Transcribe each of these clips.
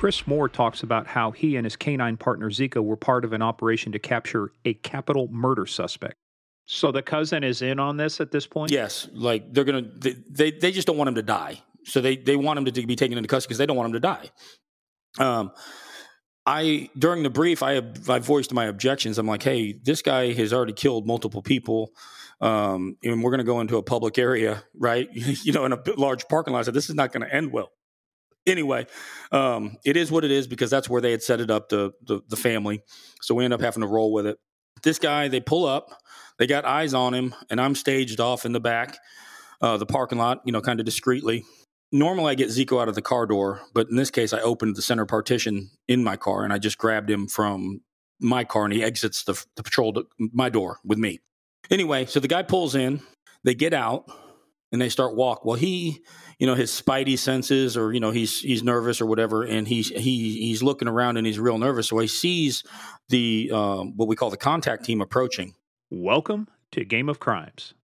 Chris Moore talks about how he and his canine partner Ziko were part of an operation to capture a capital murder suspect. So the cousin is in on this at this point? Yes. Like they're going to, they, they just don't want him to die. So they, they want him to be taken into custody because they don't want him to die. Um, I during the brief, I have I voiced my objections. I'm like, hey, this guy has already killed multiple people, um, and we're going to go into a public area, right? you know, in a large parking lot. So this is not going to end well. Anyway, um, it is what it is because that's where they had set it up the, the the family. So we end up having to roll with it. This guy, they pull up, they got eyes on him, and I'm staged off in the back, uh, the parking lot, you know, kind of discreetly normally I get Ziko out of the car door, but in this case, I opened the center partition in my car and I just grabbed him from my car and he exits the, the patrol to my door with me. Anyway, so the guy pulls in, they get out and they start walk. Well, he, you know, his spidey senses or, you know, he's, he's nervous or whatever. And he's, he, he's looking around and he's real nervous. So he sees the, um, what we call the contact team approaching. Welcome to Game of Crimes.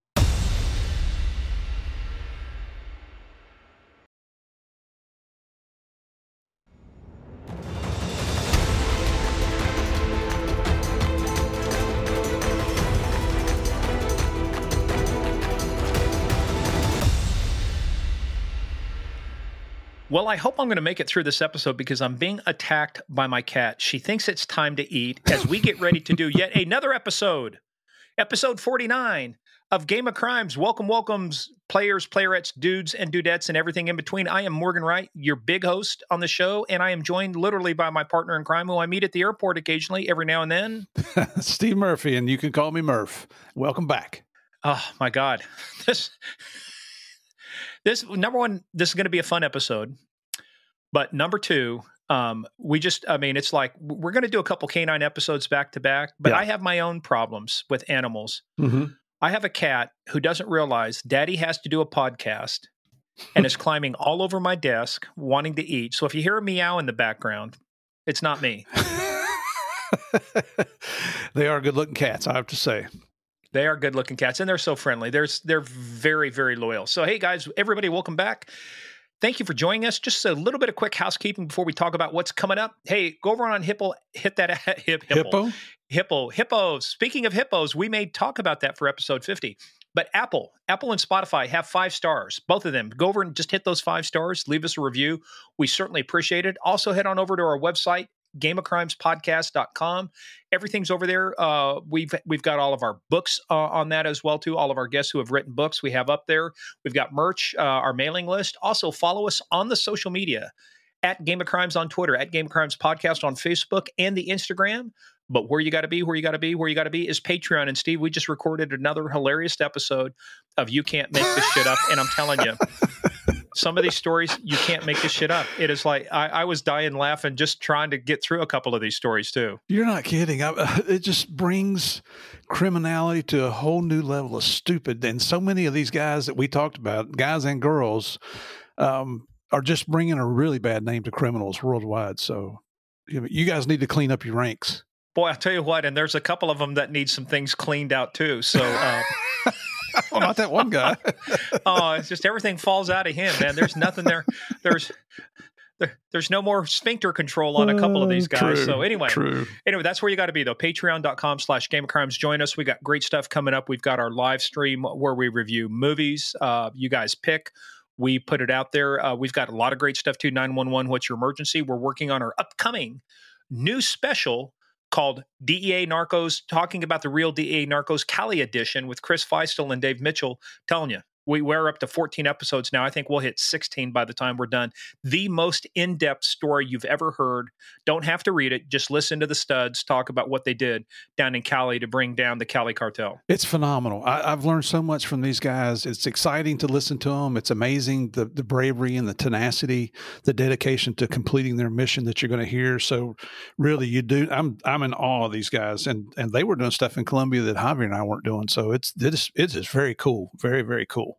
Well, I hope I'm going to make it through this episode because I'm being attacked by my cat. She thinks it's time to eat as we get ready to do yet another episode, episode 49 of Game of Crimes. Welcome, welcomes, players, playerettes, dudes, and dudettes, and everything in between. I am Morgan Wright, your big host on the show, and I am joined literally by my partner in crime, who I meet at the airport occasionally, every now and then. Steve Murphy, and you can call me Murph. Welcome back. Oh my God, this this number one, this is going to be a fun episode. But number two, um, we just, I mean, it's like we're going to do a couple canine episodes back to back, but yeah. I have my own problems with animals. Mm-hmm. I have a cat who doesn't realize daddy has to do a podcast and is climbing all over my desk wanting to eat. So if you hear a meow in the background, it's not me. they are good looking cats, I have to say. They are good looking cats and they're so friendly. They're, they're very, very loyal. So, hey guys, everybody, welcome back. Thank you for joining us. Just a little bit of quick housekeeping before we talk about what's coming up. Hey, go over on Hippo, hit that hip, Hippo. Hippo. Hippo. Speaking of hippos, we may talk about that for episode 50. But Apple, Apple and Spotify have five stars, both of them. Go over and just hit those five stars. Leave us a review. We certainly appreciate it. Also, head on over to our website, gameofcrimespodcast.com. Everything's over there. Uh, we've we've got all of our books uh, on that as well too. All of our guests who have written books we have up there. We've got merch, uh, our mailing list. Also follow us on the social media at Game of Crimes on Twitter, at Game of Crimes Podcast on Facebook and the Instagram. But where you got to be, where you got to be, where you got to be is Patreon. And Steve, we just recorded another hilarious episode of You Can't Make This Shit Up. And I'm telling you, some of these stories you can't make this shit up. It is like I, I, was dying laughing just trying to get through a couple of these stories too. You're not kidding. I, it just brings criminality to a whole new level of stupid. And so many of these guys that we talked about, guys and girls, um, are just bringing a really bad name to criminals worldwide. So you guys need to clean up your ranks. Boy, I tell you what, and there's a couple of them that need some things cleaned out too. So. Uh, well, not that one guy. oh, it's just everything falls out of him, man. There's nothing there. There's there, there's no more sphincter control on a couple of these guys. True, so anyway, true. anyway, that's where you got to be though. Patreon.com slash Game of Crimes. Join us. We got great stuff coming up. We've got our live stream where we review movies. Uh, you guys pick. We put it out there. Uh, we've got a lot of great stuff too. 911, what's your emergency? We're working on our upcoming new special called DEA Narcos, talking about the real DEA Narcos Cali edition with Chris Feistl and Dave Mitchell. Telling you, we, we're up to 14 episodes now. I think we'll hit 16 by the time we're done. The most in depth story you've ever heard. Don't have to read it. Just listen to the studs talk about what they did down in Cali to bring down the Cali cartel. It's phenomenal. I, have learned so much from these guys. It's exciting to listen to them. It's amazing the, the bravery and the tenacity, the dedication to completing their mission that you're going to hear. So, really, you do. I'm I'm in awe of these guys, and and they were doing stuff in Colombia that Javier and I weren't doing. So it's it's it's very cool, very very cool.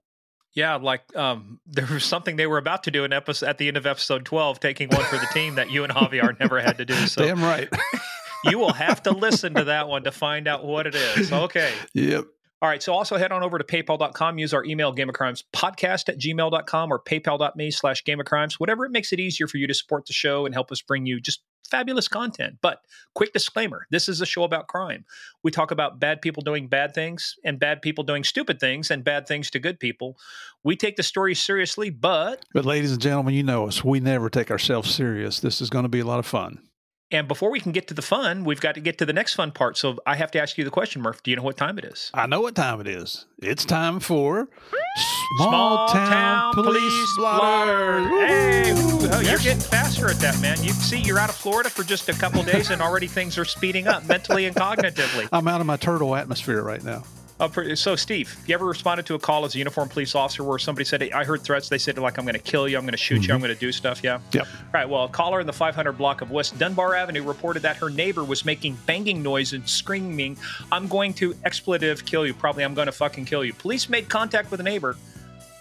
Yeah, like um, there was something they were about to do in episode at the end of episode twelve, taking one for the team that you and Javier never had to do. So damn right. you will have to listen to that one to find out what it is. Okay. Yep. All right. So also head on over to paypal.com. Use our email, gameofcrimes podcast at gmail.com or paypal.me slash gameofcrimes, whatever it makes it easier for you to support the show and help us bring you just fabulous content. But quick disclaimer this is a show about crime. We talk about bad people doing bad things and bad people doing stupid things and bad things to good people. We take the story seriously, but. But, ladies and gentlemen, you know us. We never take ourselves serious. This is going to be a lot of fun. And before we can get to the fun, we've got to get to the next fun part. So I have to ask you the question, Murph. Do you know what time it is? I know what time it is. It's time for Small, Small Town, Town Police, Police Blotter. Hey, oh, you're getting faster at that, man. You see, you're out of Florida for just a couple days, and already things are speeding up mentally and cognitively. I'm out of my turtle atmosphere right now. Uh, for- so, Steve, you ever responded to a call as a uniformed police officer where somebody said, "I heard threats"? They said, "Like I'm going to kill you, I'm going to shoot you, I'm going to do stuff." Yeah. Yep. All right. Well, a caller in the 500 block of West Dunbar Avenue reported that her neighbor was making banging noise and screaming, "I'm going to expletive kill you." Probably, "I'm going to fucking kill you." Police made contact with a neighbor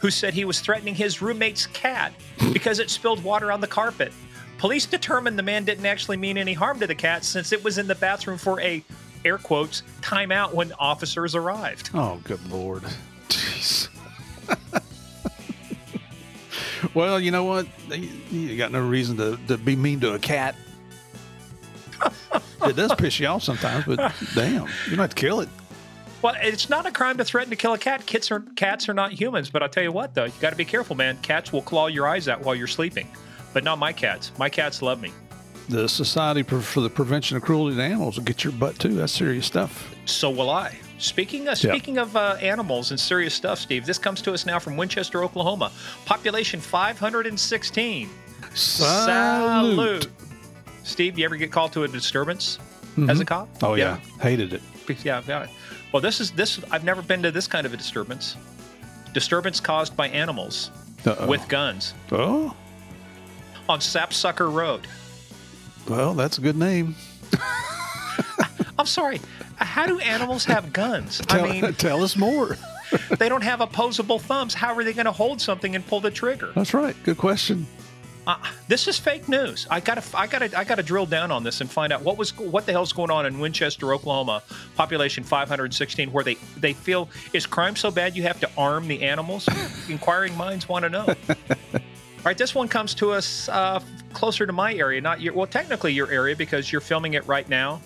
who said he was threatening his roommate's cat because it spilled water on the carpet. Police determined the man didn't actually mean any harm to the cat since it was in the bathroom for a air quotes timeout when officers arrived. Oh, good lord. Jeez. well, you know what? You- got no reason to, to be mean to a cat. it does piss you off sometimes, but damn, you don't have to kill it. Well, it's not a crime to threaten to kill a cat. Kids are cats are not humans, but I'll tell you what though, you got to be careful, man. Cats will claw your eyes out while you're sleeping, but not my cats. My cats love me. The Society for- the Prevention of Cruelty to Animals will get your butt too. That's serious stuff. So will I. Speaking of, speaking of uh, animals and serious stuff, Steve, this comes to us now from Winchester, Oklahoma. Population 516. Salute. Steve, you ever get called to a disturbance as a cop? Oh yeah, hated it. yeah, yeah. Well, this is this. I've never been to this kind of a disturbance. Disturbance caused by animals Uh-oh. with guns oh on Sapsucker Road. Well, that's a good name. I'm sorry. How do animals have guns? Tell, I mean, tell us more. they don't have opposable thumbs. How are they going to hold something and pull the trigger? That's right. Good question. Uh, this is fake news. I gotta, I gotta, I gotta drill down on this and find out what was, what the hell's going on in Winchester, Oklahoma, population 516, where they, they feel is crime so bad you have to arm the animals? Inquiring minds want to know. All right, this one comes to us uh, closer to my area, not your, well, technically your area because you're filming it right now,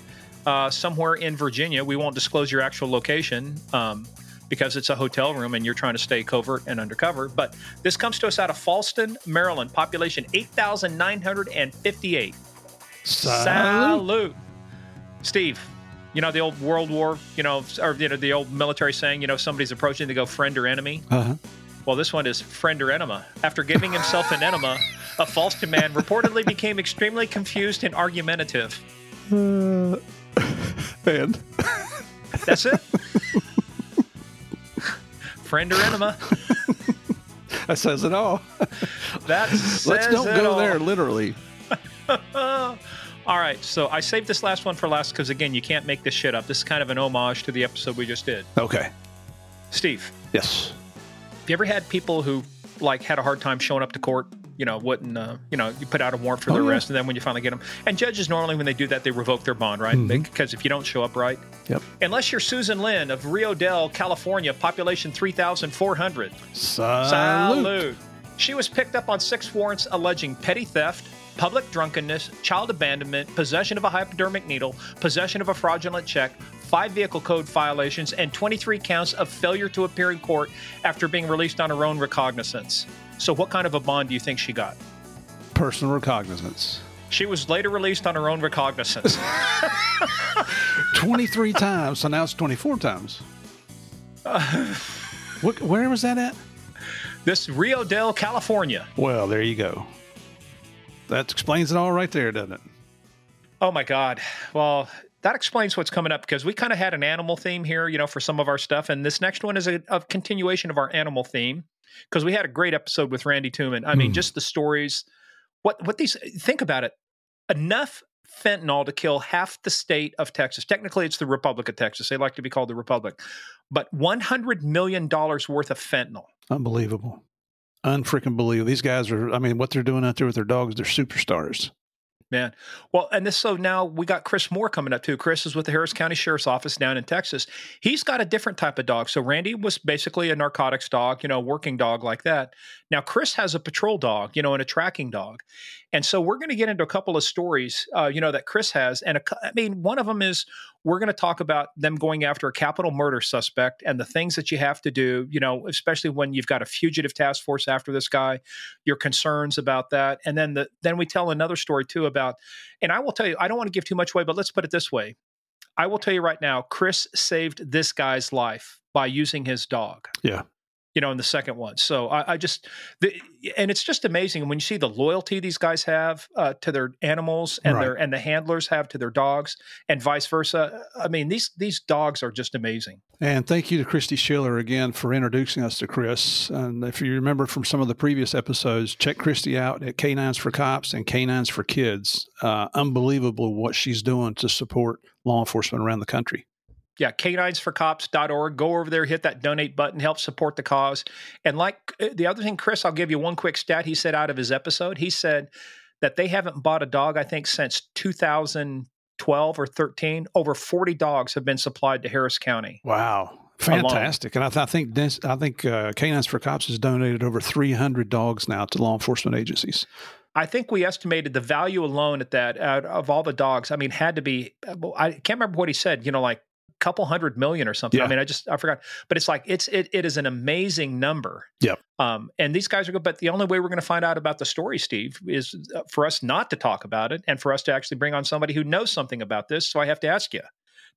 uh, somewhere in Virginia. We won't disclose your actual location. Um, because it's a hotel room and you're trying to stay covert and undercover. But this comes to us out of Falston, Maryland, population 8,958. Salute. Salute. Steve, you know the old World War, you know, or you know the old military saying, you know, somebody's approaching, they go friend or enemy. Uh-huh. Well, this one is friend or enema. After giving himself an enema, a Falston man reportedly became extremely confused and argumentative. Uh, and That's it. friend or enema. that says it all. That Let's don't it go all. there literally. All right, so I saved this last one for last because again, you can't make this shit up. This is kind of an homage to the episode we just did. Okay. Steve, Yes. Have you ever had people who like had a hard time showing up to court? You know, wouldn't uh, you know? You put out a warrant for Oh, their yeah. arrest, and then when you finally get them, and judges normally when they do that, they revoke their bond, right? Mhm. Because if you don't show up right, Yep. unless you're Susan Lynn of Rio Dell, California, population three thousand four hundred. Salute. Salute. She was picked up on six warrants alleging petty theft, public drunkenness, child abandonment, possession of a hypodermic needle, possession of a fraudulent check, five vehicle code violations, and 23 counts of failure to appear in court after being released on her own recognizance. So, what kind of a bond do you think she got? Personal recognizance. She was later released on her own recognizance. 23 times. So now it's 24 times. What, where was that at? this Rio Dell, California. Well, there you go. That explains it all right there, doesn't it? Oh my God. Well, that explains what's coming up because we kind of had an animal theme here, you know, for some of our stuff. And this next one is a, a continuation of our animal theme because we had a great episode with Randy Tooman. I mean, Hmm. just the stories. What, what these, think about it. Enough fentanyl to kill half the state of Texas. Technically, it's the Republic of Texas. They like to be called the Republic. But $100 million worth of fentanyl. Unbelievable. Unfreaking believable. These guys are, I mean, what they're doing out there with their dogs, they're superstars. Man. Well, and this so now we got Chris Moore coming up too. Chris is with the Harris County Sheriff's Office down in Texas. He's got a different type of dog. So Randy was basically a narcotics dog, you know, working dog like that. Now Chris has a patrol dog, you know, and a tracking dog. And so we're going to get into a couple of stories, uh, you know, that Chris has. And a, I mean, one of them is we're going to talk about them going after a capital murder suspect and the things that you have to do, you know, especially when you've got a fugitive task force after this guy, your concerns about that. And then the then we tell another story too about, and I will tell you, I don't want to give too much away, but let's put it this way. I will tell you right now, Chris saved this guy's life by using his dog. Yeah you know, in the second one. So I, I just, the, and it's just amazing when you see the loyalty these guys have uh, to their animals and right. their and the handlers have to their dogs, and vice versa. I mean, these these dogs are just amazing. And thank you to Kristi Schiller again for introducing us to Chris. And if you remember from some of the previous episodes, check Kristi out at Canines for Cops and Canines for Kids. Uh, unbelievable what she's doing to support law enforcement around the country yeah, caninesforcops.org. Go over there, hit that donate button, help support the cause. And like uh, the other thing, Chris, I'll give you one quick stat he said out of his episode. He said that they haven't bought a dog, I think, since 2012 or 13. Over 40 dogs have been supplied to Harris County. Wow. Fantastic, alone. and I, th- I, think this, I think uh, Canines for Cops has donated over 300 dogs now to law enforcement agencies. I think we estimated the value alone at that out of all the dogs. I mean, had to be. I can't remember what he said. You know, like couple hundred million or something. Yeah. I mean, I just I forgot, but it's like it's it it is an amazing number. Yeah. Um, and these guys are good, but the only way we're going to find out about the story, Steve, is uh, for us not to talk about it and for us to actually bring on somebody who knows something about this. So I have to ask you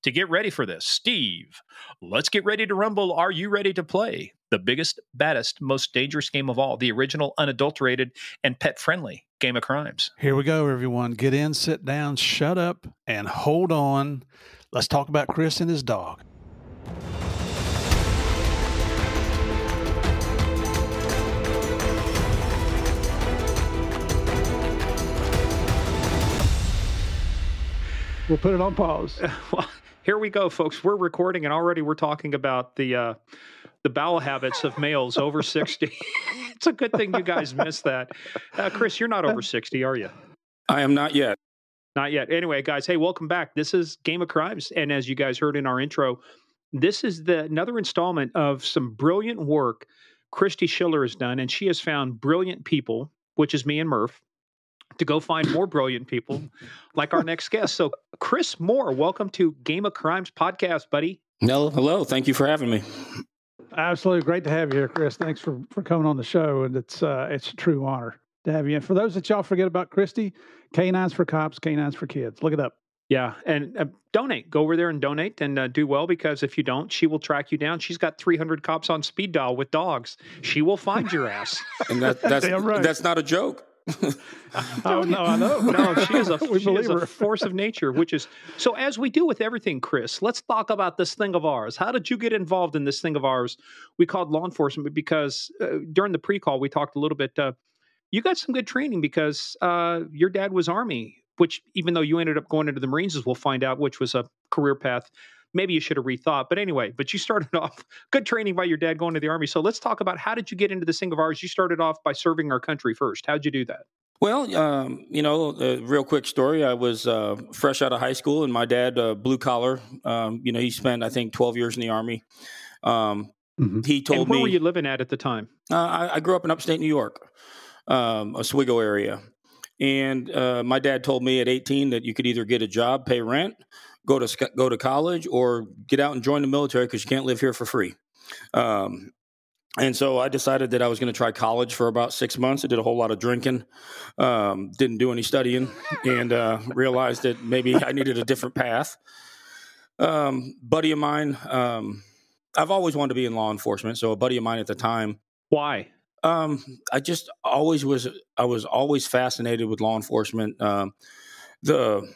to get ready for this, Steve. Let's get ready to rumble. Are you ready to play the biggest, baddest, most dangerous game of all? The original, unadulterated, and pet friendly game of crimes. Here we go, everyone. Get in, sit down, shut up, and hold on. Let's talk about Chris and his dog. We'll put it on pause. well, here we go, folks. We're recording, and already we're talking about the uh, the bowel habits of males over sixty. it's a good thing you guys missed that. Uh, Chris, you're not over sixty, are you? I am not yet. Not yet. Anyway, guys, hey, welcome back. This is Game of Crimes, and as you guys heard in our intro, this is the another installment of some brilliant work Kristi Schiller has done, and she has found brilliant people, which is me and Murph, to go find more brilliant people like our next guest. So, Chris Moore, welcome to Game of Crimes podcast, buddy. No, hello. Thank you for having me. Absolutely great to have you here, Chris. Thanks for for coming on the show, and it's uh, it's a true honor to have you. And for those that y'all forget about Kristi, Canines for Cops, Canines for Kids. Look it up. Yeah, and uh, donate. Go over there and donate and uh, do well because if you don't, she will track you down. She's got 300 cops on speed dial with dogs. She will find your ass. and that, that's right. that's not a joke. oh no, I know. No, she is a she is a force of nature, which is so. As we do with everything, Chris, let's talk about this thing of ours. How did you get involved in this thing of ours? We called law enforcement because uh, during the pre-call we talked a little bit. Uh, you got some good training because uh, your dad was Army, which even though you ended up going into the Marines, as we'll find out, which was a career path. Maybe you should have rethought, but anyway. But you started off good training by your dad going to the army. So let's talk about how did you get into this thing of ours? You started off by serving our country first. How'd you do that? Well, um, you know, a real quick story. I was uh, fresh out of high school, and my dad, uh, blue collar. Um, you know, he spent I think twelve years in the army. Um, mm-hmm. He told and where me. Where were you living at at the time? Uh, I, I, grew up in upstate New York um, Oswego area. And uh, my dad told me at 18 that you could either get a job, pay rent, go to go to college, or get out and join the military because you can't live here for free. Um, and so I decided that I was going to try college for about six months. I did a whole lot of drinking, um, didn't do any studying, and uh, realized that maybe I needed a different path. Um, buddy of mine, um, I've always wanted to be in law enforcement. So a buddy of mine at the time. Why? Um, I just always was. I was always fascinated with law enforcement. Um, the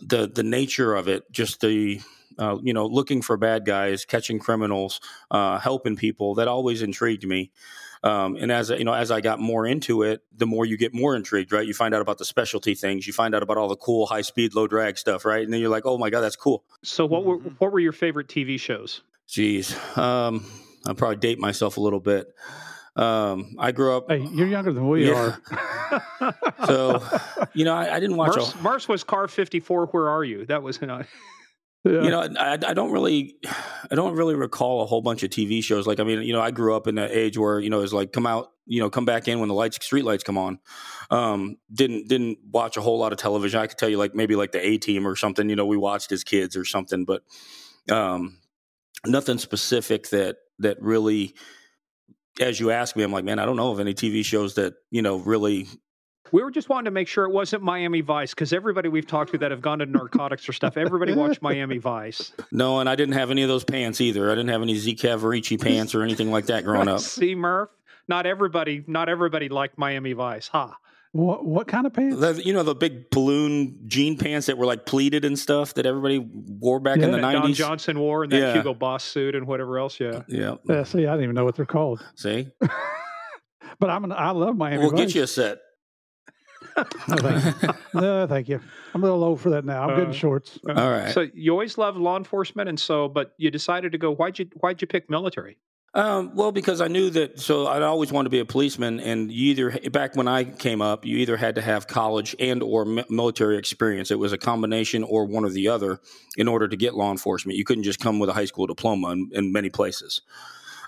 the the nature of it, just the uh, you know, looking for bad guys, catching criminals, uh, helping people. That always intrigued me. Um, and as you know, as I got more into it, the more you get more intrigued, right? You find out about the specialty things. You find out about all the cool high speed, low drag stuff, right? And then you're like, oh my god, that's cool. So, what were mm-hmm. what were your favorite TV shows? Jeez, um, I'll probably date myself a little bit. Um, I grew up. Hey, you're younger than we Yeah. are. So, you know, I, I didn't watch. Mars, a, Mars was car 54. Where are you? That was not. Yeah. you know, I, I don't really, I don't really recall a whole bunch of TV shows. Like, I mean, you know, I grew up in an age where you know it's like come out, you know, come back in when the lights, street lights come on. Um, didn't didn't watch a whole lot of television. I could tell you like maybe like the A Team or something. You know, we watched as kids or something, but um, nothing specific that that really. As you ask me, I'm like, man, I don't know of any TV shows that you know really We were just wanting to make sure it wasn't Miami Vice because everybody we've talked to that have gone to narcotics or stuff, everybody watched Miami Vice. No, and I didn't have any of those pants either. I didn't have any Z Cavaricci pants or anything like that growing up. See, Murph, not everybody, not everybody liked Miami Vice, huh? What what kind of pants? The- you know the big balloon jean pants that were like pleated and stuff that everybody wore back in the That Don nineties. Johnson wore and that Yeah. Hugo Boss suit and whatever else. Yeah. Yeah. Yeah, see, I didn't even know what they're called. See, But I'm an, I love Miami. we'll get you a set. No, thank you. No, thank you. I'm a little old for that now. I'm good in Uh, shorts. All right. So you always loved law enforcement, and so, but you decided to go. Why'd you Why'd you pick military? Um, well, because I knew that, so I always wanted to be a policeman, and you either back when I came up, you either had to have college and or military experience. It was a combination or one or the other in order to get law enforcement. You couldn't just come with a high school diploma in, in many places.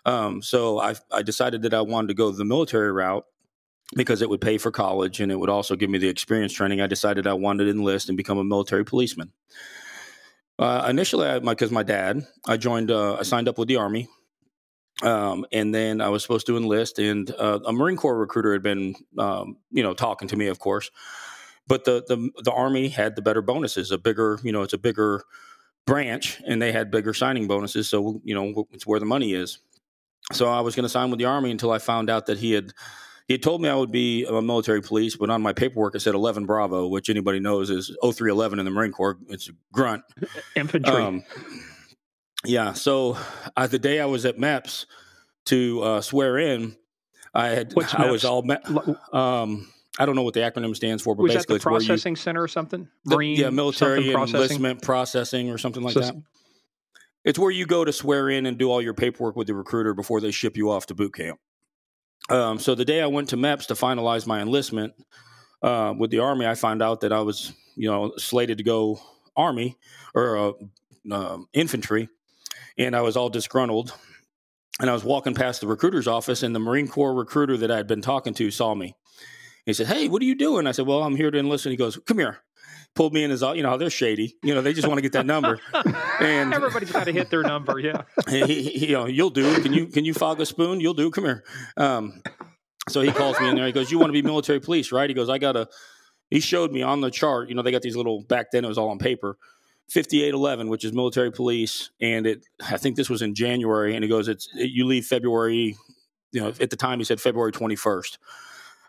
Um, so I, I decided that I wanted to go the military route because it would pay for college and it would also give me the experience training. I decided I wanted to enlist and become a military policeman. Uh, initially, because my dad, I joined, uh, I signed up with the Army. Um, and then I was supposed to enlist, and uh, a Marine Corps recruiter had been, um, you know, talking to me, of course. But the, the the Army had the better bonuses, a bigger, you know, it's a bigger branch, and they had bigger signing bonuses. So you know, it's where the money is. So I was going to sign with the Army until I found out that he had he had told me I would be a military police, but on my paperwork it said 11 Bravo, which anybody knows is 0311 in the Marine Corps. It's a grunt. Infantry. Um, yeah. So uh, the day I was at MEPS to uh, swear in, I had What's I was all me- um, I don't know what the acronym stands for, but was that basically the it's where you processing center or something? the- yeah military processing? enlistment processing or something like So- that. It's where you go to swear in and do all your paperwork with the recruiter before they ship you off to boot camp. Um, so the day I went to MEPS to finalize my enlistment uh, with the Army, I found out that I was, you know, slated to go Army or uh, um infantry, and I was all disgruntled. And I was walking past the recruiter's office, and the Marine Corps recruiter that I had been talking to saw me. He said, "Hey, what are you doing?" I said, "Well, I'm here to enlist." And he goes, "Come here." Pulled me in his, you know, how they're shady. You know, they just want to get that number. And- everybody's got to hit their number. Yeah. he, he- you know, you'll do. Can you can you fog a spoon? You'll do. Come here. Um, so he calls me in there. He goes, "You want to be military police, right?" He goes, "I got a." He showed me on the chart. You know, they got these little. Back then, it was all on paper. Fifty-eight eleven, which is military police, and it. I think this was in January, and he goes, "It's you leave February." You know, at the time he said February twenty-first.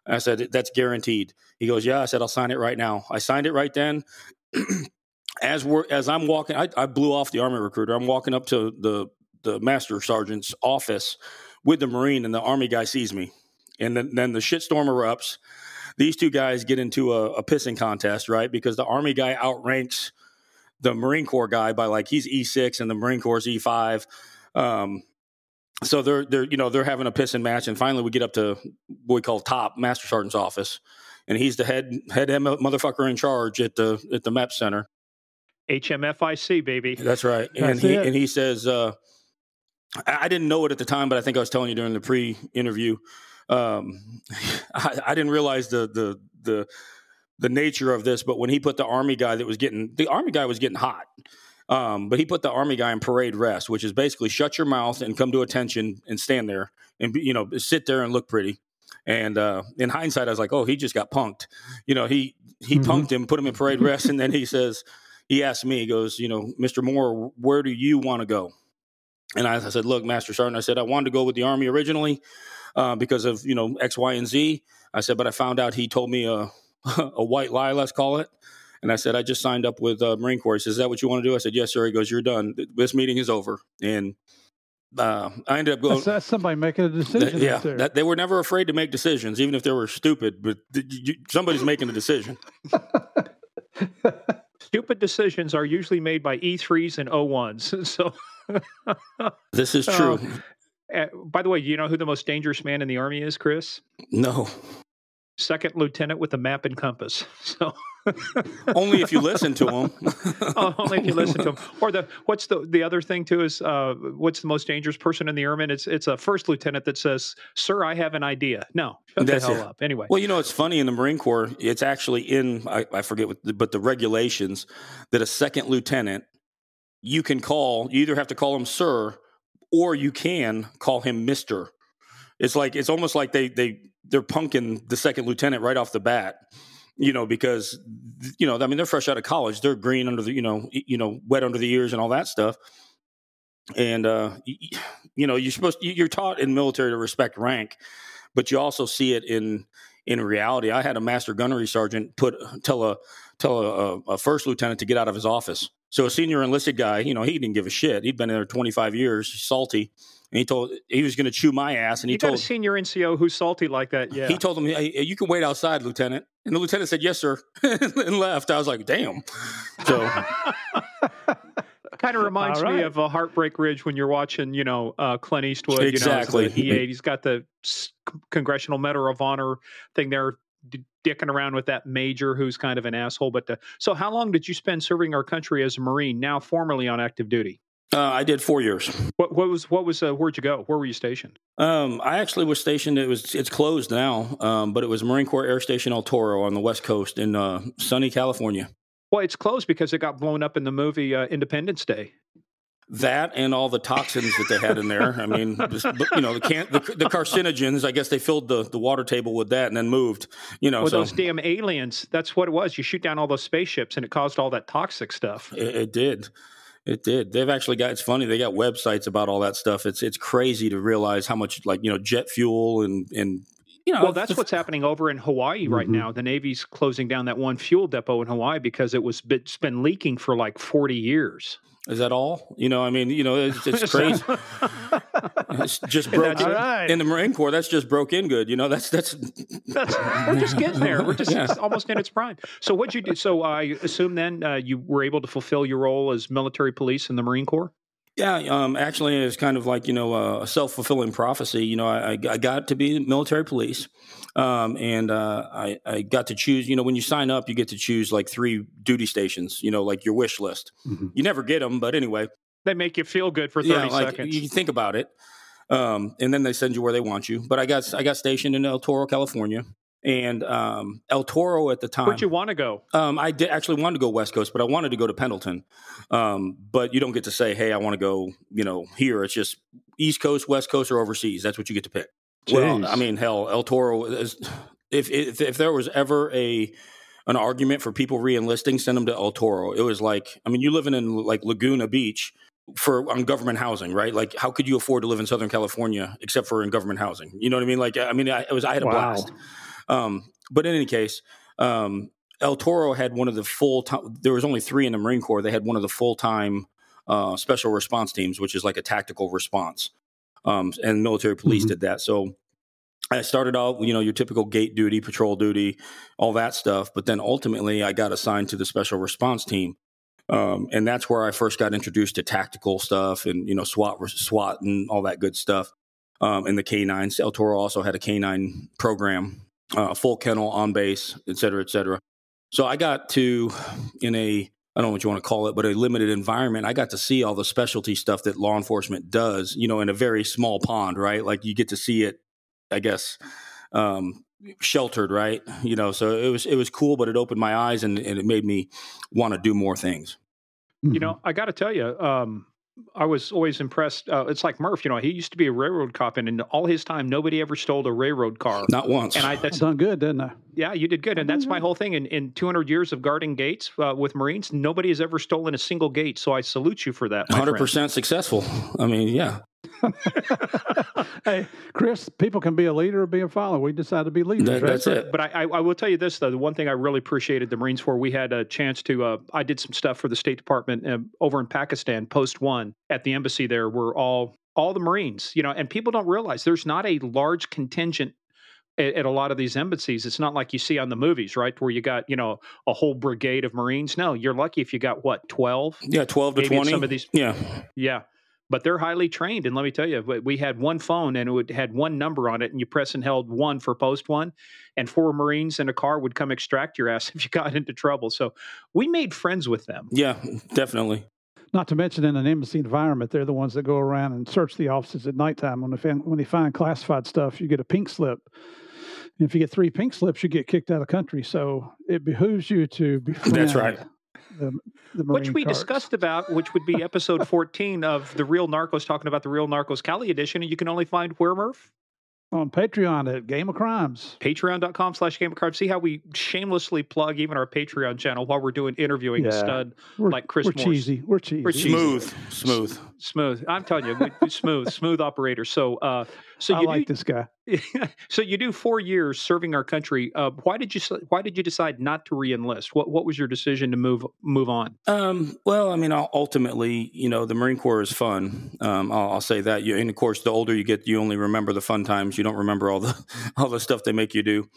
I said that's guaranteed. He goes, "Yeah." I said, "I'll sign it right now." I signed it right then. as we're as I'm walking, I, I blew off the army recruiter. I'm walking up to the the master sergeant's office with the marine, and the army guy sees me, and then then the shitstorm erupts. These two guys get into a, a pissing contest, right? Because the army guy outranks the Marine Corps guy by like he's E six and the Marine Corps is E five. Um, so they're they're you know they're having a pissing match, and finally we get up to what we call top master sergeant's office, and he's the head head motherfucker in charge at the at the MEP center. HMFIC, baby. That's right. And he it. and he says, uh, I, I didn't know it at the time, but I think I was telling you during the pre-interview. Um, I, I didn't realize the the the the nature of this, but when he put the army guy that was getting the army guy was getting hot. Um, but he put the army guy in parade rest, which is basically shut your mouth and come to attention and stand there and be, you know sit there and look pretty. And uh, in hindsight, I was like, oh, he just got punked. You know, he he Mhm. punked him, put him in parade rest, and then he says, he asked me, he goes, you know, Mr. Moore, where do you want to go? And I, I said, look, Master Sergeant, I said, I wanted to go with the Army originally uh, because of, you know, X, Y, and Z. I said, but I found out he told me a, a white lie, let's call it. And I said, I just signed up with uh, Marine Corps. He says, is that what you want to do? I said, yes, sir. He goes, you're done. This meeting is over. And uh, I ended up going. That's, that's somebody making a decision. yeah, right there. that, they were never afraid to make decisions, even if they were stupid. But th- you, somebody's making a decision. Stupid decisions are usually made by E3s and O1s. So, This is Oh, true. uh, by the way, do you know who the most dangerous man in the army is, Chris? No. Second lieutenant with a map and compass. So only if you listen to him. oh, only if you listen to him. Or the what's the the other thing too is uh, what's the most dangerous person in the airman? It's it's a first lieutenant that says, "Sir, I have an idea." No, shut That's the hell it. up. Anyway. Well, you know, it's funny in the Marine Corps. It's actually in I, I forget what, the, but the regulations that a second lieutenant you can call. You either have to call him sir, or you can call him Mister. It's like it's almost like they they they're punking the second lieutenant right off the bat you know, because you know, I mean, they're fresh out of college, they're green under the, you know, you know, wet under the ears and all that stuff. And uh, you, know, you're supposed you're taught in military to respect rank, but you also see it in in reality. I had a master gunnery sergeant put tell a tell a, a first lieutenant to get out of his office. So a senior enlisted guy, you know, he didn't give a shit. He'd been there 25 years, salty and he told he was going to chew my ass. And he you told a senior NCO who's salty like that. Yeah, he told him, hey, "You can wait outside, Lieutenant." And the lieutenant said, "Yes, sir," and left. I was like, "Damn." So. kind of reminds right. me of a Heartbreak Ridge when you're watching, you know, uh, Clint Eastwood. Exactly. You know, E8. He's got the Congressional Medal of Honor thing there, dicking around with that major who's kind of an asshole. But the, so, how long did you spend serving our country as a Marine? Now, formerly on active duty. Uh, I did four years. What, what was what was uh, where'd you go? Where were you stationed? Um, I actually was stationed. It was it's closed now, um, but it was Marine Corps Air Station El Toro on the West Coast in uh, sunny California. Well, it's closed because it got blown up in the movie uh, Independence Day. That and all the toxins that they had in there. I mean, you know, the, can- the, the carcinogens. I guess they filled the, the water table with that and then moved. You know, well, so, those damn aliens. That's what it was. You shoot down all those spaceships, and it caused all that toxic stuff. It, it did. It did. They've actually got. It's funny. They got websites about all that stuff. It's it's crazy to realize how much like you know jet fuel and and you know. Well, that's what's happening over in Hawaii right mm-hmm. now. The Navy's closing down that one fuel depot in Hawaii because it was it's been leaking for like forty years. Is that all? You know, I mean, you know, it's, it's crazy. it's just broke in, right. in, the Marine Corps. That's just broke in good. You know, that's that's, that's we're just getting there. We're just yeah. almost in its prime. So what'd you do? So I assume then uh, you were able to fulfill your role as military police in the Marine Corps. Yeah, um, actually, it's kind of like you know a self fulfilling prophecy. You know, I, I, got to be military police, um, and uh, I, I, got to choose. You know, when you sign up, you get to choose like three duty stations. You know, like your wish list. Mm-hmm. You never get them, but anyway, they make you feel good for thirty yeah, like, seconds. You think about it, um, and then they send you where they want you. But I got I got stationed in El Toro, California, and um, El Toro at the time. Where'd you want to go? Um, I did actually wanted to go West Coast, but I wanted to go to Pendleton. Um, but you don't get to say, "Hey, I want to go," you know, here. It's just East Coast, West Coast, or overseas. That's what you get to pick. Jeez. Well, I mean, hell, El Toro is. If, if if there was ever a an argument for people reenlisting, send them to El Toro. It was like, I mean, you living in like Laguna Beach for on government housing, right? Like, how could you afford to live in Southern California except for in government housing? You know what I mean? Like, I mean, I, it was I had a wow. blast. Um, but in any case, um, El Toro had one of the full time. There was only three in the Marine Corps. They had one of the full time uh, special response teams, which is like a tactical response. Um, and military police mm-hmm. did that. So I started out, you know, your typical gate duty, patrol duty, all that stuff. But then ultimately, I got assigned to the special response team. Um, and that's where I first got introduced to tactical stuff and, you know, SWAT, SWAT and all that good stuff. Um, and the K9s. El Toro also had a K9 program uh, full kennel on base, et cetera, et cetera. So I got to, in a, I don't know what you want to call it, but a limited environment, I got to see all the specialty stuff that law enforcement does, you know, in a very small pond, right? Like you get to see it, I guess, um, sheltered, right? You know, so it was, it was cool, but it opened my eyes and, and it made me want to do more things. You know, I got to tell you, um, I was always impressed. Uh, it's like Murph, you know, he used to be a railroad cop, and in all his time, nobody ever stole a railroad car. Not once. And I that's done good, didn't I? Yeah, you did good, and that's my whole thing. In in 200 years of guarding gates uh, with Marines, nobody has ever stolen a single gate. So I salute you for that. 100 percent successful. I mean, yeah. hey, Chris, people can be a leader or be a follower. We decided to be leaders. That, right? That's it. But I, I, will tell you this though: the one thing I really appreciated the Marines for, we had a chance to. Uh, I did some stuff for the State Department uh, over in Pakistan, post one at the embassy there. Were all all the Marines, you know, and people don't realize there's not a large contingent at, at, a lot of these embassies. It's not like you see on the movies, right, where you got you know a whole brigade of Marines. No, you're lucky if you got what twelve. Yeah, twelve to twenty. Some of these. Yeah, yeah. But they're highly trained. And let me tell you, we had one phone and it would, had one number on it, and you press and held one for post one, and four Marines in a car would come extract your ass if you got into trouble. So we made friends with them. Yeah, definitely. Not to mention in an embassy environment, they're the ones that go around and search the offices at nighttime. When they find, when they find classified stuff, you get a pink slip. And if you get three pink slips, you get kicked out of country. So it behooves you to be. That's right. The, the which we cards. discussed about, which would be episode 14 of the Real Narcos, talking about the Real Narcos Cali edition. And you can only find where, Murph? on Patreon at Game of Crimes. Patreon.com slash Game of Crimes. See how we shamelessly plug even our Patreon channel while we're doing interviewing yeah. a stud we're, like Chris We're Morse. cheesy. We're cheesy. We're cheesy. Smooth. Smooth. Smooth. I'm telling you, smooth, smooth operator. So, uh, so I you like do, this guy. so you do four years serving our country. Uh, why did you Why did you decide not to reenlist? What What was your decision to move move on? Um, well, I mean, ultimately, you know, the Marine Corps is fun. Um, I'll, I'll, say that. You, and of course, the older you get, you only remember the fun times. You don't remember all the all the stuff they make you do.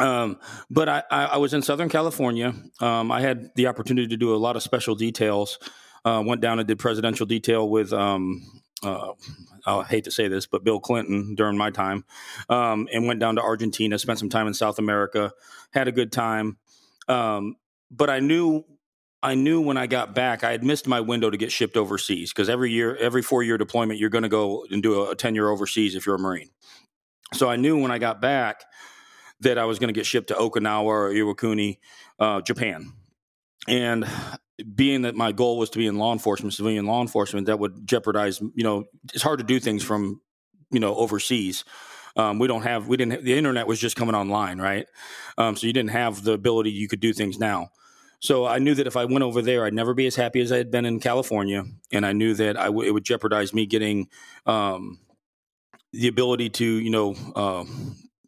Um, but I, I, I, was in Southern California. Um, I had the opportunity to do a lot of special details. Uh, went down and did presidential detail with um, uh, I hate to say this, but Bill Clinton during my time, um, and went down to Argentina, spent some time in South America, had a good time. Um, but I knew, I knew when I got back, I had missed my window to get shipped overseas because every year, every four year deployment, you're going to go and do a, a 10 year overseas if you're a Marine. So I knew when I got back that I was going to get shipped to Okinawa or Iwakuni, uh, Japan. And being that my goal was to be in law enforcement, civilian law enforcement, that would jeopardize. You know, it's hard to do things from you know overseas. Um, we don't have we didn't have, the internet was just coming online, right? Um, so you didn't have the ability you could do things now. So I knew that if I went over there, I'd never be as happy as I had been in California, and I knew that I w- it would jeopardize me getting um, the ability to you know. Uh,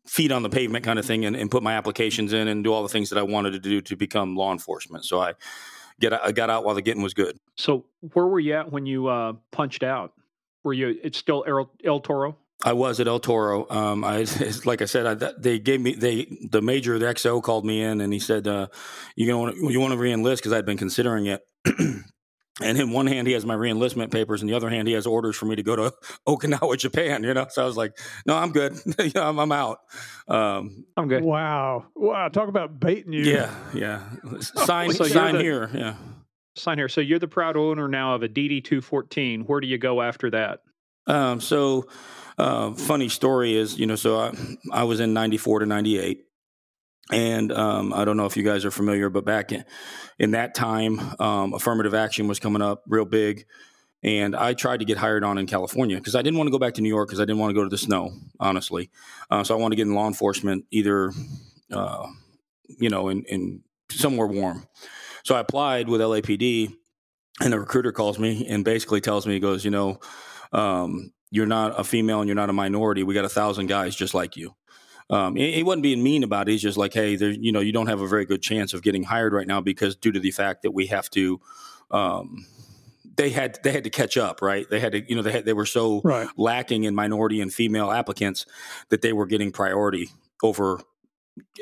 feet on the pavement kind of thing and, and put my applications in and do all the things that I wanted to do to become law enforcement. So I get I got out while the getting was good. So where were you at when you uh, punched out? Were you? It's still El, El Toro. I was at El Toro. Um, I like I said, I, they gave me they the major the XO called me in and he said, uh, "You gonna you want to reenlist?" Because I'd been considering it. and in one hand he has my reenlistment papers, and the other hand he has orders for me to go to Okinawa, Japan. You know, so I was like, "No, I'm good. I'm, I'm, out. Um, I'm good." Wow, wow! Talk about baiting you. Yeah, yeah. Sign, so sign the, here. Yeah, sign here. So you're the proud owner now of a DD two fourteen. Where do you go after that? Um, so, uh, funny story is, you know, so I, I was in '94 to '98. And um, I don't know if you guys are familiar, but back in, in that time, um, affirmative action was coming up real big. And I tried to get hired on in California because I didn't want to go back to New York because I didn't want to go to the snow, honestly. Uh, so I wanted to get in law enforcement, either, uh, you know, in, in somewhere warm. So I applied with LAPD, and the recruiter calls me and basically tells me, he goes, you know, um, you're not a female and you're not a minority. We got a thousand guys just like you um, wasn't being mean about it. He's just like, hey, there, you know, you don't have a very good chance of getting hired right now because due to the fact that we have to. Um, they had they had to catch up, right? They had to, you know, they had, they were so right. lacking in minority and female applicants that they were getting priority over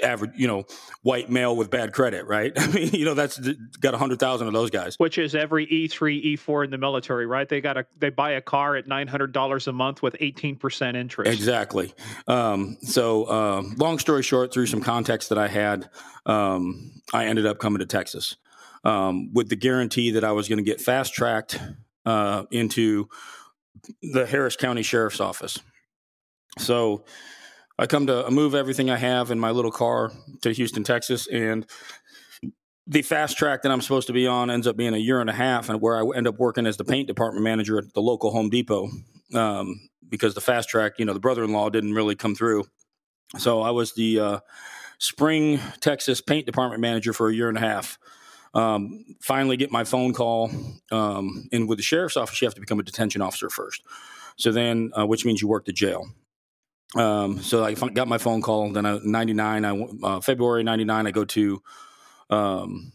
average, you know, white male with bad credit, right? I mean, you know, that's got a hundred thousand of those guys. Which is every E three, E four in the military, right? They got a they buy a car at nine hundred dollars a month with eighteen percent interest. Exactly. Um, so, um, long story short, through some context that I had, um, I ended up coming to Texas um, with the guarantee that I was going to get fast tracked uh, into the Harris County Sheriff's Office. So I come to move everything I have in my little car to Houston, Texas, and the fast track that I'm supposed to be on ends up being a year and a half, and where I end up working as the paint department manager at the local Home Depot um, because the fast track, you know, the brother-in-law didn't really come through. So I was the uh, Spring, Texas paint department manager for a year and a half. Um, finally, get my phone call, um, and with the sheriff's office, you have to become a detention officer first. So then, uh, which means you work the jail. Um, so I got my phone call. Then I, 99, I, uh, February 99, I go to um,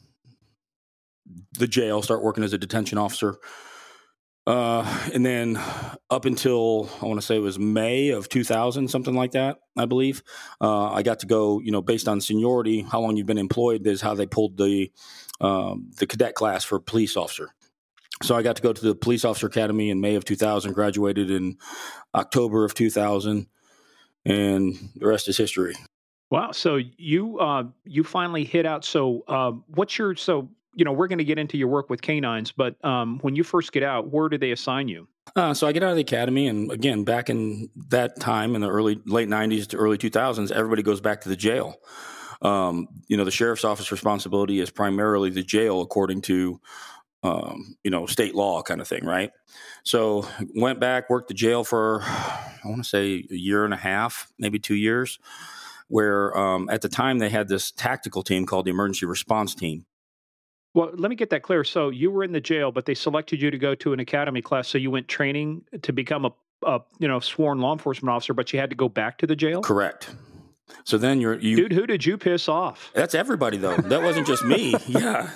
the jail, start working as a detention officer. Uh, and then up until I want to say it was May of 2000, something like that, I believe. Uh, I got to go, you know, based on seniority, how long you've been employed is how they pulled the um, the cadet class for police officer. So I got to go to the police officer academy in May of 2000, graduated in October of 2000, and the rest is history. Wow. So you uh, you finally hit out. So uh, what's your so you know we're going to get into your work with canines, but um, when you first get out, where do they assign you? Uh, so I get out of the academy, and again, back in that time in the early late '90s to early 2000s, everybody goes back to the jail. Um, you know, the sheriff's office responsibility is primarily the jail, according to um, you know state law kind of thing, right? So went back, worked the jail for I want to say a year and a half, maybe two years where um, at the time they had this tactical team called the emergency response team. Well, let me get that clear. So you were in the jail, but they selected you to go to an academy class. So you went training to become a, a you know sworn law enforcement officer, but you had to go back to the jail. Correct. So then you're you, dude. Who did you piss off? That's everybody though. That wasn't just me. yeah.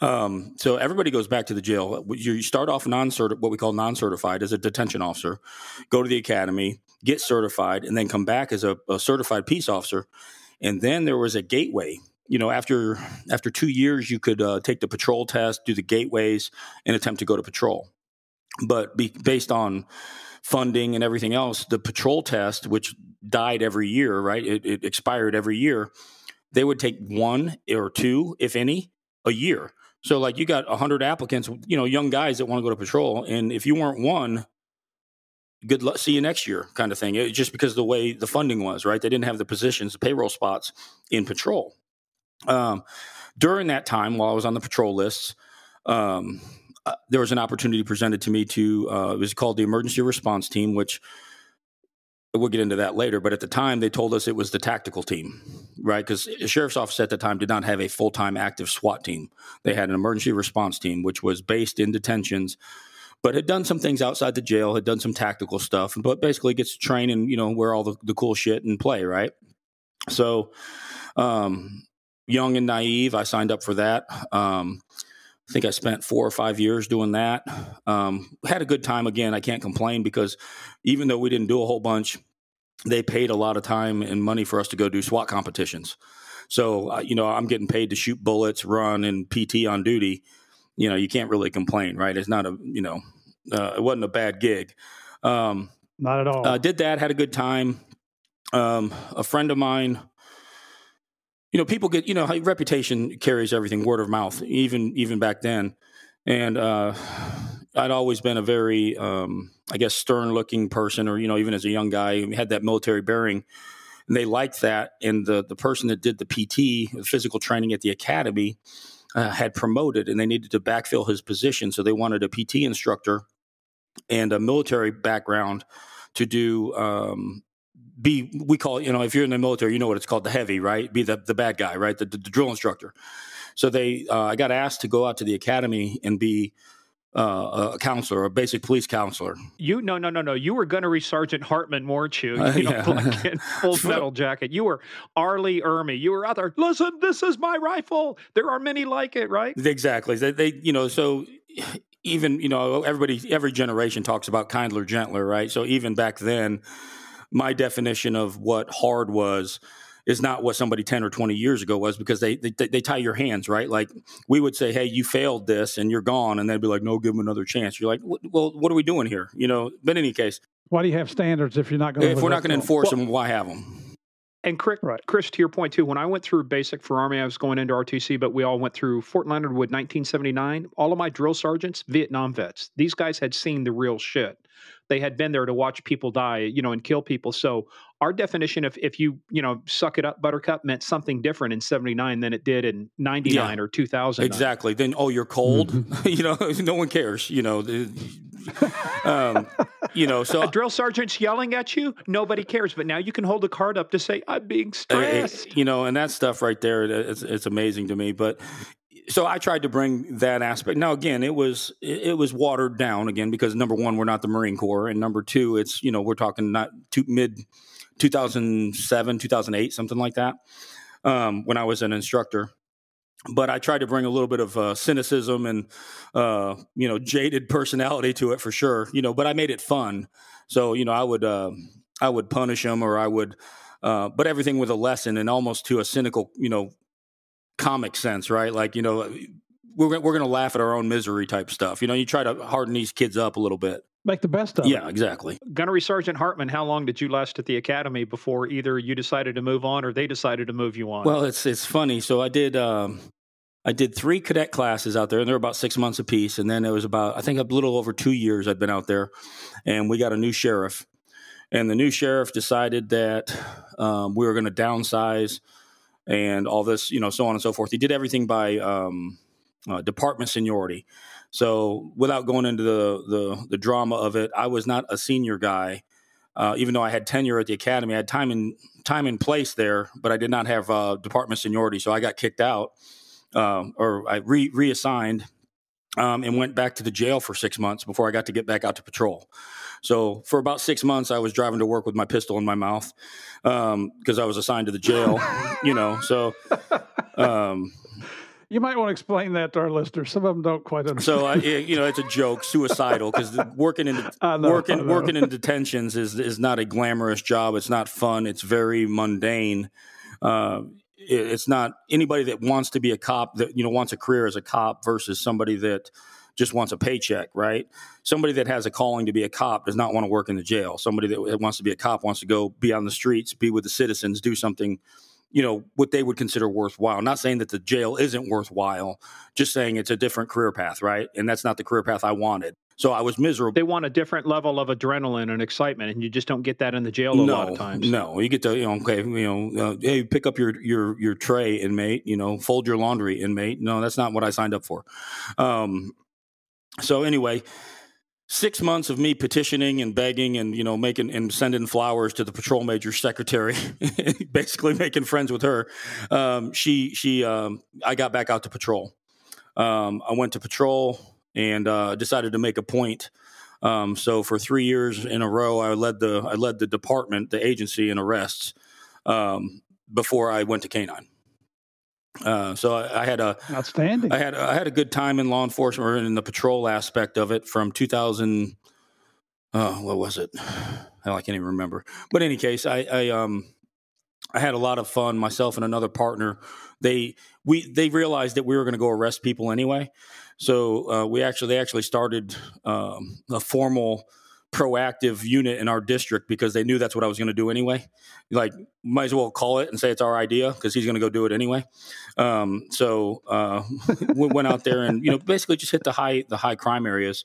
Um, so everybody goes back to the jail. You start off non what we call non certified as a detention officer, go to the academy, get certified, and then come back as a, a certified peace officer. And then there was a gateway. You know, after after two years, you could uh, take the patrol test, do the gateways, and attempt to go to patrol. But be, based on funding and everything else, the patrol test, which died every year, right? It, it expired every year. They would take one or two, if any, a year. So, like, you got 100 applicants, you know, young guys that want to go to patrol. And if you weren't one, good luck, see you next year kind of thing. It, just because the way the funding was, right? They didn't have the positions, the payroll spots in patrol. Um, during that time, while I was on the patrol lists, um, uh, there was an opportunity presented to me to uh, it was called the emergency response team which we'll get into that later but at the time they told us it was the tactical team right? Because the sheriff's office at the time did not have a full-time active swat team. They had an emergency response team which was based in detentions but had done some things outside the jail had done some tactical stuff but basically gets to train and you know wear all the, the cool shit and play right? So um, young and naive i signed up for that. Um, I think I spent four or five years doing that. Um, had a good time. Again, I can't complain because even though we didn't do a whole bunch, they paid a lot of time and money for us to go do SWAT competitions. So, uh, you know, I'm getting paid to shoot bullets, run, and PT on duty. You know, you can't really complain, right? It's not a, you know, uh, it wasn't a bad gig. Um, not at all. Uh, did that, had a good time. Um, a friend of mine you know, people get, you know, reputation carries everything, word of mouth, even even back then. And uh, I'd always been a very, um, I guess, stern-looking person, or you know, even as a young guy, had that military bearing. And they liked that. And the the person that did the PT, the physical training at the academy, uh, had promoted, and they needed to backfill his position, so they wanted a PT instructor and a military background to do um, be we call you know if you're in the military you know what it's called the heavy right be the the bad guy right the, the, the drill instructor so they uh, i got asked to go out to the academy and be uh, a counselor, a basic police counselor. You no no no no. You were Gunnery Sergeant Hartman, weren't you? Uh, you know, yeah. and full metal jacket. You were R. Lee Ermey. You were out there. Listen, this is my rifle. There are many like it, right? Exactly. They, they you know, so even you know, everybody, every generation talks about kindler, gentler, right? So even back then, my definition of what hard was is not what somebody 10 or 20 years ago was because they, they, they tie your hands right? Like we would say hey you failed this and you're gone and they'd be like no give them another chance. You're like well what are we doing here? You know? But in any case why do you have standards if you're not going to if we're not going to enforce well, them why have them and Chris, right. Chris, to your point too, when I went through basic for Army, I was going into RTC, but we all went through Fort Leonard Wood 1979. All of my drill sergeants, Vietnam vets. These guys had seen the real shit they had been there to watch people die, you know, and kill people. So our definition of if you, you know, suck it up, Buttercup meant something different in 79 than it did in 99 yeah, or 2000. Exactly. Then, oh, you're cold. Mm-hmm. you know, no one cares, you know. um, you know, so a drill sergeant's yelling at you, nobody cares. But now you can hold a card up to say, "I'm being stressed." Uh, you know, and that stuff right there, it's, it's amazing to me. But so I tried to bring that aspect. Now, again, it was it was watered down again because number one, we're not the Marine Corps, and number two, it's you know we're talking not two, mid 2007, 2008, something like that. Um, when I was an instructor, but I tried to bring a little bit of uh, cynicism and uh, you know jaded personality to it for sure. You know, but I made it fun. So you know, I would uh, I would punish them or I would. Uh, but everything with a lesson and almost to a cynical, you know, comic sense, right? Like, you know, we're we're gonna laugh at our own misery type stuff. You know, you try to harden these kids up a little bit. Make the best of Yeah, it. exactly. Gunnery Sergeant Hartman, how long did you last at the academy before either you decided to move on or they decided to move you on? Well, it's it's funny. So I did um, I did three cadet classes out there, and they were about six months apiece. And then it was about I think a little over two years I'd been out there, and we got a new sheriff, and the new sheriff decided that um, we were going to downsize and all this, you know, so on and so forth. He did everything by um, uh, department seniority. So without going into the, the the drama of it, I was not a senior guy. Uh, even though I had tenure at the academy, I had time in time in place there, but I did not have uh, department seniority, so I got kicked out um, or I re- reassigned um, and went back to the jail for six months before I got to get back out to patrol. So for about six months, I was driving to work with my pistol in my mouth because I was assigned to the jail. you know, so um, You might want to explain that to our listeners. Some of them don't quite understand. so I, you know, it's a joke, suicidal because working in know, working working in detentions is is not a glamorous job. It's not fun. It's very mundane. Uh, it- it's not anybody that wants to be a cop that you know wants a career as a cop versus somebody that just wants a paycheck, right? Somebody that has a calling to be a cop does not want to work in the jail. Somebody that wants to be a cop wants to go be on the streets, be with the citizens, do something, you know, what they would consider worthwhile. Not saying that the jail isn't worthwhile, just saying it's a different career path, right? And that's not the career path I wanted. So I was miserable. they want a different level of adrenaline and excitement, and you just don't get that in the jail a lot of times. No, you get to you know, okay, you know, uh, hey, pick up your your your tray, inmate. You know, fold your laundry, inmate. No, that's not what I signed up for. Um, so anyway, six months of me petitioning and begging and you know making and sending flowers to the patrol major's secretary, basically making friends with her. Um, she she um, I got back out to patrol. Um, I went to patrol and uh, decided to make a point. Um, so for three years in a row, I led the I led the department, the agency, in arrests um, before I went to canine. Uh, so I, I had a Outstanding. I had I had a good time in law enforcement or in the patrol aspect of it from 2000. Oh, what was it? I can't even remember. But in any case, I, I um I had a lot of fun. Myself and another partner. They we they realized that we were going to go arrest people anyway. So uh, we actually they actually started um, a formal proactive unit in our district because they knew that's what I was going to do anyway. Like, might as well call it and say it's our idea because he's going to go do it anyway. Um, so uh, we went out there and you know basically just hit the high the high crime areas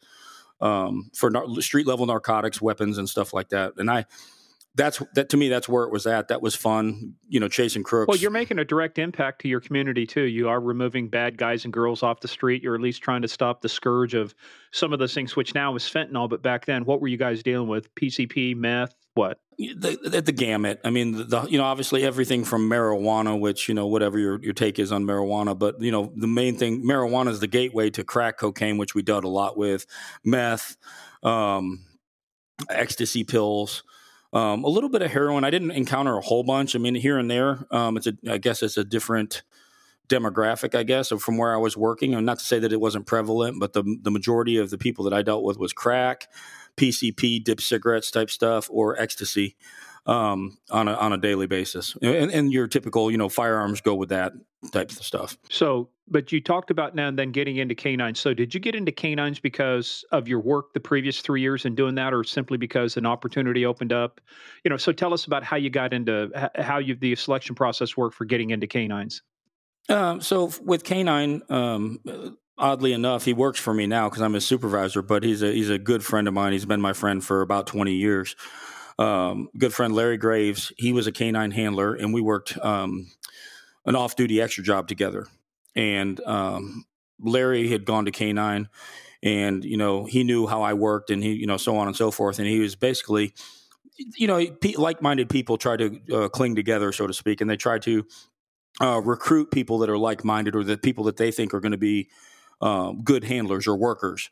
um, for nar- street level narcotics, weapons, and stuff like that. And I that's that to me that's where it was at. That was fun. You know, chasing crooks. Well, you're making a direct impact to your community too. You are removing bad guys and girls off the street. You're at least trying to stop the scourge of some of those things, which now is fentanyl. But back then, what were you guys dealing with? PCP, meth, what? the, the, the gamut. I mean, the, the you know obviously everything from marijuana, which you know whatever your your take is on marijuana, but you know the main thing, marijuana is the gateway to crack cocaine, which we dealt a lot with, meth, um, ecstasy pills. Um, a little bit of heroin. I didn't encounter a whole bunch. I mean, here and there. Um, it's a. I guess it's a different demographic. I guess from where I was working. And not to say that it wasn't prevalent, but the the majority of the people that I dealt with was crack, PCP, dip cigarettes type stuff, or ecstasy um, on a on a daily basis. And, and your typical, you know, firearms go with that type of stuff. So, but you talked about now and then getting into canines. So, did you get into canines because of your work the previous three years and doing that, or simply because an opportunity opened up? You know, so tell us about how you got into how you the selection process worked for getting into canines. Um, so with Canine, um, oddly enough, he works for me now because I'm his supervisor. But he's a he's a good friend of mine. He's been my friend for about 20 years. Um, good friend Larry Graves. He was a canine handler, and we worked um, an off duty extra job together. And um, Larry had gone to canine, and you know he knew how I worked, and he you know so on and so forth. And he was basically, you know, like minded people try to uh, cling together, so to speak, and they try to uh, recruit people that are like minded or the people that they think are going to be um, good handlers or workers.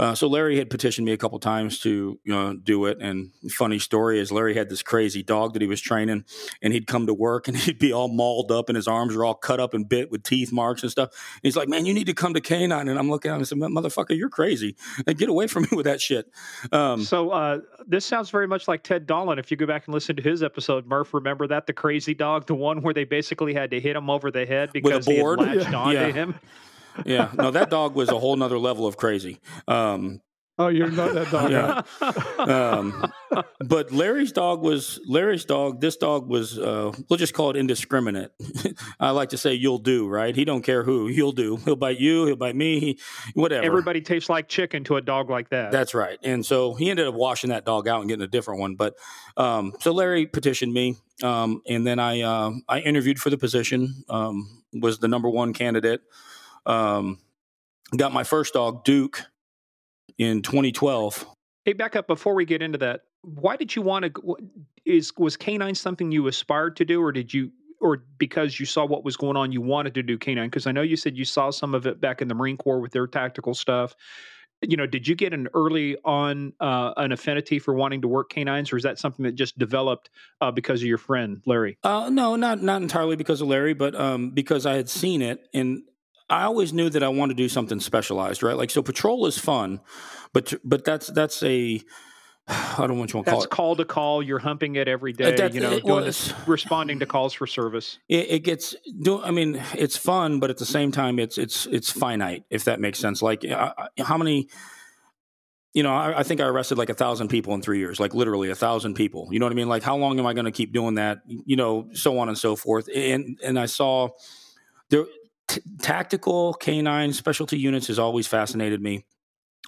Uh, so Larry had petitioned me a couple times to you know do it. And funny story is Larry had this crazy dog that he was training, and he'd come to work and he'd be all mauled up, and his arms are all cut up and bit with teeth marks and stuff. And he's like, "Man, you need to come to canine." And I'm looking at him and said, "Motherfucker, you're crazy! Like, get away from me with that shit." Um, So, uh, this sounds very much like Ted Dolan. If you go back and listen to his episode, Murph, remember that the crazy dog, the one where they basically had to hit him over the head because he had latched Yeah. onto Yeah. him. Yeah. No, that dog was a whole nother level of crazy. Um, Oh, you're not that dog. Yeah. um, but Larry's dog was Larry's dog. This dog was uh, we'll just call it indiscriminate. I like to say you'll do right. He don't care who you'll do. He'll bite you. He'll bite me. He, whatever. Everybody tastes like chicken to a dog like that. That's right. And so he ended up washing that dog out and getting a different one. But um, so Larry petitioned me, um, and then I uh, I interviewed for the position. Um, was the number one candidate. Um, got my first dog, Duke in 2012. Hey, back up before we get into that. Why did you want to? Is was canine something you aspired to do, or did you, or because you saw what was going on, you wanted to do canine? Because I know you said you saw some of it back in the Marine Corps with their tactical stuff. You know, did you get an early on uh, an affinity for wanting to work canines, or is that something that just developed uh, because of your friend Larry? Uh, no, not not entirely because of Larry, but um, because I had seen it and I always knew that I wanted to do something specialized, right? Like so, patrol is fun, but but that's that's a I don't want you to call that's it. call to call. You're humping it every uh, day. That- you know, it doing this, responding to calls for service. It, it gets do. I mean, it's fun, but at the same time, it's it's it's finite. If that makes sense. Like I, I- how many? You know, I, I think I arrested like a thousand people in three years, like literally a thousand people. You know what I mean? Like, how long am I going to keep doing that? You know, so on and so forth. And and I saw there t- tactical canine specialty units has always fascinated me.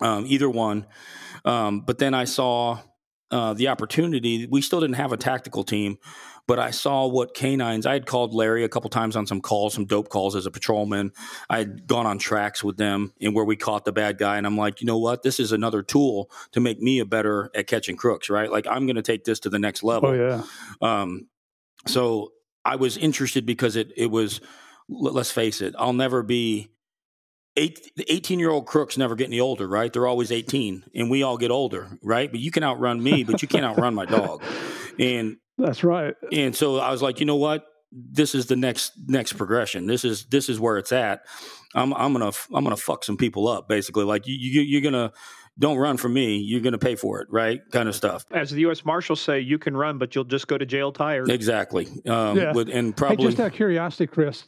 Um, either one, um, but then I saw uh, the opportunity. We still didn't have a tactical team, but I saw what canines. I had called Larry a couple times on some calls, some dope calls as a patrolman. I had gone on tracks with them and where we caught the bad guy. And I'm like, you know what? This is another tool to make me a better at catching crooks, right? Like I'm going to take this to the next level. Oh yeah. Um, so I was interested because it it was. L- Let's face it. I'll never be. Eight, 18 year old crooks never get any older, right? They're always 18 and we all get older, right? But you can outrun me, but you can't outrun my dog. And That's right. and so I was like, you know what? This is the next next progression. This is this is where it's at. I'm I'm gonna I'm gonna fuck some people up, basically. Like you, you you're gonna don't run from me. You're gonna pay for it, right? Kind of stuff. As the U.S. Marshals say, you can run, but you'll just go to jail tired. Exactly. Um, Yeah. with, and Hey, probably just out of curiosity, Chris,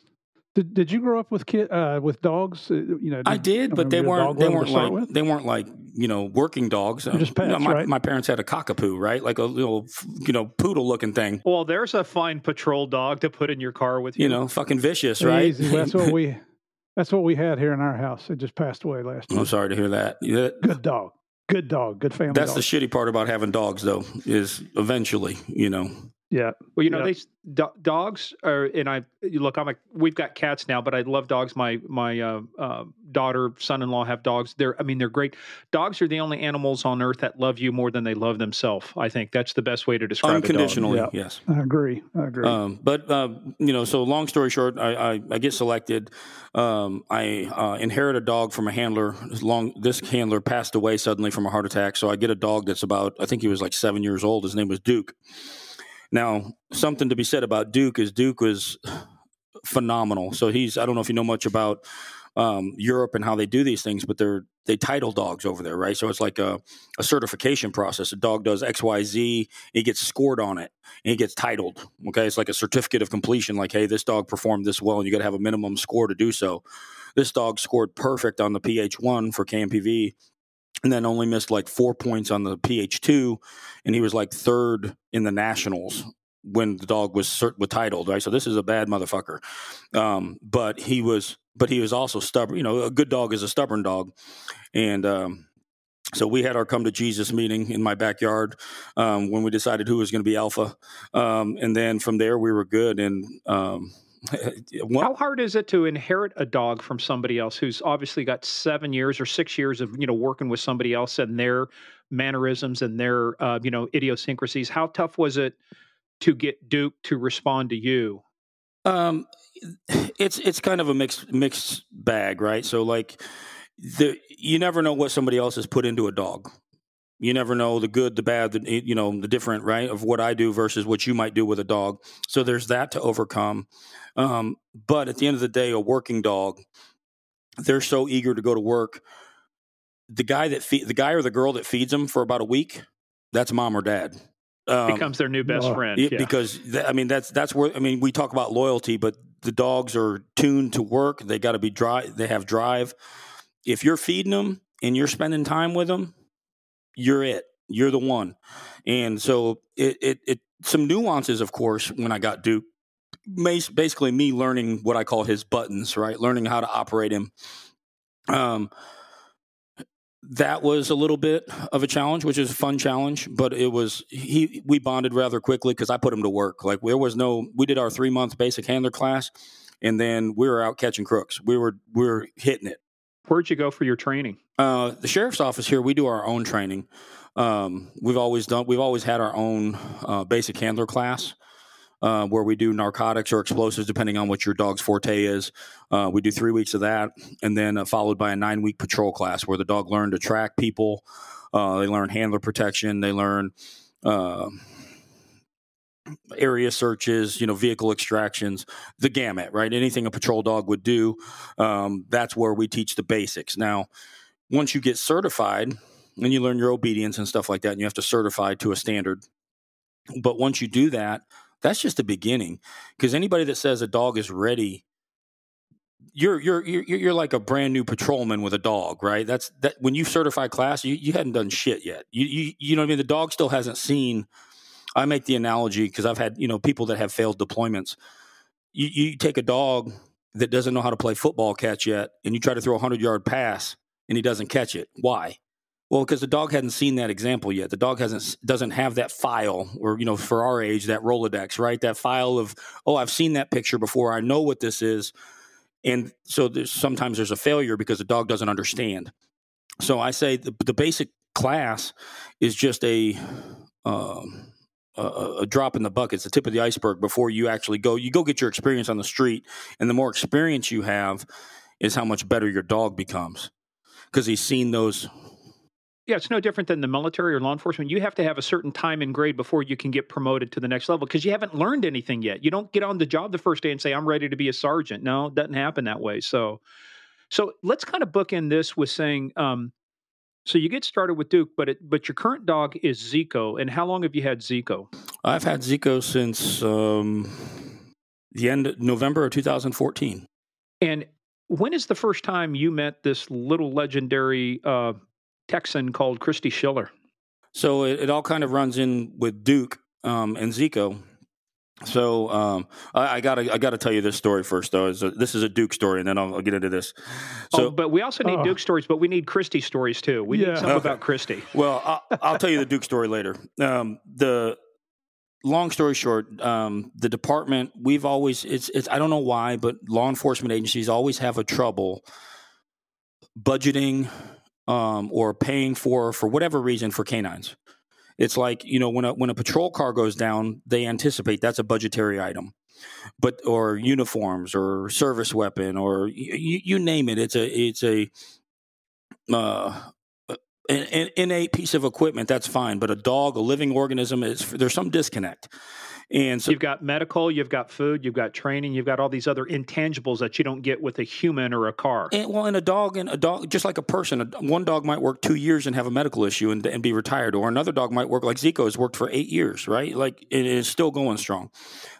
did, did you grow up with kid uh, with dogs? Uh, You know, I did, I but mean, they were you a weren't. They weren't like with? they weren't like you know working dogs. They're just You know, my, right? my parents had a cockapoo, right? Like a little you know poodle looking thing. Well, there's a fine patrol dog to put in your car with you. You know, fucking vicious, right? Easy. That's what we. That's what we had here in our house. It just passed away last year. I'm sorry to hear that. Yeah, Good dog. Good dog. Good family. That's dog. the shitty part about having dogs, though, is eventually, you know. Yeah. Well, you know, Yeah. they do, dogs are, and I you look. I'm a. We've got cats now, but I love dogs. My my uh, uh, daughter, son-in-law have dogs. They're. I mean, they're great. Dogs are the only animals on earth that love you more than they love themselves. I think that's the best way to describe a dog. Unconditionally, Yeah. yes. I agree. I agree. Um, but uh, you know, so long story short, I, I, I get selected. Um, I uh, inherit a dog from a handler. Long this handler passed away suddenly from a heart attack, so I get a dog that's about I think he was like seven years old. His name was Duke. Now, something to be said about Duke is Duke was phenomenal. So he's I don't know if you know much about um, Europe and how they do these things, but they're they title dogs over there, right? So it's like a, a certification process. A dog does X, Y, Z, he gets scored on it, and he gets titled. Okay, it's like a certificate of completion. Like, hey, this dog performed this well, and you got to have a minimum score to do so. This dog scored perfect on the PH1 for KNPV, and then only missed like four points on the PH2, and he was like third in the nationals when the dog was cert- was titled. Right, so this is a bad motherfucker. Um, but he was, but he was also stubborn. You know, a good dog is a stubborn dog, and um, so we had our come to Jesus meeting in my backyard um, when we decided who was going to be alpha, um, and then from there we were good. And um, How hard is it to inherit a dog from somebody else who's obviously got seven years or six years of you know working with somebody else and their mannerisms and their uh, you know idiosyncrasies? How tough was it to get Duke to respond to you? Um, it's it's kind of a mixed mixed bag, right? So like, the you never know what somebody else has put into a dog. You never know the good, the bad, the you know the different, right, of what I do versus what you might do with a dog. So there's that to overcome. Um, but at the end of the day, a working dog, they're so eager to go to work. The guy that feed the guy or the girl that feeds them for about a week, that's mom or dad. Um, Becomes their new best Oh, friend. yeah, yeah. because th- I mean that's that's where I mean we talk about loyalty, but the dogs are tuned to work. They got to be dry. They have drive. If you're feeding them and you're spending time with them, you're it. You're the one. And so it, it, it some nuances, of course, when I got Duke, basically me learning what I call his buttons, right? Learning how to operate him. Um, that was a little bit of a challenge, which is a fun challenge, but it was he we bonded rather quickly because I put him to work. Like there was no we did our three month basic handler class and then we were out catching crooks. We were we were hitting it. Where'd you go for your training? Uh, the sheriff's office here, we do our own training. Um, we've always done we've always had our own uh, basic handler class uh, where we do narcotics or explosives, depending on what your dog's forte is. Uh, we do three weeks of that, and then uh, followed by a nine week patrol class where the dog learned to track people. Uh, they learn handler protection. They learn uh, area searches, you know, vehicle extractions, the gamut, right? Anything a patrol dog would do. Um, that's where we teach the basics. Now, once you get certified and you learn your obedience and stuff like that, and you have to certify to a standard. But once you do that, that's just the beginning. Because anybody that says a dog is ready, you're you're you're you're like a brand new patrolman with a dog, right? That's that when you certify class, you, you hadn't done shit yet. You you you know what I mean? The dog still hasn't seen. I make the analogy because I've had you know people that have failed deployments. You you take a dog that doesn't know how to play football catch yet, and you try to throw a hundred yard pass, and he doesn't catch it. Why? Well, because the dog hadn't seen that example yet. The dog hasn't doesn't have that file, or you know, for our age, that Rolodex, right? That file of oh, I've seen that picture before. I know what this is, and so there's, sometimes there's a failure because the dog doesn't understand. So I say the, the basic class is just a, um, a a drop in the bucket. It's the tip of the iceberg before you actually go. You go get your experience on the street, and the more experience you have, is how much better your dog becomes because he's seen those yeah, it's no different than the military or law enforcement. You have to have a certain time and grade before you can get promoted to the next level because you haven't learned anything yet. You don't get on the job the first day and say, I'm ready to be a sergeant. No, it doesn't happen that way. So, so let's kind of book bookend this with saying, um, so you get started with Duke, but it, but your current dog is Ziko. And how long have you had Ziko? I've had Ziko since um, the end of November of 2014. And when is the first time you met this little legendary uh, Texan called Kristi Schiller. So it, it all kind of runs in with Duke um, and Ziko. So um, I, I, gotta I gotta tell you this story first though. A, this is a Duke story, and then I'll, I'll get into this. So, oh, but we also need Duke stories, but we need Kristi stories too. We yeah. need something okay. about Kristi. Well, I'll, I'll, tell you the Duke story later. Um, the long story short, um, the department we've always it's it's I don't know why, but law enforcement agencies always have a trouble budgeting um, or paying for for whatever reason for canines. It's like you know when a when a patrol car goes down, they anticipate that's a budgetary item, but or uniforms or service weapon or you, you name it. It's a it's a uh, an, innate piece of equipment. That's fine, but a dog, a living organism, is there's some disconnect. And so you've got medical, you've got food, you've got training, you've got all these other intangibles that you don't get with a human or a car. And, well, and a dog, and a dog, just like a person, a, one dog might work two years and have a medical issue and, and be retired, or another dog might work like Ziko has worked for eight years, right? Like it is still going strong.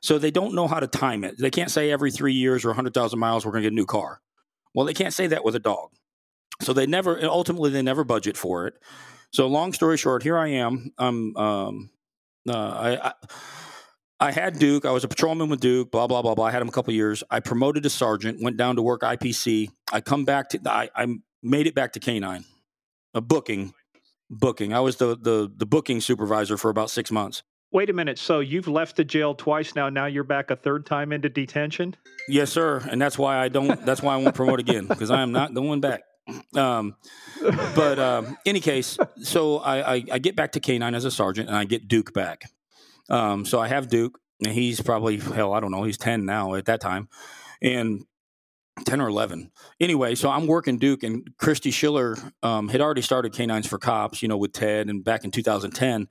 So they don't know how to time it. They can't say every three years or 100,000 miles we're going to get a new car. Well, they can't say that with a dog. So they never, ultimately, they never budget for it. So long story short, here I am. I'm, um, uh, I, I I had Duke. I was a patrolman with Duke. Blah blah blah blah. I had him a couple years. I promoted to sergeant. Went down to work IPC. I come back to. I, I made it back to K9. A booking, booking. I was the the the booking supervisor for about six months. Wait a minute. So you've left the jail twice now. Now you're back a third time into detention. Yes, sir. And that's why I don't. That's why I won't promote again because I am not going back. Um, but um, any case, so I, I, I get back to K9 as a sergeant, and I get Duke back. Um, so I have Duke, and he's probably hell, I don't know, he's ten now at that time, and 10 or 11. Anyway, so I'm working Duke, and Kristi Schiller um, had already started Canines for Cops, you know, with Ted and back in 2010.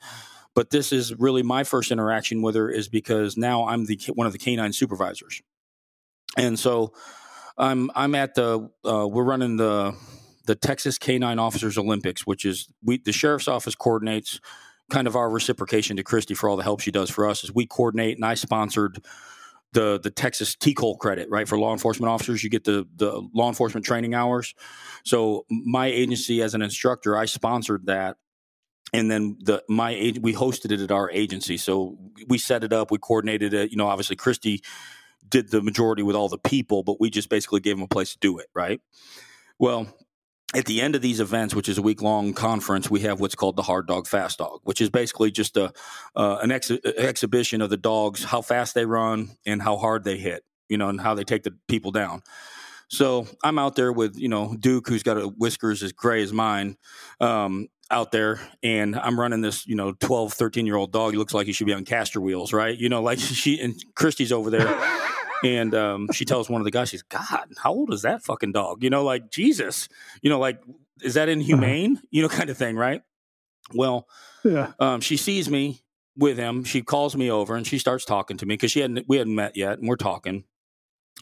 But this is really my first interaction with her is because now I'm the one of the canine supervisors, and so I'm I'm at the uh, we're running the the Texas Canine Officers Olympics, which is we the sheriff's office coordinates kind of our reciprocation to Kristi for all the help she does for us is we coordinate and I sponsored the the Texas TCOL credit, right? For law enforcement officers, you get the the law enforcement training hours. So my agency, as an instructor, I sponsored that, and then the my we hosted it at our agency. So we set it up, we coordinated it. You know, obviously Kristi did the majority with all the people, but we just basically gave them a place to do it, right? Well, at the end of these events, which is a week long conference, we have what's called the hard dog fast dog, which is basically just a uh, an ex- exhibition of the dogs, how fast they run and how hard they hit, you know, and how they take the people down. So I'm out there with you know Duke, who's got a whiskers as gray as mine, um, out there, and I'm running this you know 12, 13 year old dog. He looks like he should be on caster wheels, right? You know, like she and Kristi's over there. And um, she tells one of the guys, she's, God, how old is that fucking dog? You know, like, Jesus, you know, like, is that inhumane? Uh-huh. You know, kind of thing, right? Well, yeah. Um, she sees me with him. She calls me over and she starts talking to me because she hadn't, we hadn't met yet, and we're talking.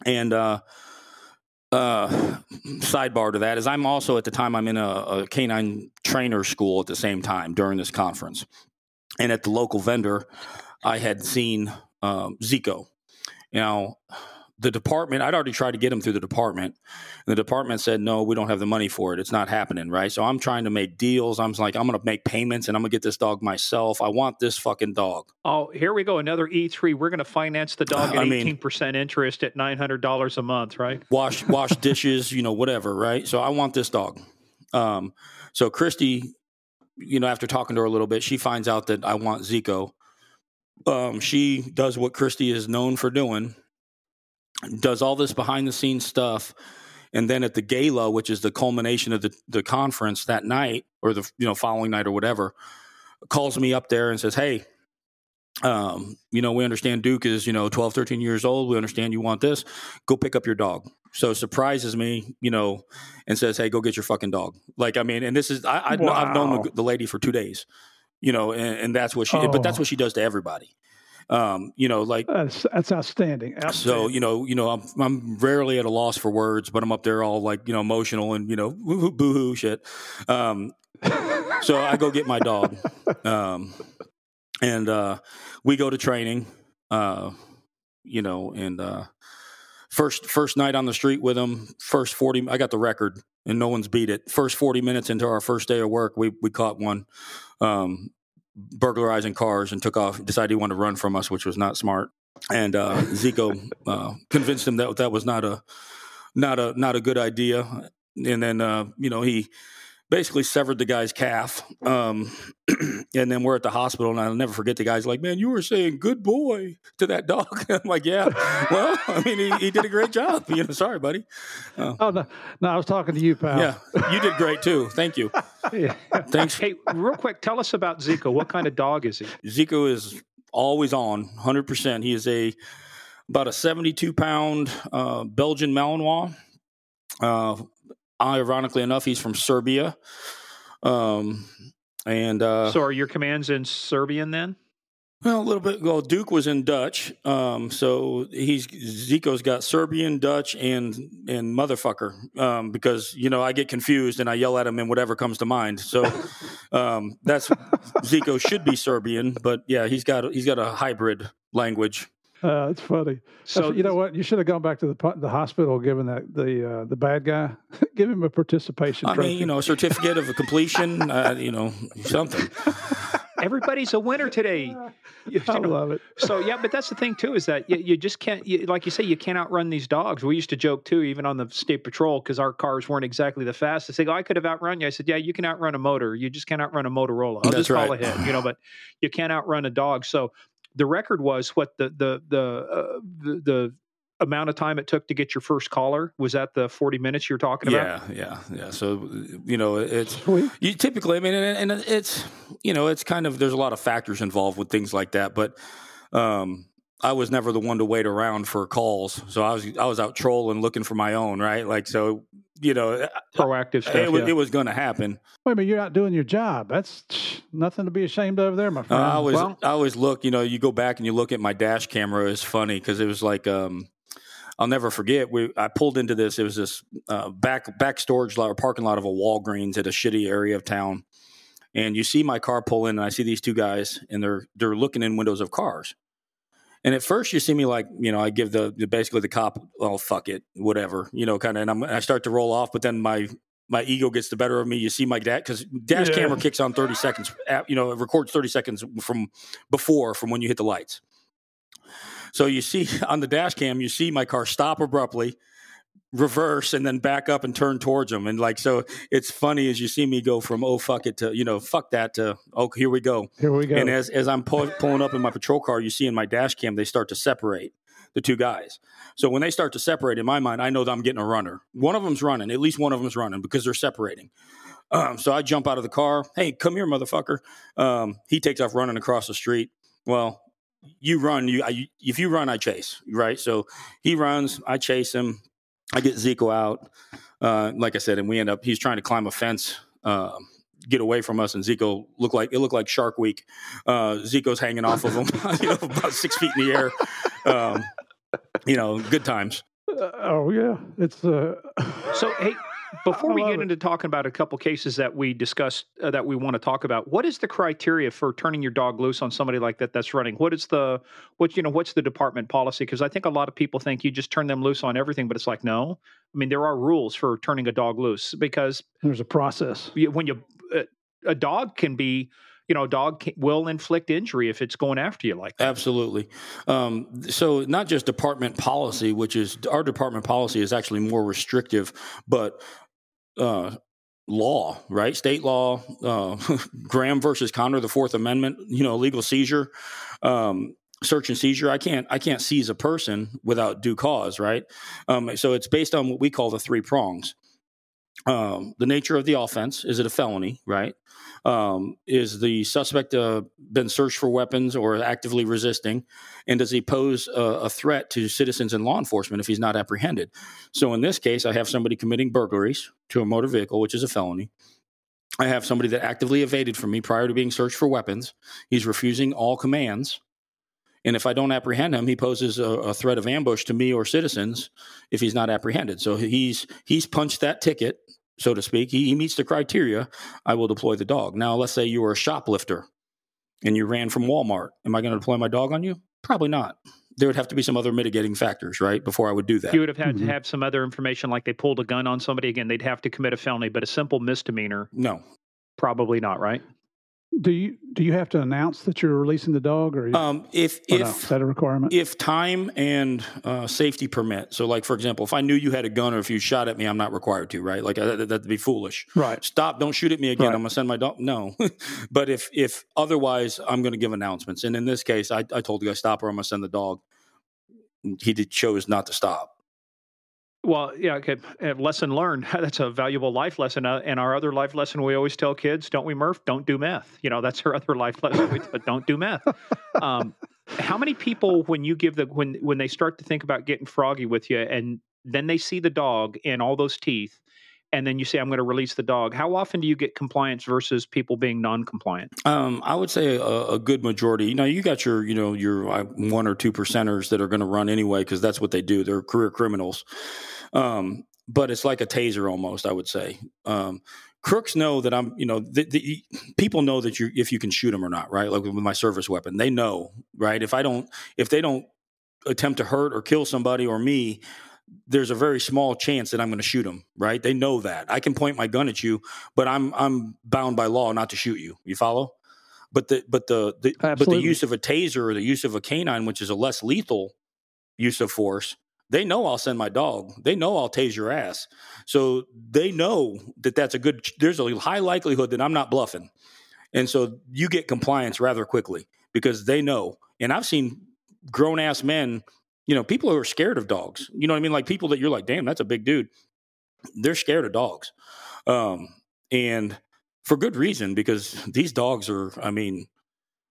And uh, uh, sidebar to that is I'm also at the time I'm in a, a canine trainer school at the same time during this conference, and at the local vendor, I had seen um, Ziko, know, the department, I'd already tried to get him through the department. And the department said, no, we don't have the money for it. It's not happening, right? So I'm trying to make deals. I'm like, I'm going to make payments and I'm going to get this dog myself. I want this fucking dog. Oh, here we go. Another E3. We're going to finance the dog at I mean, 18% interest at $900 a month, right? Wash, wash dishes, you know, whatever, right? So I want this dog. Um, so Kristi, you know, after talking to her a little bit, she finds out that I want Ziko. Um, she does what Kristi is known for doing, does all this behind the scenes stuff, and then at the gala, which is the culmination of the, the conference that night or the you know following night or whatever, calls me up there and says, "Hey, um, you know, we understand Duke is, you know, 12, 13 years old. We understand you want this. Go pick up your dog. So surprises me, you know, and says, Hey, go get your fucking dog. Like, I mean, and this is, I, I, have known the lady for two days you know, and, and that's what she. Oh. But that's oh. what she does to everybody. Um, you know, like that's, that's outstanding. outstanding. So you know, you know, I'm I'm rarely at a loss for words, but I'm up there all like you know emotional and you know boo hoo shit. Um, so I go get my dog, um, and uh, we go to training. Uh, you know, and uh, first first night on the street with him, first forty. I got the record, and no one's beat it. First forty minutes into our first day of work, we we caught one um, burglarizing cars and took off. Decided he wanted to run from us, which was not smart. And uh, Ziko uh, convinced him that that was not a not a not a good idea. And then uh, you know he basically severed the guy's calf. Um, and then we're at the hospital, and I'll never forget the guy's like, "Man, you were saying good boy to that dog." I'm like, "Yeah, well, I mean, he, he did a great job. You know, sorry, buddy." Uh, oh no, no, I was talking to you, pal. Yeah, you did great too. Thank you. yeah. Thanks. Hey, real quick, tell us about Ziko. What kind of dog is he? Ziko is always on, hundred percent. He is a about a seventy-two pound uh, Belgian Malinois. Uh, ironically enough, he's from Serbia. Um, and uh, so, are your commands in Serbian then? Well, a little bit. Well, Duke was in Dutch, um, so he's Ziko's got Serbian, Dutch, and and motherfucker. Um, because you know I get confused and I yell at him in whatever comes to mind. So um, that's Ziko should be Serbian, but yeah, he's got he's got a hybrid language. Uh, it's funny. So you know what? You should have gone back to the the hospital, given that the uh, the bad guy, give him a participation. I trophy. mean, you know, a certificate of completion. uh, you know, something. Everybody's a winner today. You, I know? love it. So yeah, but that's the thing too is that you, you just can't, you, like you say, you can't outrun these dogs. We used to joke too, even on the state patrol, because our cars weren't exactly the fastest. They go, "I could have outrun you." I said, "Yeah, you can outrun a motor. You just can't outrun a Motorola. I'll that's just right. call ahead, you know, but you can't outrun a dog." So the record was what the the the uh, the, the amount of time it took to get your first caller? Was that the 40 minutes you're talking about? Yeah yeah yeah. So you know it's you typically i mean and, and, it's you know it's kind of there's a lot of factors involved with things like that but um i was never the one to wait around for calls so i was i was out trolling looking for my own right like so you know, proactive stuff. It, yeah. was going to happen. Wait a minute, you're not doing your job. That's nothing to be ashamed of there, my friend. Uh, I always, well, I always look. You know, you go back and you look at my dash camera. It's funny because it was like, um, I'll never forget. We I pulled into this. It was this uh, back back storage lot or parking lot of a Walgreens at a shitty area of town, and you see my car pull in, and I see these two guys, and they're they're looking in windows of cars, And at first, you see me like, you know, I give the, the basically the cop, oh fuck it, whatever, you know, kind of, and I'm, I start to roll off, but then my my ego gets the better of me. You see my dad because dash yeah. camera kicks on thirty seconds, you know, it records thirty seconds from before from when you hit the lights. So you see on the dash cam, you see my car stop abruptly reverse and then back up and turn towards them. And like, so it's funny as you see me go from, oh, fuck it to, you know, fuck that to, oh, here we go. Here we go. And as, as I'm pull, pulling up in my patrol car, you see in my dash cam, they start to separate the two guys. So when they start to separate, in my mind, I know that I'm getting a runner. One of them's running, at least one of them's running because they're separating. Um, so I jump out of the car. Hey, come here, motherfucker. Um, he takes off running across the street. Well, you run. You I, if you run, I chase. Right. So he runs. I chase him. I get Ziko out, uh, like I said, and we end up. He's trying to climb a fence, uh, get away from us, and Ziko looked like it looked like Shark Week. Uh, Ziko's hanging off of him, you know, about six feet in the air. Um, you know, good times. Uh, oh yeah, it's uh... so. Hey, before we get it. into talking about a couple cases that we discussed uh, that we want to talk about, what is the criteria for turning your dog loose on somebody like that that's running? What is the what you know? What's the department policy? Because I think a lot of people think you just turn them loose on everything, but it's like no. I mean, there are rules for turning a dog loose because there's a process. When you uh, a dog can be you know, a dog can, will inflict injury if it's going after you like that. Absolutely. Um, so, not just department policy, which is our department policy is actually more restrictive, but uh, law, right? State law, uh, Graham versus Connor, the Fourth Amendment, you know, legal seizure, um, search and seizure. I can't, I can't seize a person without due cause, right? Um, so it's based on what we call the three prongs. Um, the nature of the offense is it a felony, right? Um, is the suspect uh, been searched for weapons or actively resisting? And does he pose a, a, threat to citizens and law enforcement if he's not apprehended? So in this case, I have somebody committing burglaries to a motor vehicle, which is a felony. I have somebody that actively evaded from me prior to being searched for weapons. He's refusing all commands. And if I don't apprehend him, he poses a, a, threat of ambush to me or citizens if he's not apprehended. So he's he's punched that ticket so to speak, he, he meets the criteria, I will deploy the dog. Now, let's say you were a shoplifter and you ran from Walmart. Am I going to deploy my dog on you? Probably not. There would have to be some other mitigating factors, right, before I would do that. You would have had mm-hmm. to have some other information, like they pulled a gun on somebody. Again, they'd have to commit a felony, but a simple misdemeanor. No. Probably not, right? Do you do you have to announce that you're releasing the dog or um, if if no, is that a requirement? if time and uh, safety permit so like for example if i knew you had a gun or if you shot at me i'm not required to right? Like uh, that, would be foolish. Right. Stop don't shoot at me again right. i'm gonna send my dog no. But if if otherwise i'm gonna give announcements. And in this case i, I told the guy stop or i'm gonna send the dog. He did, chose not to stop well, yeah, okay. Lesson learned. That's a valuable life lesson. Uh, and our other life lesson we always tell kids, don't we, Murph? Don't do meth. You know, that's our other life lesson. We don't do meth. Um, how many people, when you give the when when they start to think about getting froggy with you, and then they see the dog and all those teeth, and then you say, "I'm going to release the dog." How often do you get compliance versus people being non-compliant? Um, I would say a, a, good majority. You know, you got your, you know, your uh, one or two percenters that are going to run anyway because that's what they do. They're career criminals. Um, but it's like a taser almost. I would say. Um, crooks know that I'm, you know, the, the, people know that you if you can shoot them or not, right? Like with my service weapon, they know, right? If I don't, if they don't attempt to hurt or kill somebody or me, there's a very small chance that I'm going to shoot them, right? They know that. I can point my gun at you, but I'm I'm bound by law not to shoot you. You follow? But the but the, the but the use of a taser or the use of a canine, which is a less lethal use of force, they know I'll send my dog. They know I'll tase your ass. So they know that that's a good. There's a high likelihood that I'm not bluffing, and so you get compliance rather quickly because they know. And I've seen grown ass men you know, people who are scared of dogs. You know what I mean? Like people that you're like, damn, that's a big dude. They're scared of dogs. Um, and for good reason, because these dogs are, I mean,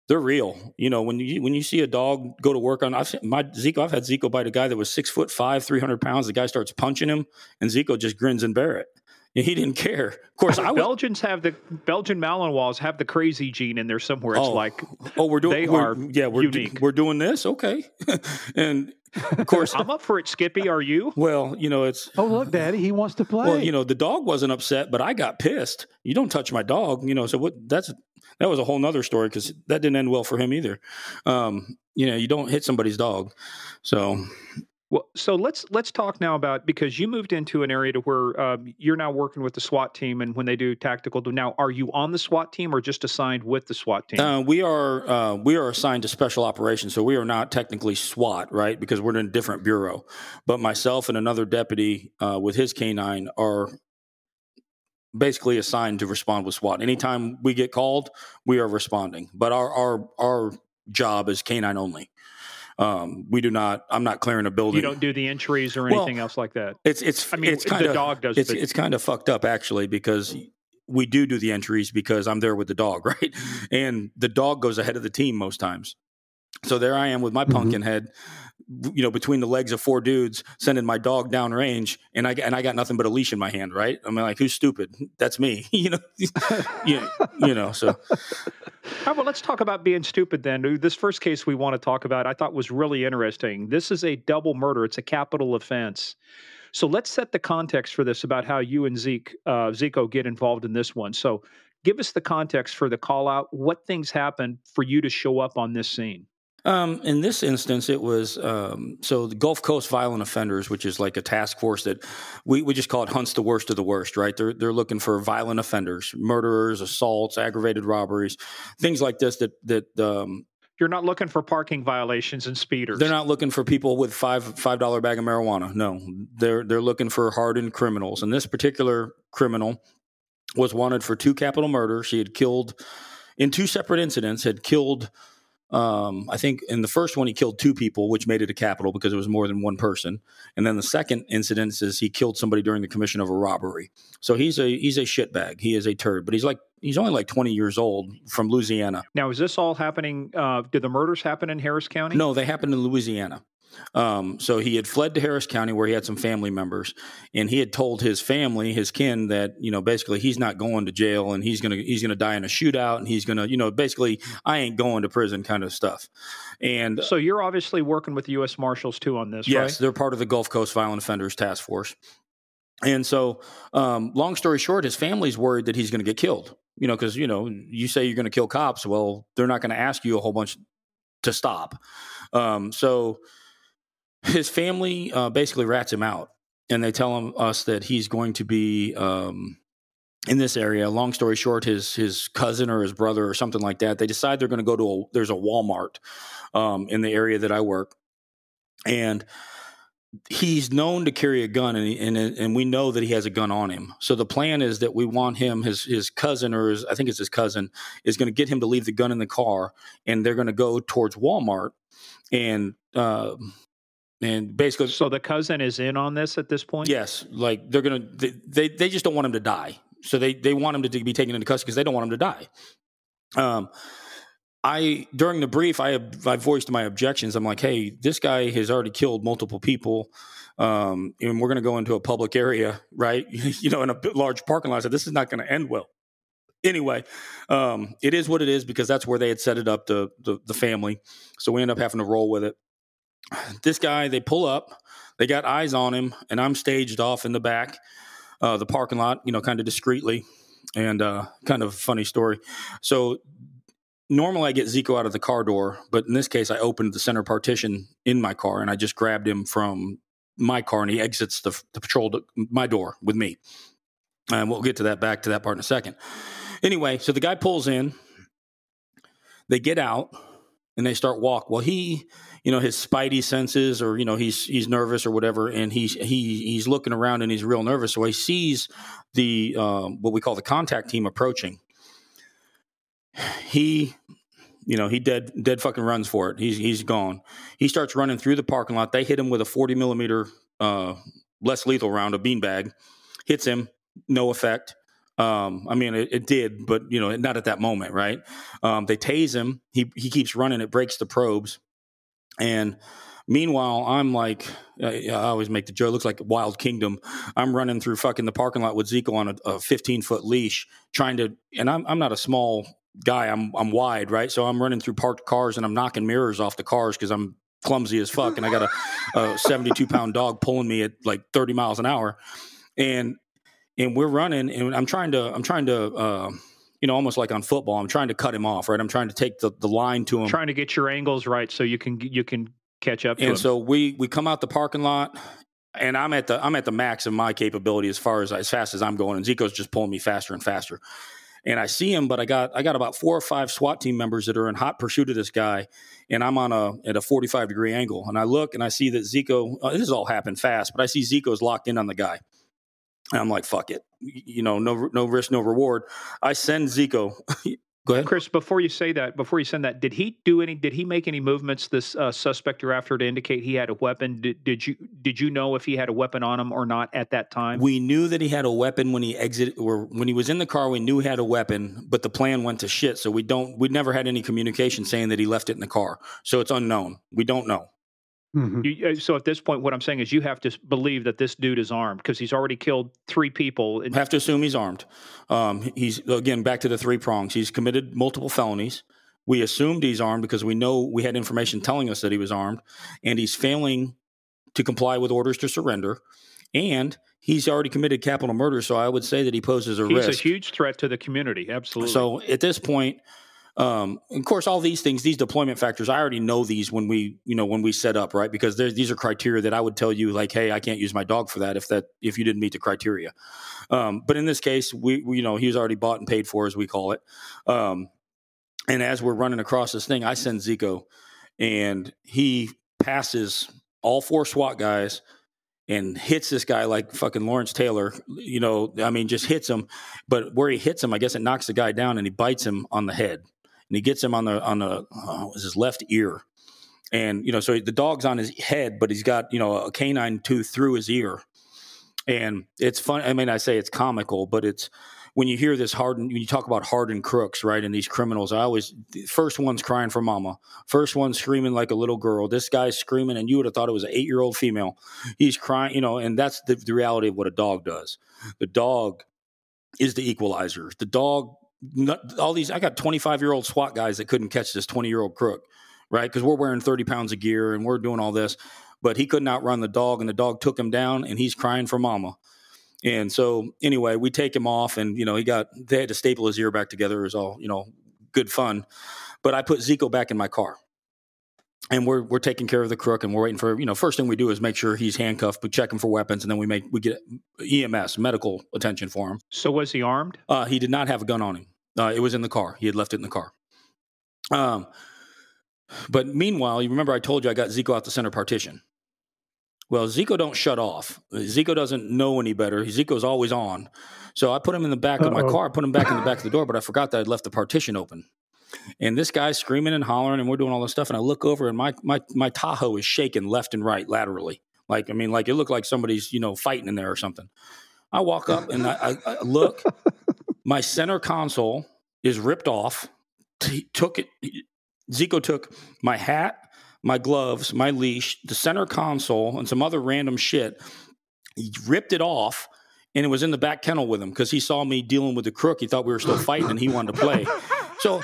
they're real. You know, when you when you see a dog go to work on, I've seen my Ziko. I've had Ziko bite a guy that was six foot five, three hundred pounds. The guy starts punching him, and Ziko just grins and bear it. He didn't care. Of course, I Belgians have the Belgian Malinois have the crazy gene in there somewhere. It's oh, like oh, we're doing. They we're, are yeah, we're unique. Do, we're doing this, okay. and Of course, I'm up for it, Skippy. Are you? well, you know, it's Oh, look, Daddy, he wants to play. well, you know, the dog wasn't upset, but I got pissed. You don't touch my dog, you know. So what? That's that was a whole nother story because that didn't end well for him either. Um, you know, you don't hit somebody's dog. So Well, so let's let's talk now about because you moved into an area to where um, you're now working with the SWAT team, and when they do tactical. Now, are you on the SWAT team or just assigned with the SWAT team? uh, we are uh, we are assigned to special operations, so we are not technically SWAT, right? Because we're in a different bureau. But myself and another deputy uh, with his canine are basically assigned to respond with SWAT. Anytime we get called, we are responding. But our our our job is canine only. Um, we do not. I'm not clearing a building. you don't do the entries or Well, anything else like that. It's it's I mean, it's kind the of dog does. it's but it's kind of fucked up actually because we do do the entries because I'm there with the dog, right? And the dog goes ahead of the team most times. So there I am with my Mhm. pumpkin head, you know, between the legs of four dudes, sending my dog down range, and I and I got nothing but a leash in my hand, right? I mean, like, who's stupid? That's me, you know, you, you know. So All right, well, let's talk about being stupid then. This first case we want to talk about, I thought was really interesting. This is a double murder. It's a capital offense. So let's set the context for this about how you and Zeke, uh, Ziko get involved in this one. So give us the context for the call out. What things happened for you to show up on this scene? Um, in this instance, it was um, so the Gulf Coast Violent Offenders, which is like a task force that we, we just call it hunts the worst of the worst, right? They're they're looking for violent offenders, murderers, assaults, aggravated robberies, things like this. That that um, You're not looking for parking violations and speeders. they're not looking for people with five five dollar bag of marijuana. No, they're they're looking for hardened criminals. And this particular criminal was wanted for two capital murders. He had killed in two separate incidents. Had killed. Um, I think in the first one he killed two people, which made it a capital because it was more than one person. And then the second incident is he killed somebody during the commission of a robbery. So he's a he's a shitbag. He is a turd, but he's like he's only like twenty years old from Louisiana. Now, is this all happening? Uh, did the murders happen in Harris County? No, they happened in Louisiana. Um, so he had fled to Harris County where he had some family members, and he had told his family, his kin, that you know basically he's not going to jail and he's gonna he's gonna die in a shootout and he's gonna you know basically I ain't going to prison kind of stuff. And So you're obviously working with U.S. Marshals too on this, yes, right? they're part of the Gulf Coast Violent Offenders Task Force. And so, um, long story short, his family's worried that he's going to get killed. You know, because you know, you say you're going to kill cops. Well, they're not going to ask you a whole bunch to stop. Um, so, his family uh, basically rats him out, and they tell him us that he's going to be um, in this area. Long story short, his his cousin or his brother or something like that. They decide they're going to go to a there's a Walmart um, in the area that I work, and he's known to carry a gun and, and and we know that he has a gun on him. So the plan is that we want him his his cousin or his, I think it's his cousin is going to get him to leave the gun in the car and they're going to go towards Walmart and uh, and basically So the cousin is in on this at this point. yes, like they're going to they, they they just don't want him to die. So they they want him to be taken into custody because they don't want him to die. Um I during the brief, I have I voiced my objections. I'm like, hey, this guy has already killed multiple people, um, and we're going to go into a public area, right? you know, in a large parking lot. So this is not going to end well. Anyway, um, it is what it is because that's where they had set it up the, the the family. So we end up having to roll with it. This guy, they pull up, they got eyes on him, and I'm staged off in the back, uh, the parking lot, you know, kind of discreetly, and uh, kind of funny story. So normally I get Ziko out of the car door, but in this case, I opened the center partition in my car and I just grabbed him from my car and he exits the, the patrol to my door with me. And we'll get to that back to that part in a second. Anyway, so the guy pulls in, they get out and they start walk. Well, he, you know, his spidey senses or, you know, he's, he's nervous or whatever. And he's, he, he's looking around and he's real nervous. So he sees the, um, what we call the contact team approaching. He you know he dead dead fucking runs for it. He's he's gone. He starts running through the parking lot. They hit him with a 40 millimeter uh less lethal round a beanbag. Hits him. No effect. Um i mean it, it did but you know not at that moment right? Um they tase him. He he keeps running. It breaks the probes and Meanwhile, I'm like, I always make the joke. Looks like Wild Kingdom. I'm running through fucking the parking lot with Ziko on a, a 15 foot leash, trying to. And I'm I'm not a small guy. I'm I'm wide, right? So I'm running through parked cars and I'm knocking mirrors off the cars because I'm clumsy as fuck, and I got a, a 72 pound dog pulling me at like 30 miles an hour, and and we're running, and I'm trying to I'm trying to. Uh, you know, almost like on football, I'm trying to cut him off, right? I'm trying to take the, the line to him, trying to get your angles right so you can you can catch up. and him. so we we come out the parking lot, and I'm at the I'm at the max of my capability as far as as fast as I'm going, and Ziko's just pulling me faster and faster. And I see him, but I got I got about four or five SWAT team members that are in hot pursuit of this guy, and I'm on a at a 45 degree angle, and I look and I see that Ziko. Uh, this has all happened fast, but I see Ziko's locked in on the guy. And I'm like, fuck it, you know, no no risk, no reward. I send Ziko. Go ahead. Chris, before you say that, before you send that, did he do any? Did he make any movements? This uh, suspect you're after to indicate he had a weapon. Did, did you did you know if he had a weapon on him or not at that time? We knew that he had a weapon when he exited, or when he was in the car. We knew he had a weapon, but the plan went to shit. So we don't. We never had any communication saying that he left it in the car. So it's unknown. We don't know. Mhm. You, uh, so at this point, what I'm saying is you have to believe that this dude is armed because he's already killed three people. Have to assume he's armed. Um, he's again back to the three prongs. He's committed multiple felonies. We assumed he's armed because we know we had information telling us that he was armed, and he's failing to comply with orders to surrender. And he's already committed capital murder, so I would say that he poses a he's risk. He's a huge threat to the community. Absolutely. So at this point, um, of course, all these things, these deployment factors, I already know these when we, you know, when we set up, right? Because these are criteria that I would tell you, like, hey, I can't use my dog for that if that if you didn't meet the criteria. Um, but in this case, we, we, you know, he was already bought and paid for, as we call it. Um, and as we're running across this thing, I send Ziko, and he passes all four SWAT guys and hits this guy like fucking Lawrence Taylor. You know, I mean, just hits him. But where he hits him, I guess it knocks the guy down, and he bites him on the head, and he gets him on the on the oh, his left ear. And you know, so the dog's on his head, but he's got you know a canine tooth through his ear, and it's fun. I mean, I say it's comical, but it's when you hear this hardened, when you talk about hardened crooks, right? And these criminals, I always first one's crying for mama, first one's screaming like a little girl. This guy's screaming, and you would have thought it was an eight year old female. He's crying, you know, and that's the, the reality of what a dog does. The dog is the equalizer. The dog, all these, I got 25 year old SWAT guys that couldn't catch this 20 year old crook, right? Because we're wearing 30 pounds of gear and we're doing all this, but he couldn't outrun the dog, and the dog took him down, and he's crying for mama. And so, anyway, we take him off, and you know, he got they had to staple his ear back together. It was all you know, good fun. But I put Ziko back in my car, and we're we're taking care of the crook, and we're waiting for you know. First thing we do is make sure he's handcuffed. We check him for weapons, and then we make we get EMS medical attention for him. so was he armed? Uh, he did not have a gun on him. Uh, it was in the car. He had left it in the car. Um, but meanwhile, you remember I told you I got Ziko out the center partition. Well, Ziko don't shut off. Ziko doesn't know any better. Ziko's always on. So I put him in the back of my car. Put him back in the back of the door, but I forgot that I'd left the partition open. And this guy's screaming and hollering, and we're doing all this stuff. And I look over, and my my my Tahoe is shaking left and right laterally. Like I mean, like it looked like somebody's you know fighting in there or something. I walk up and I, I, I look. my center console is ripped off. He took it. Ziko took my hat, my gloves, my leash, the center console, and some other random shit. He ripped it off, and it was in the back kennel with him because he saw me dealing with the crook. He thought we were still fighting, and he wanted to play. So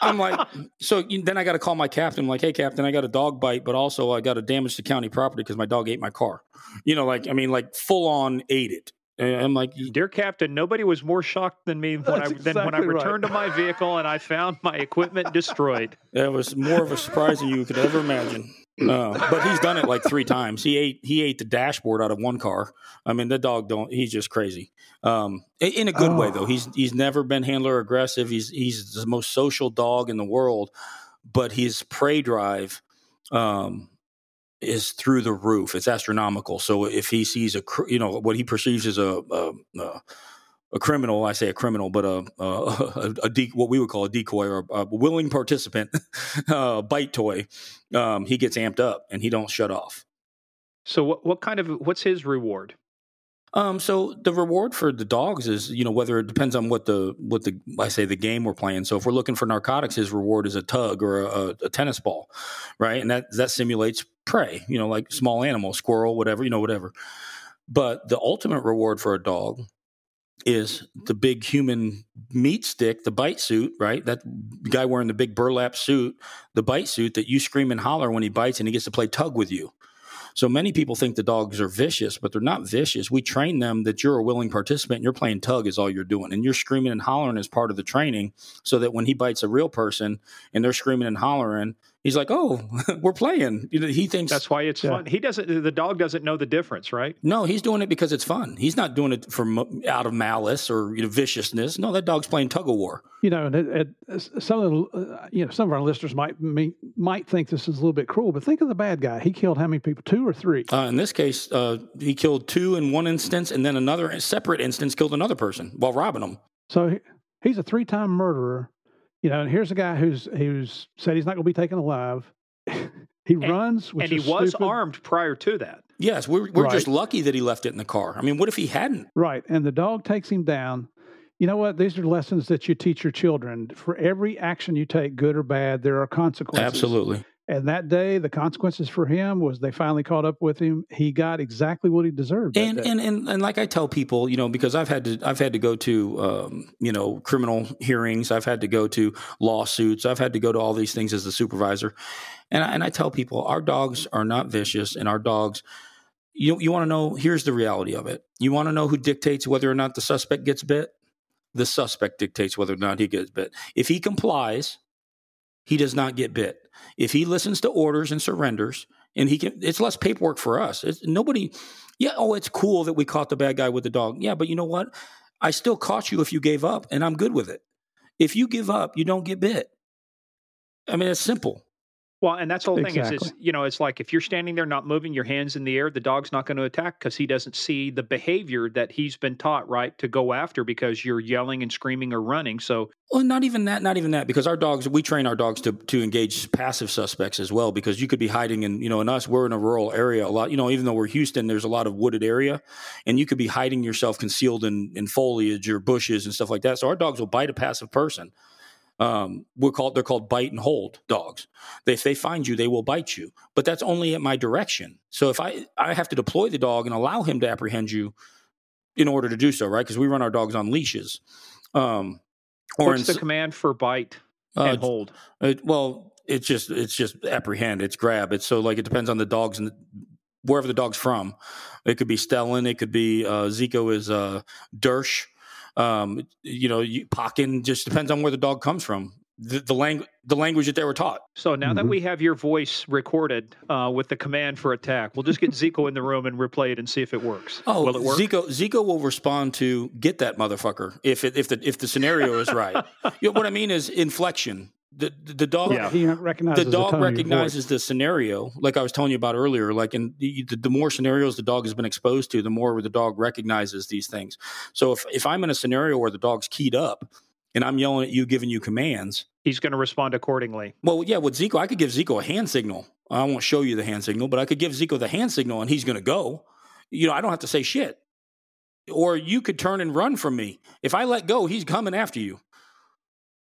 I'm like, so then I got to call my captain. I'm like, hey, captain, I got a dog bite, but also I got a damage to county property because my dog ate my car. You know, like I mean, like full on ate it. And I'm like, Dear Captain, nobody was more shocked than me when I That's than when I exactly right. returned to my vehicle and I found my equipment destroyed. That was more of a surprise than you could ever imagine. Uh, but he's done it like three times. He ate he ate the dashboard out of one car. I mean, the dog don't. He's just crazy. Um, in- a good way though. Oh. He's he's never been handler aggressive. He's he's the most social dog in the world. But his prey drive um, is through the roof. It's astronomical. So if he sees a you know what he perceives as a, a, a a criminal, I say a criminal, but a a, a, a de- what we would call a decoy or a, a willing participant, uh, bite toy, um, he gets amped up and he don't shut off. So what what kind of what's his reward? Um, so the reward for the dogs is, you know, whether it depends on what the what the I say the game we're playing. So if we're looking for narcotics, his reward is a tug or a, a tennis ball, right? And that that simulates prey, you know, like small animal, squirrel, whatever, you know, whatever. But the ultimate reward for a dog is the big human meat stick, the bite suit, right? That guy wearing the big burlap suit, the bite suit that you scream and holler when he bites and he gets to play tug with you. So many people think the dogs are vicious, but they're not vicious. We train them that you're a willing participant and you're playing tug is all you're doing. And you're screaming and hollering as part of the training so that when he bites a real person and they're screaming and hollering, he's like, "Oh, we're playing." You know, he thinks that's why it's yeah. fun. He doesn't. The dog doesn't know the difference, right? No, he's doing it because it's fun. He's not doing it from out of malice or you know, viciousness. No, that dog's playing tug of war. You know, and it, it, some of the uh, you know some of our listeners might might think this is a little bit cruel, but think of the bad guy. He killed how many people? Two or three? Uh, in this case, uh, he killed two in one instance, and then another separate instance killed another person while robbing them. So he, he's a three-time murderer you know, and here's a guy who's who's said he's not going to be taken alive. he and, runs, and he was stupid. armed prior to that. Yes, we're we're right. just lucky that he left it in the car. I mean, what if he hadn't? Right, and the dog takes him down. You know what? These are lessons that you teach your children. For every action you take, good or bad, there are consequences. Absolutely. And that day, the consequences for him was they finally caught up with him. He got exactly what he deserved. And, and and and like I tell people, you know, because I've had to I've had to go to um, you know criminal hearings, I've had to go to lawsuits, I've had to go to all these things as a supervisor, and I, and I tell people our dogs are not vicious, and our dogs. You you want to know? Here's the reality of it. You want to know who dictates whether or not the suspect gets bit? The suspect dictates whether or not he gets bit. If he complies, he does not get bit. If he listens to orders and surrenders, and he can, it's less paperwork for us. It's, nobody, yeah, oh, it's cool that we caught the bad guy with the dog. Yeah, but you know what? I still caught you if you gave up, and I'm good with it. If you give up, you don't get bit. I mean, it's simple. Well, and that's the whole thing exactly. is, is, you know, it's like if you're standing there not moving your hands in the air, the dog's not going to attack because he doesn't see the behavior that he's been taught, right, to go after because you're yelling and screaming or running. So, well, not even that, not even that, because our dogs, we train our dogs to to engage passive suspects as well, because you could be hiding in, you know, in us, we're in a rural area a lot, you know, even though we're Houston, there's a lot of wooded area, and you could be hiding yourself concealed in in foliage or bushes and stuff like that. So our dogs will bite a passive person um, we're called they're called bite and hold dogs. They, if they find you, they will bite you, but that's only at my direction. So if I I have to deploy the dog and allow him to apprehend you in order to do so, right? Because we run our dogs on leashes. Um, or What's in, the command for bite uh, and hold? It, well, it's just it's just apprehend. It's grab. It's so like it depends on the dogs and wherever the dog's from. It could be Stellen. It could be uh, Ziko is uh, Dersh um, you know, you, Pocken just depends on where the dog comes from. The, the language the language that they were taught. So now mm-hmm. that we have your voice recorded uh, with the command for attack, we'll just get Ziko in the room and replay it and see if it works. Oh, will it work? Ziko Ziko will respond to get that motherfucker if it, if the if the scenario is right. you know, what I mean is inflection the the dog yeah. he recognizes the dog the recognizes the scenario like i was telling you about earlier like in the, the, more scenarios the dog has been exposed to the more the dog recognizes these things. So if if i'm in a scenario where the dog's keyed up and i'm yelling at you giving you commands he's going to respond accordingly. well yeah with ziko i could give ziko a hand signal. I won't show you the hand signal but i could give ziko the hand signal and he's going to go. You know i don't have to say shit. Or you could turn and run from me. If i let go he's coming after you.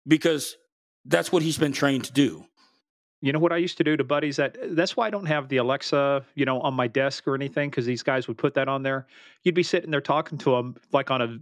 Because that's what he's been trained to do. You know what I used to do to buddies that that's why I don't have the Alexa, you know, on my desk or anything because these guys would put that on there. You'd be sitting there talking to them like on a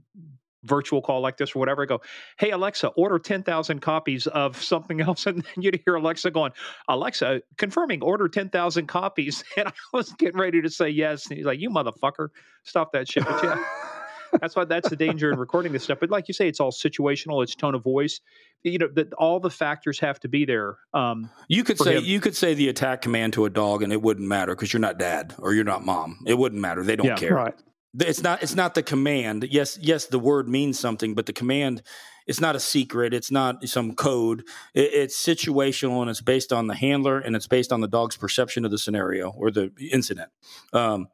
virtual call like this or whatever. I go, "Hey Alexa, order 10,000 copies of something else." And then you'd hear Alexa going, "Alexa, confirming order 10,000 copies." And I was getting ready to say yes, and he's like, "You motherfucker, stop that shit." That's why that's the danger in recording this stuff. But like you say, it's all situational. It's tone of voice. You know that all the factors have to be there. Um, you could say him. you could say the attack command to a dog, and it wouldn't matter because you're not dad or you're not mom. It wouldn't matter. They don't yeah, care. Right. It's not. It's not the command. Yes, yes, the word means something, but the command. It's not a secret. It's not some code. It, it's situational, and it's based on the handler, and it's based on the dog's perception of the scenario or the incident. Um,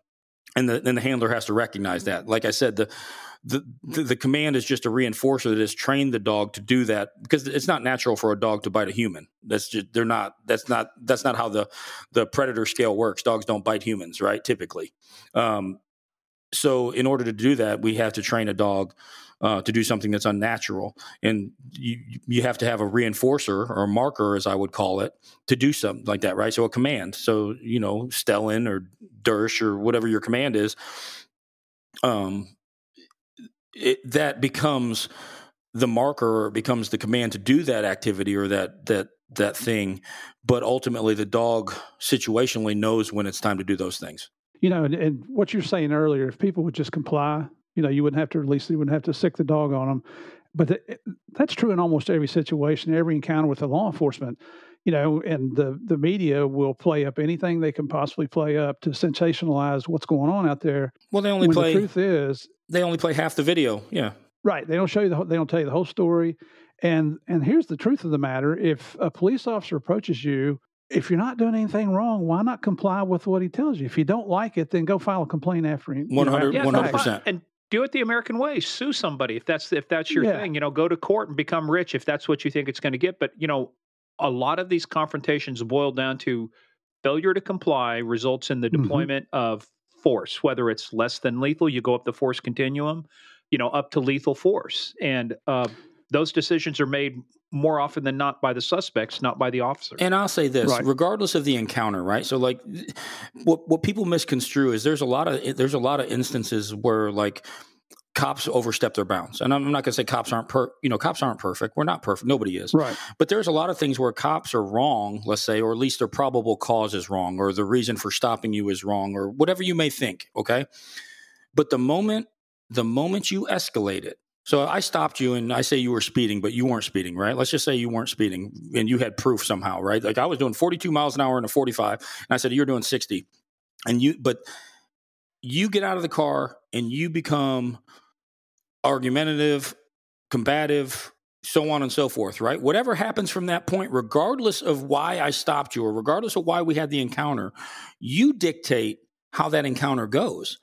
and the, then the handler has to recognize that. Like I said, the, the the command is just a reinforcer that has trained the dog to do that because it's not natural for a dog to bite a human. That's just they're not. That's not that's not how the the predator scale works. Dogs don't bite humans, right? Typically. Um, so in order to do that, we have to train a dog uh, to do something that's unnatural, and you you have to have a reinforcer or a marker, as I would call it, to do something like that, right? So a command. So you know, Stellen or Dersh or whatever your command is, um, it, that becomes the marker or becomes the command to do that activity or that that that thing, but ultimately the dog situationally knows when it's time to do those things. You know, and, and what you're saying earlier, if people would just comply, you know, you wouldn't have to release, you wouldn't have to sick the dog on them. But the, that's true in almost every situation, every encounter with the law enforcement. You know, and the the media will play up anything they can possibly play up to sensationalize what's going on out there. Well, they only play. The truth is, they only play half the video. Yeah, right. They don't show you the. They don't tell you the whole story. And and here's the truth of the matter: if a police officer approaches you if you're not doing anything wrong, why not comply with what he tells you? If you don't like it, then go file a complaint after him. 100 percent. And do it the American way. Sue somebody if that's if that's your yeah. thing. You know, go to court and become rich if that's what you think it's going to get. But you know, a lot of these confrontations boil down to failure to comply results in the mm-hmm. deployment mm-hmm. of force, whether it's less than lethal, you go up the force continuum, you know, up to lethal force, and uh, those decisions are made more often than not by the suspects, not by the officer. And I'll say this, right. regardless of the encounter, right? So like what what people misconstrue is there's a lot of there's a lot of instances where like cops overstep their bounds. And I'm not going to say cops aren't per, you know, cops aren't perfect. We're not perfect. Nobody is. Right. But there's a lot of things where cops are wrong, let's say, or at least their probable cause is wrong or the reason for stopping you is wrong or whatever you may think, okay? But the moment the moment you escalate it, so I stopped you and I say you were speeding, but you weren't speeding, right? Let's just say you weren't speeding and you had proof somehow, right? Like I was doing 42 miles an hour in a 45 and I said you're doing 60. And you but you get out of the car and you become argumentative, combative, so on and so forth, right? Whatever happens from that point, regardless of why I stopped you or regardless of why we had the encounter, you dictate how that encounter goes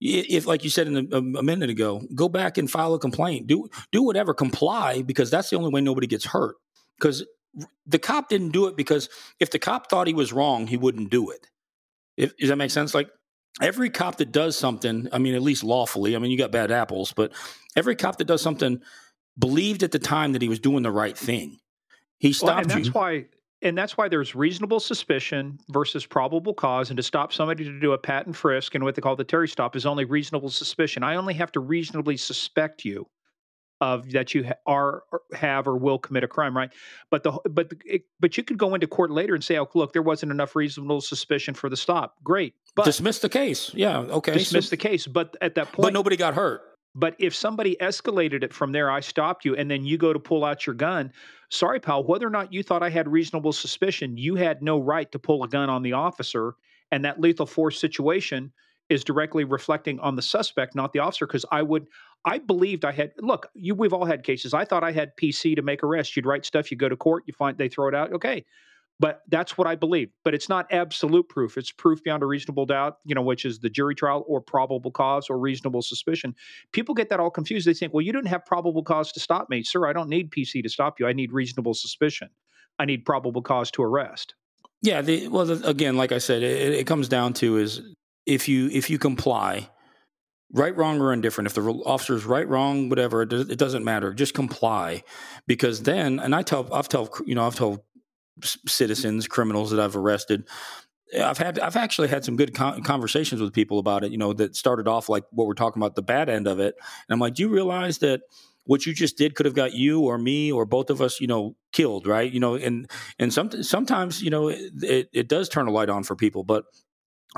if like you said in a, a, minute ago, go back and file a complaint. Do do whatever, comply because that's the only way nobody gets hurt. Because the cop didn't do it because if the cop thought he was wrong, he wouldn't do it. If, does that make sense? Like every cop that does something, I mean, at least lawfully. I mean, you got bad apples, but every cop that does something believed at the time that he was doing the right thing. He stopped well, and that's you. why and that's why there's reasonable suspicion versus probable cause. And to stop somebody to do a pat and frisk and what they call the Terry stop is only reasonable suspicion. I only have to reasonably suspect you of that you are have or will commit a crime, right? But the but it, but you could go into court later and say, "Oh, look, there wasn't enough reasonable suspicion for the stop." Great, but dismiss the case. Yeah, okay, dismiss so, the case. But at that point, but nobody got hurt. But if somebody escalated it from there, I stopped you, and then you go to pull out your gun. Sorry, pal, whether or not you thought I had reasonable suspicion, you had no right to pull a gun on the officer. And that lethal force situation is directly reflecting on the suspect, not the officer. Because I would, I believed I had. Look, you, we've all had cases. I thought I had PC to make arrest. You'd write stuff, you go to court, you find they throw it out. Okay, but that's what I believe. But it's not absolute proof. It's proof beyond a reasonable doubt, you know, which is the jury trial or probable cause or reasonable suspicion. People get that all confused. They think, well, you didn't have probable cause to stop me. Sir, I don't need PC to stop you. I need reasonable suspicion. I need probable cause to arrest. Yeah. The, well, the, again, like I said, it, it comes down to is if you if you comply, right, wrong, or indifferent. If the officer's right, wrong, whatever, it, doesn't matter. Just comply, because then, and I tell, I've told, you know, I've told citizens, criminals that I've arrested. I've had I've actually had some good con- conversations with people about it. You know, that started off like what we're talking about the bad end of it, and I'm like, do you realize that what you just did could have got you or me or both of us, you know, killed, right? You know, and and some, sometimes you know it, it does turn a light on for people, but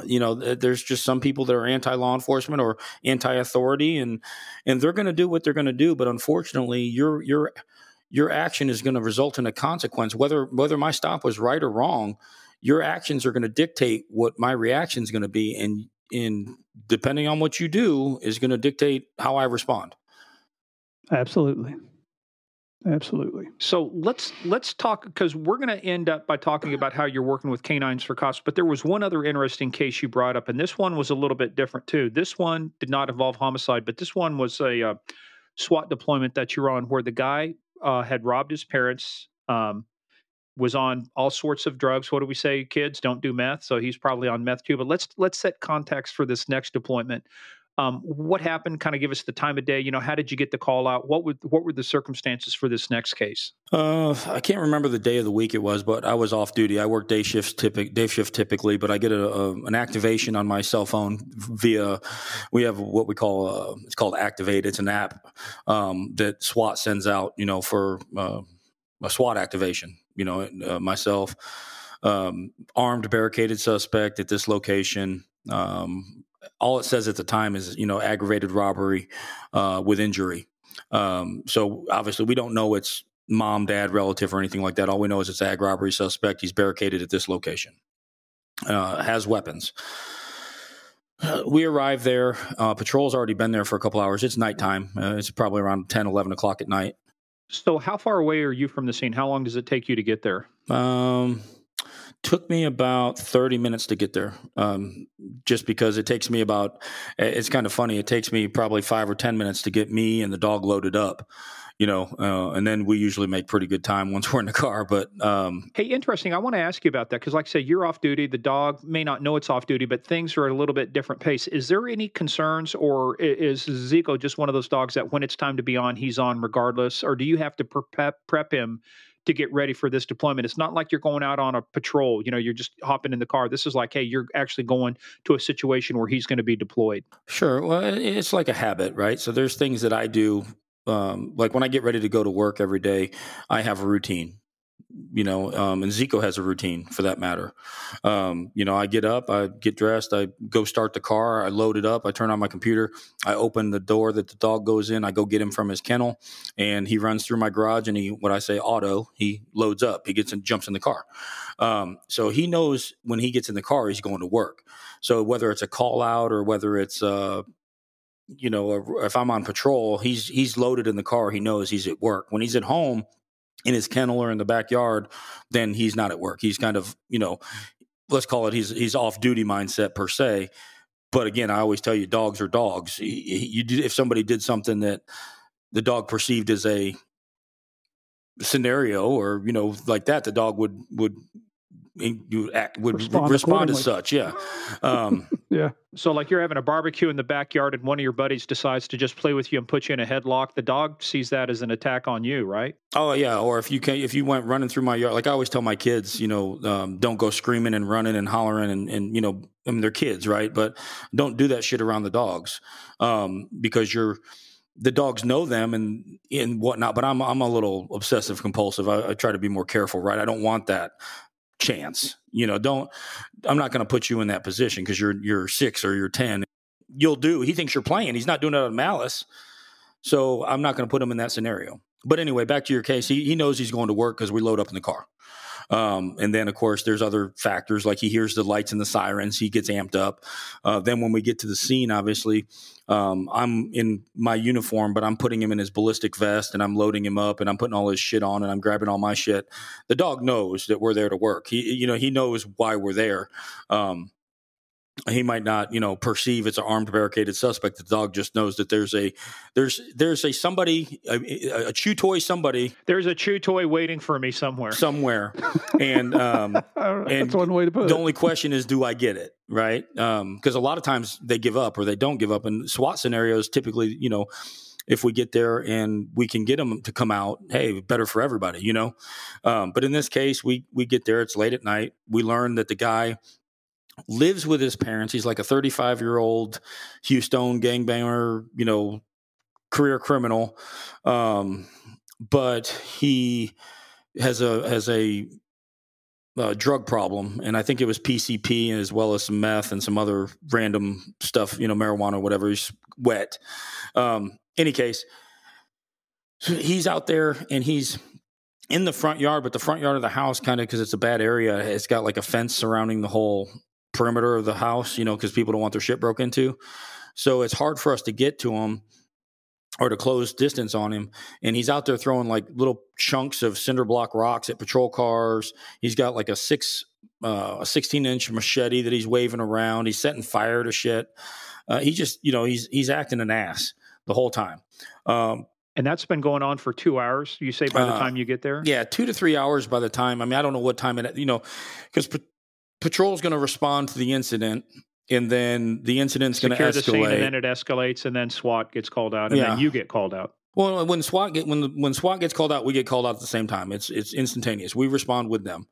you know there's just some people that are anti law enforcement or anti authority and and they're going to do what they're going to do but unfortunately you're you're your action is going to result in a consequence. Whether whether my stop was right or wrong your actions are going to dictate what my reaction is going to be and in depending on what you do is going to dictate how i respond. Absolutely. Absolutely. So let's let's talk because we're going to end up by talking about how you're working with canines for cops but there was one other interesting case you brought up and this one was a little bit different too. This one did not involve homicide but this one was a uh, SWAT deployment that you're on where the guy uh, had robbed his parents, um, was on all sorts of drugs. What do we say, kids? Don't do meth. So he's probably on meth too. But let's let's set context for this next deployment. Um, what happened? Kind of give us the time of day. You know, how did you get the call out? What would what were the circumstances for this next case? Uh, I can't remember the day of the week it was, but I was off duty. I work day shifts, typic, day shift typically, but I get a, a, an activation on my cell phone via. We have what we call uh, it's called Activate. It's an app um, that SWAT sends out. You know, for uh, a SWAT activation. You know, uh, myself, um, armed barricaded suspect at this location. Um, all it says at the time is you know aggravated robbery uh, with injury. Um, so obviously we don't know it's mom, dad, relative, or anything like that. All we know is it's ag robbery suspect. He's barricaded at this location. Uh, has weapons. Uh, we arrive there. Uh, patrol's already been there for a couple hours. It's nighttime. Uh, it's probably around 10, 11 o'clock at night. So, how far away are you from the scene? How long does it take you to get there? Um, took me about 30 minutes to get there um, just because it takes me about it's kind of funny it takes me probably five or 10 minutes to get me and the dog loaded up you know uh, and then we usually make pretty good time once we're in the car but um, hey interesting i want to ask you about that because like i said you're off duty the dog may not know it's off duty but things are at a little bit different pace. Is there any concerns or is ziko just one of those dogs that when it's time to be on he's on regardless or do you have to prep, prep him to get ready for this deployment. It's not like you're going out on a patrol, you know, you're just hopping in the car. This is like, hey, you're actually going to a situation where he's going to be deployed. Sure. Well, it's like a habit, right? So there's things that I do um, like when I get ready to go to work every day, I have a routine you know, um, and Ziko has a routine for that matter. Um, you know, I get up, I get dressed, I go start the car, I load it up, I turn on my computer, I open the door that the dog goes in, I go get him from his kennel, and he runs through my garage and he, what I say, auto, he loads up, he gets and jumps in the car. Um, so he knows when he gets in the car, he's going to work. So whether it's a call out or whether it's, uh, you know, if I'm on patrol, he's he's loaded in the car. He knows he's at work. When he's at home, in his kennel or in the backyard, then he's not at work. He's kind of, you know, let's call it he's he's off duty mindset per se. But again, I always tell you, dogs are dogs. You, you, if somebody did something that the dog perceived as a scenario or you know like that, the dog would would you act would respond, respond as such. Yeah. Um, yeah. So, like you're having a barbecue in the backyard, and one of your buddies decides to just play with you and put you in a headlock. The dog sees that as an attack on you, right? Oh yeah. Or if you can, if you went running through my yard, like I always tell my kids, you know, um, don't go screaming and running and hollering and and you know, I mean they're kids, right? But don't do that shit around the dogs um, because you're the dogs know them and and whatnot. But I'm I'm a little obsessive compulsive. I, I, try to be more careful, right? I don't want that chance. You know, don't. I'm not going to put you in that position because you're you're six or you're ten. You'll do. He thinks you're playing. He's not doing it out of malice. So I'm not going to put him in that scenario. But anyway, back to your case. He he knows he's going to work because we load up in the car. Um, and then, of course, there's other factors like he hears the lights and the sirens, he gets amped up. Uh, then, when we get to the scene, obviously, um, I'm in my uniform, but I'm putting him in his ballistic vest and I'm loading him up and I'm putting all his shit on and I'm grabbing all my shit. The dog knows that we're there to work. He, you know, he knows why we're there. Um, he might not you know perceive it's an armed barricaded suspect the dog just knows that there's a there's there's a somebody a, a chew toy somebody there's a chew toy waiting for me somewhere somewhere and um and that's one way to put it. the it only question is do i get it right um because a lot of times they give up or they don't give up and swat scenarios typically you know if we get there and we can get them to come out, hey, better for everybody, you know. Um, but in this case, we we get there. It's late at night. We learn that the guy lives with his parents. He's like a 35 year old Houston gangbanger, you know, career criminal. Um, but he has a has a, a, drug problem, and I think it was PCP as well as some meth and some other random stuff, you know, marijuana, whatever. He's wet. Um, any case, he's out there and he's in the front yard, but the front yard of the house, kind of because it's a bad area, it's got like a fence surrounding the whole perimeter of the house, you know, because people don't want their shit broke into. So it's hard for us to get to him or to close distance on him. And he's out there throwing like little chunks of cinder block rocks at patrol cars. He's got like a six, uh, a 16 inch machete that he's waving around. He's setting fire to shit. Uh, he just, you know, he's, he's acting an ass the whole time. Um, and that's been going on for two hours. You say by the uh, time you get there? Yeah, two to three hours by the time. I mean, I don't know what time it, you know, because patrol is going to respond to the incident and then the incident's going to escalate. The scene and then it escalates, and then SWAT gets called out, and yeah. then you get called out. Well, when SWAT get when when SWAT gets called out, we get called out at the same time. It's it's instantaneous. We respond with them.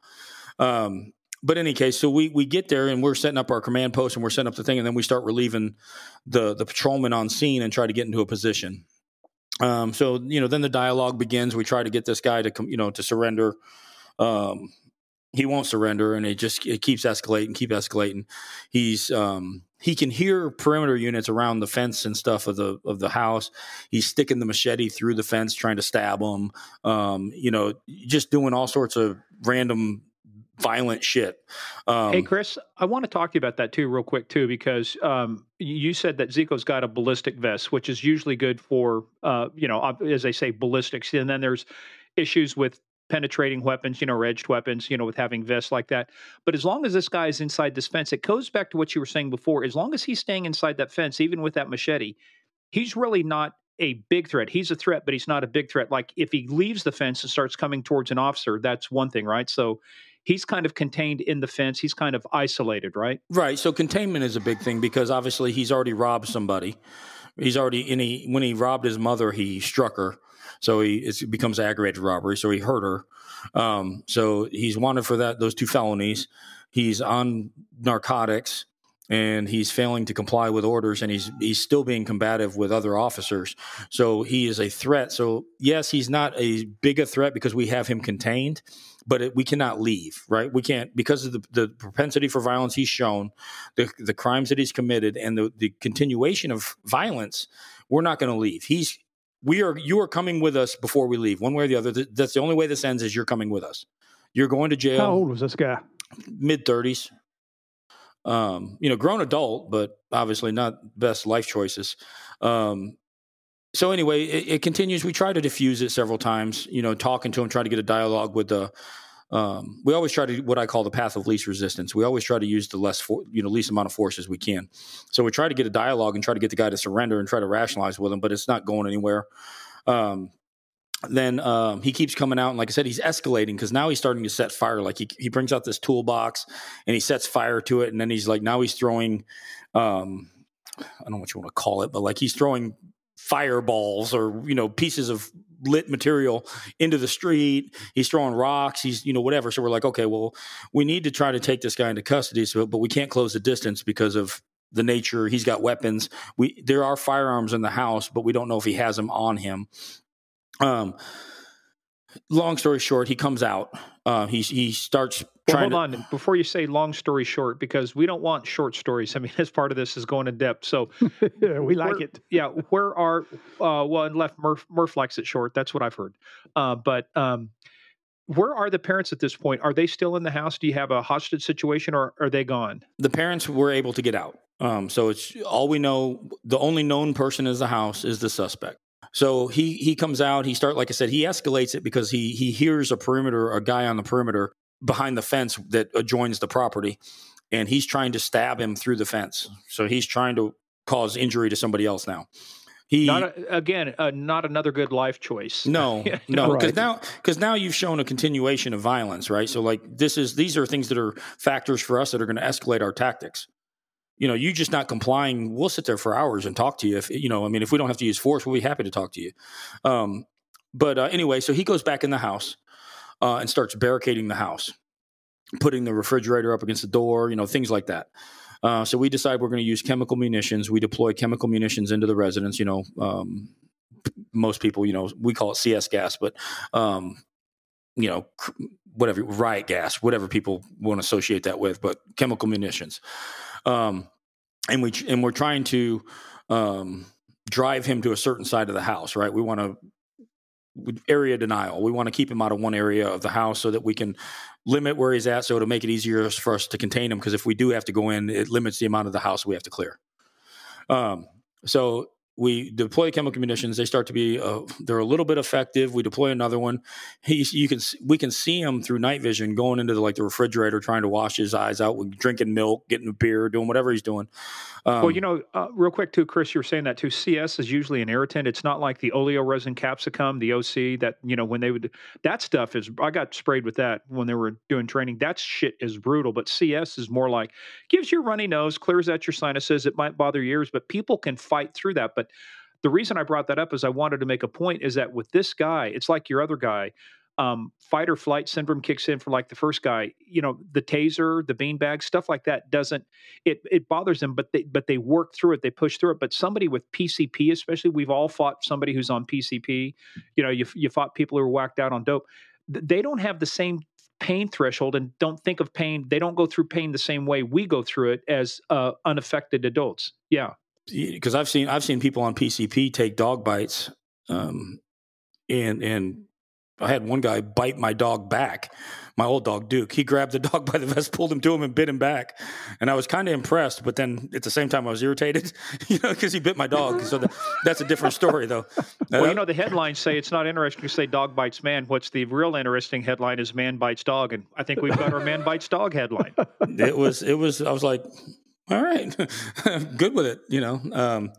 Um, but in any case, so we we get there and we're setting up our command post and we're setting up the thing, and then we start relieving the the patrolman on scene and try to get into a position. Um, so you know, then the dialogue begins. We try to get this guy to come, you know, to surrender. Um, he won't surrender, and it just it keeps escalating, keep escalating. He's um, he can hear perimeter units around the fence and stuff of the of the house. He's sticking the machete through the fence, trying to stab them. Um, you know, just doing all sorts of random violent shit. Um, hey, Chris, I want to talk to you about that too, real quick too, because um, you said that Ziko's got a ballistic vest, which is usually good for, uh, you know, as they say, ballistics, and then there's issues with penetrating weapons, you know, edged weapons, you know, with having vests like that. But as long as this guy is inside this fence, it goes back to what you were saying before. As long as he's staying inside that fence, even with that machete, he's really not a big threat. He's a threat, but he's not a big threat. Like if he leaves the fence and starts coming towards an officer, that's one thing, right? So he's kind of contained in the fence. He's kind of isolated, right? Right. So containment is a big thing because obviously he's already robbed somebody. He's already he when he robbed his mother, he struck her. So he it becomes aggravated robbery. So he hurt her. Um, so he's wanted for that those two felonies. He's on narcotics and he's failing to comply with orders and he's he's still being combative with other officers. So he is a threat. So yes, he's not a big a threat because we have him contained, but it, we cannot leave, right? We can't because of the, the propensity for violence he's shown, the the crimes that he's committed and the the continuation of violence, we're not going to leave. He's we are you are coming with us before we leave, one way or the other. That's the only way this ends is you're coming with us. You're going to jail. How old was this guy? Mid thirties. Um, you know, grown adult, but obviously not best life choices. Um, so anyway, it, it, continues. We try to diffuse it several times. You know, talking to him, trying to get a dialogue with the um, we always try to what I call the path of least resistance. We always try to use the less, for, you know, least amount of force as we can. So we try to get a dialogue and try to get the guy to surrender and try to rationalize with him, but it's not going anywhere. Um, then um, he keeps coming out, and like I said, he's escalating because now he's starting to set fire. Like he he brings out this toolbox and he sets fire to it, and then he's like now he's throwing, um, I don't know what you want to call it, but like he's throwing fireballs or you know pieces of lit material into the street. He's throwing rocks. He's, you know, whatever. So we're like, okay, well, we need to try to take this guy into custody. So, but we can't close the distance because of the nature. He's got weapons. We there are firearms in the house, but we don't know if he has them on him. Um, long story short, he comes out. Uh, he he starts well, hold to, on before you say long story short, because we don't want short stories. I mean, as part of this is going in depth. So yeah, we like it. Yeah, where are uh, well, and left Murph Murph likes it short. That's what I've heard. Uh, but um, where are the parents at this point? Are they still in the house? Do you have a hostage situation, or are they gone? The parents were able to get out. Um, so it's all we know. The only known person in the house is the suspect. So he he comes out. He start like I said. He escalates it because he he hears a perimeter, a guy on the perimeter behind the fence that adjoins the property, and he's trying to stab him through the fence. So he's trying to cause injury to somebody else now. He not a, again, uh, not another good life choice. No, no, because right. now because now you've shown a continuation of violence, right? So like this is these are things that are factors for us that are going to escalate our tactics you know, you just not complying, we'll sit there for hours and talk to you. If you know, I mean, if we don't have to use force, we'll be happy to talk to you. Um, but uh, anyway, so he goes back in the house uh, and starts barricading the house, putting the refrigerator up against the door, you know, things like that. Uh, so we decide we're going to use chemical munitions. We deploy chemical munitions into the residence. You know, um, most people, you know, we call it CS gas, but um, you know, whatever riot gas, whatever people want to associate that with, but chemical munitions. Um, and we and we're trying to um, drive him to a certain side of the house, right? We want to area denial. We want to keep him out of one area of the house so that we can limit where he's at, so to make it easier for us to contain him. Because if we do have to go in, it limits the amount of the house we have to clear. Um, so we deploy chemical munitions. They start to be uh, they're a little bit effective. We deploy another one. He you can we can see him through night vision going into the, like the refrigerator, trying to wash his eyes out, with drinking milk, getting a beer, doing whatever he's doing. Um, well, you know, uh, real quick too, Chris, you were saying that too. CS is usually an irritant. It's not like the oleoresin capsicum, the OC that you know when they would that stuff is. I got sprayed with that when they were doing training. That shit is brutal. But CS is more like gives you a runny nose, clears out your sinuses. It might bother your ears, but people can fight through that. But the reason I brought that up is I wanted to make a point is that with this guy, it's like your other guy. Um, fight or flight syndrome kicks in for like the first guy. You know, the taser, the beanbag, stuff like that doesn't it it bothers them, but they but they work through it, they push through it. But somebody with PCP, especially, we've all fought somebody who's on PCP. You know, you you fought people who are whacked out on dope. They don't have the same pain threshold and don't think of pain. They don't go through pain the same way we go through it as uh, unaffected adults. Yeah because I've seen I've seen people on PCP take dog bites, um, and and I had one guy bite my dog back, my old dog Duke. He grabbed the dog by the vest, pulled him to him, and bit him back. And I was kind of impressed, but then at the same time I was irritated, you know, because he bit my dog. So the, that's a different story, though. well, uh, you know, the headlines say it's not interesting to say dog bites man. What's the real interesting headline is man bites dog, and I think we've got our man bites dog headline. It was it was I was like all right, good with it, you know. Um,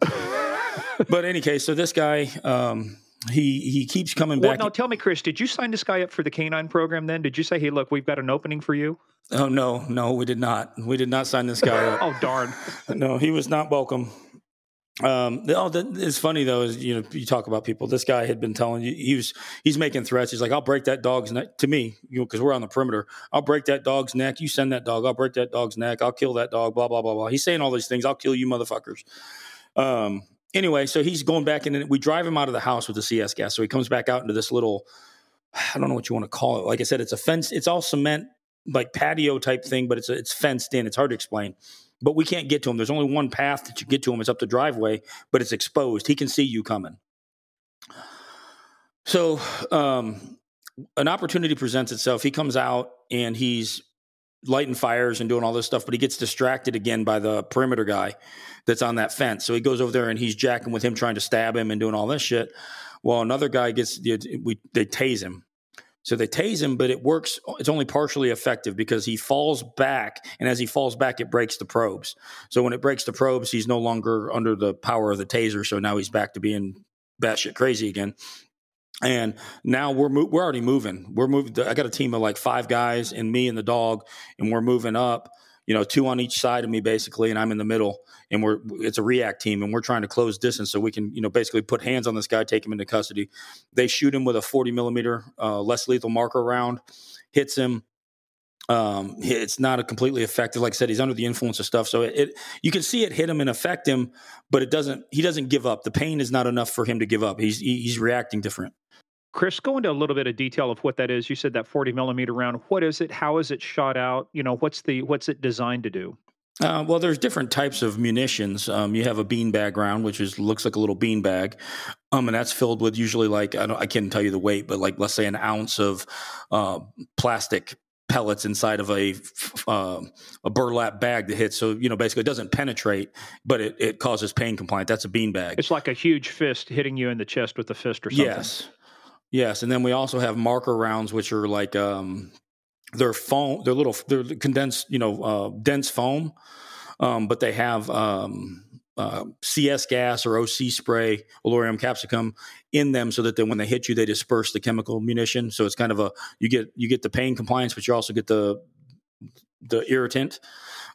but any case, so this guy, um, he he keeps coming back. Well, now tell me, Chris, did you sign this guy up for the canine program? Then did you say, "Hey, look, we've got an opening for you"? Oh no, no, we did not. We did not sign this guy up. oh darn! No, he was not welcome. Um, oh, it's funny though. Is you know you talk about people. This guy had been telling you he was he's making threats. He's like, "I'll break that dog's neck." To me, you know, because we're on the perimeter. I'll break that dog's neck. You send that dog. I'll break that dog's neck. I'll kill that dog. Blah blah blah blah. He's saying all these things. I'll kill you, motherfuckers. Um. Anyway, so he's going back in and we drive him out of the house with the CS gas. So he comes back out into this little, I don't know what you want to call it. Like I said, it's a fence. It's all cement, like patio type thing, but it's it's fenced in. It's hard to explain but we can't get to him. There's only one path that you get to him. It's up the driveway, but it's exposed. He can see you coming. So um, an opportunity presents itself. He comes out and he's lighting fires and doing all this stuff, but he gets distracted again by the perimeter guy that's on that fence. So he goes over there and he's jacking with him, trying to stab him and doing all this shit. Well, another guy gets we they tase him so they tase him, but it works. It's only partially effective because he falls back, and as he falls back, it breaks the probes. So when it breaks the probes, he's no longer under the power of the taser. So now he's back to being batshit crazy again. And now we're mo- we're already moving. We're moving. I got a team of like five guys and me and the dog, and we're moving up you know, two on each side of me basically, and I'm in the middle. And we're it's a react team, and we're trying to close distance so we can, you know, basically put hands on this guy, take him into custody. They shoot him with a 40 millimeter uh, less lethal marker round, hits him. Um, it's not a completely effective. Like I said, he's under the influence of stuff, so it, it you can see it hit him and affect him, but it doesn't. He doesn't give up. The pain is not enough for him to give up. He's he's reacting different. Chris, go into a little bit of detail of what that is. You said that 40 millimeter round. What is it? How is it shot out? You know, what's the what's it designed to do? Uh, well, there's different types of munitions. Um, you have a beanbag round, which is looks like a little beanbag, um, and that's filled with usually like I, I, can't tell you the weight, but like let's say an ounce of uh, plastic pellets inside of a uh, a burlap bag that hits. So you know, basically, it doesn't penetrate, but it, it causes pain compliant. That's a beanbag. It's like a huge fist hitting you in the chest with a fist or something. Yes. Yes, and then we also have marker rounds, which are like um, they're foam, they're little, they're condensed, you know, uh, dense foam, um, but they have um, uh, CS gas or OC spray, oleoresin capsicum, in them, so that then when they hit you, they disperse the chemical munition. So it's kind of a you get you get the pain compliance, but you also get the the irritant.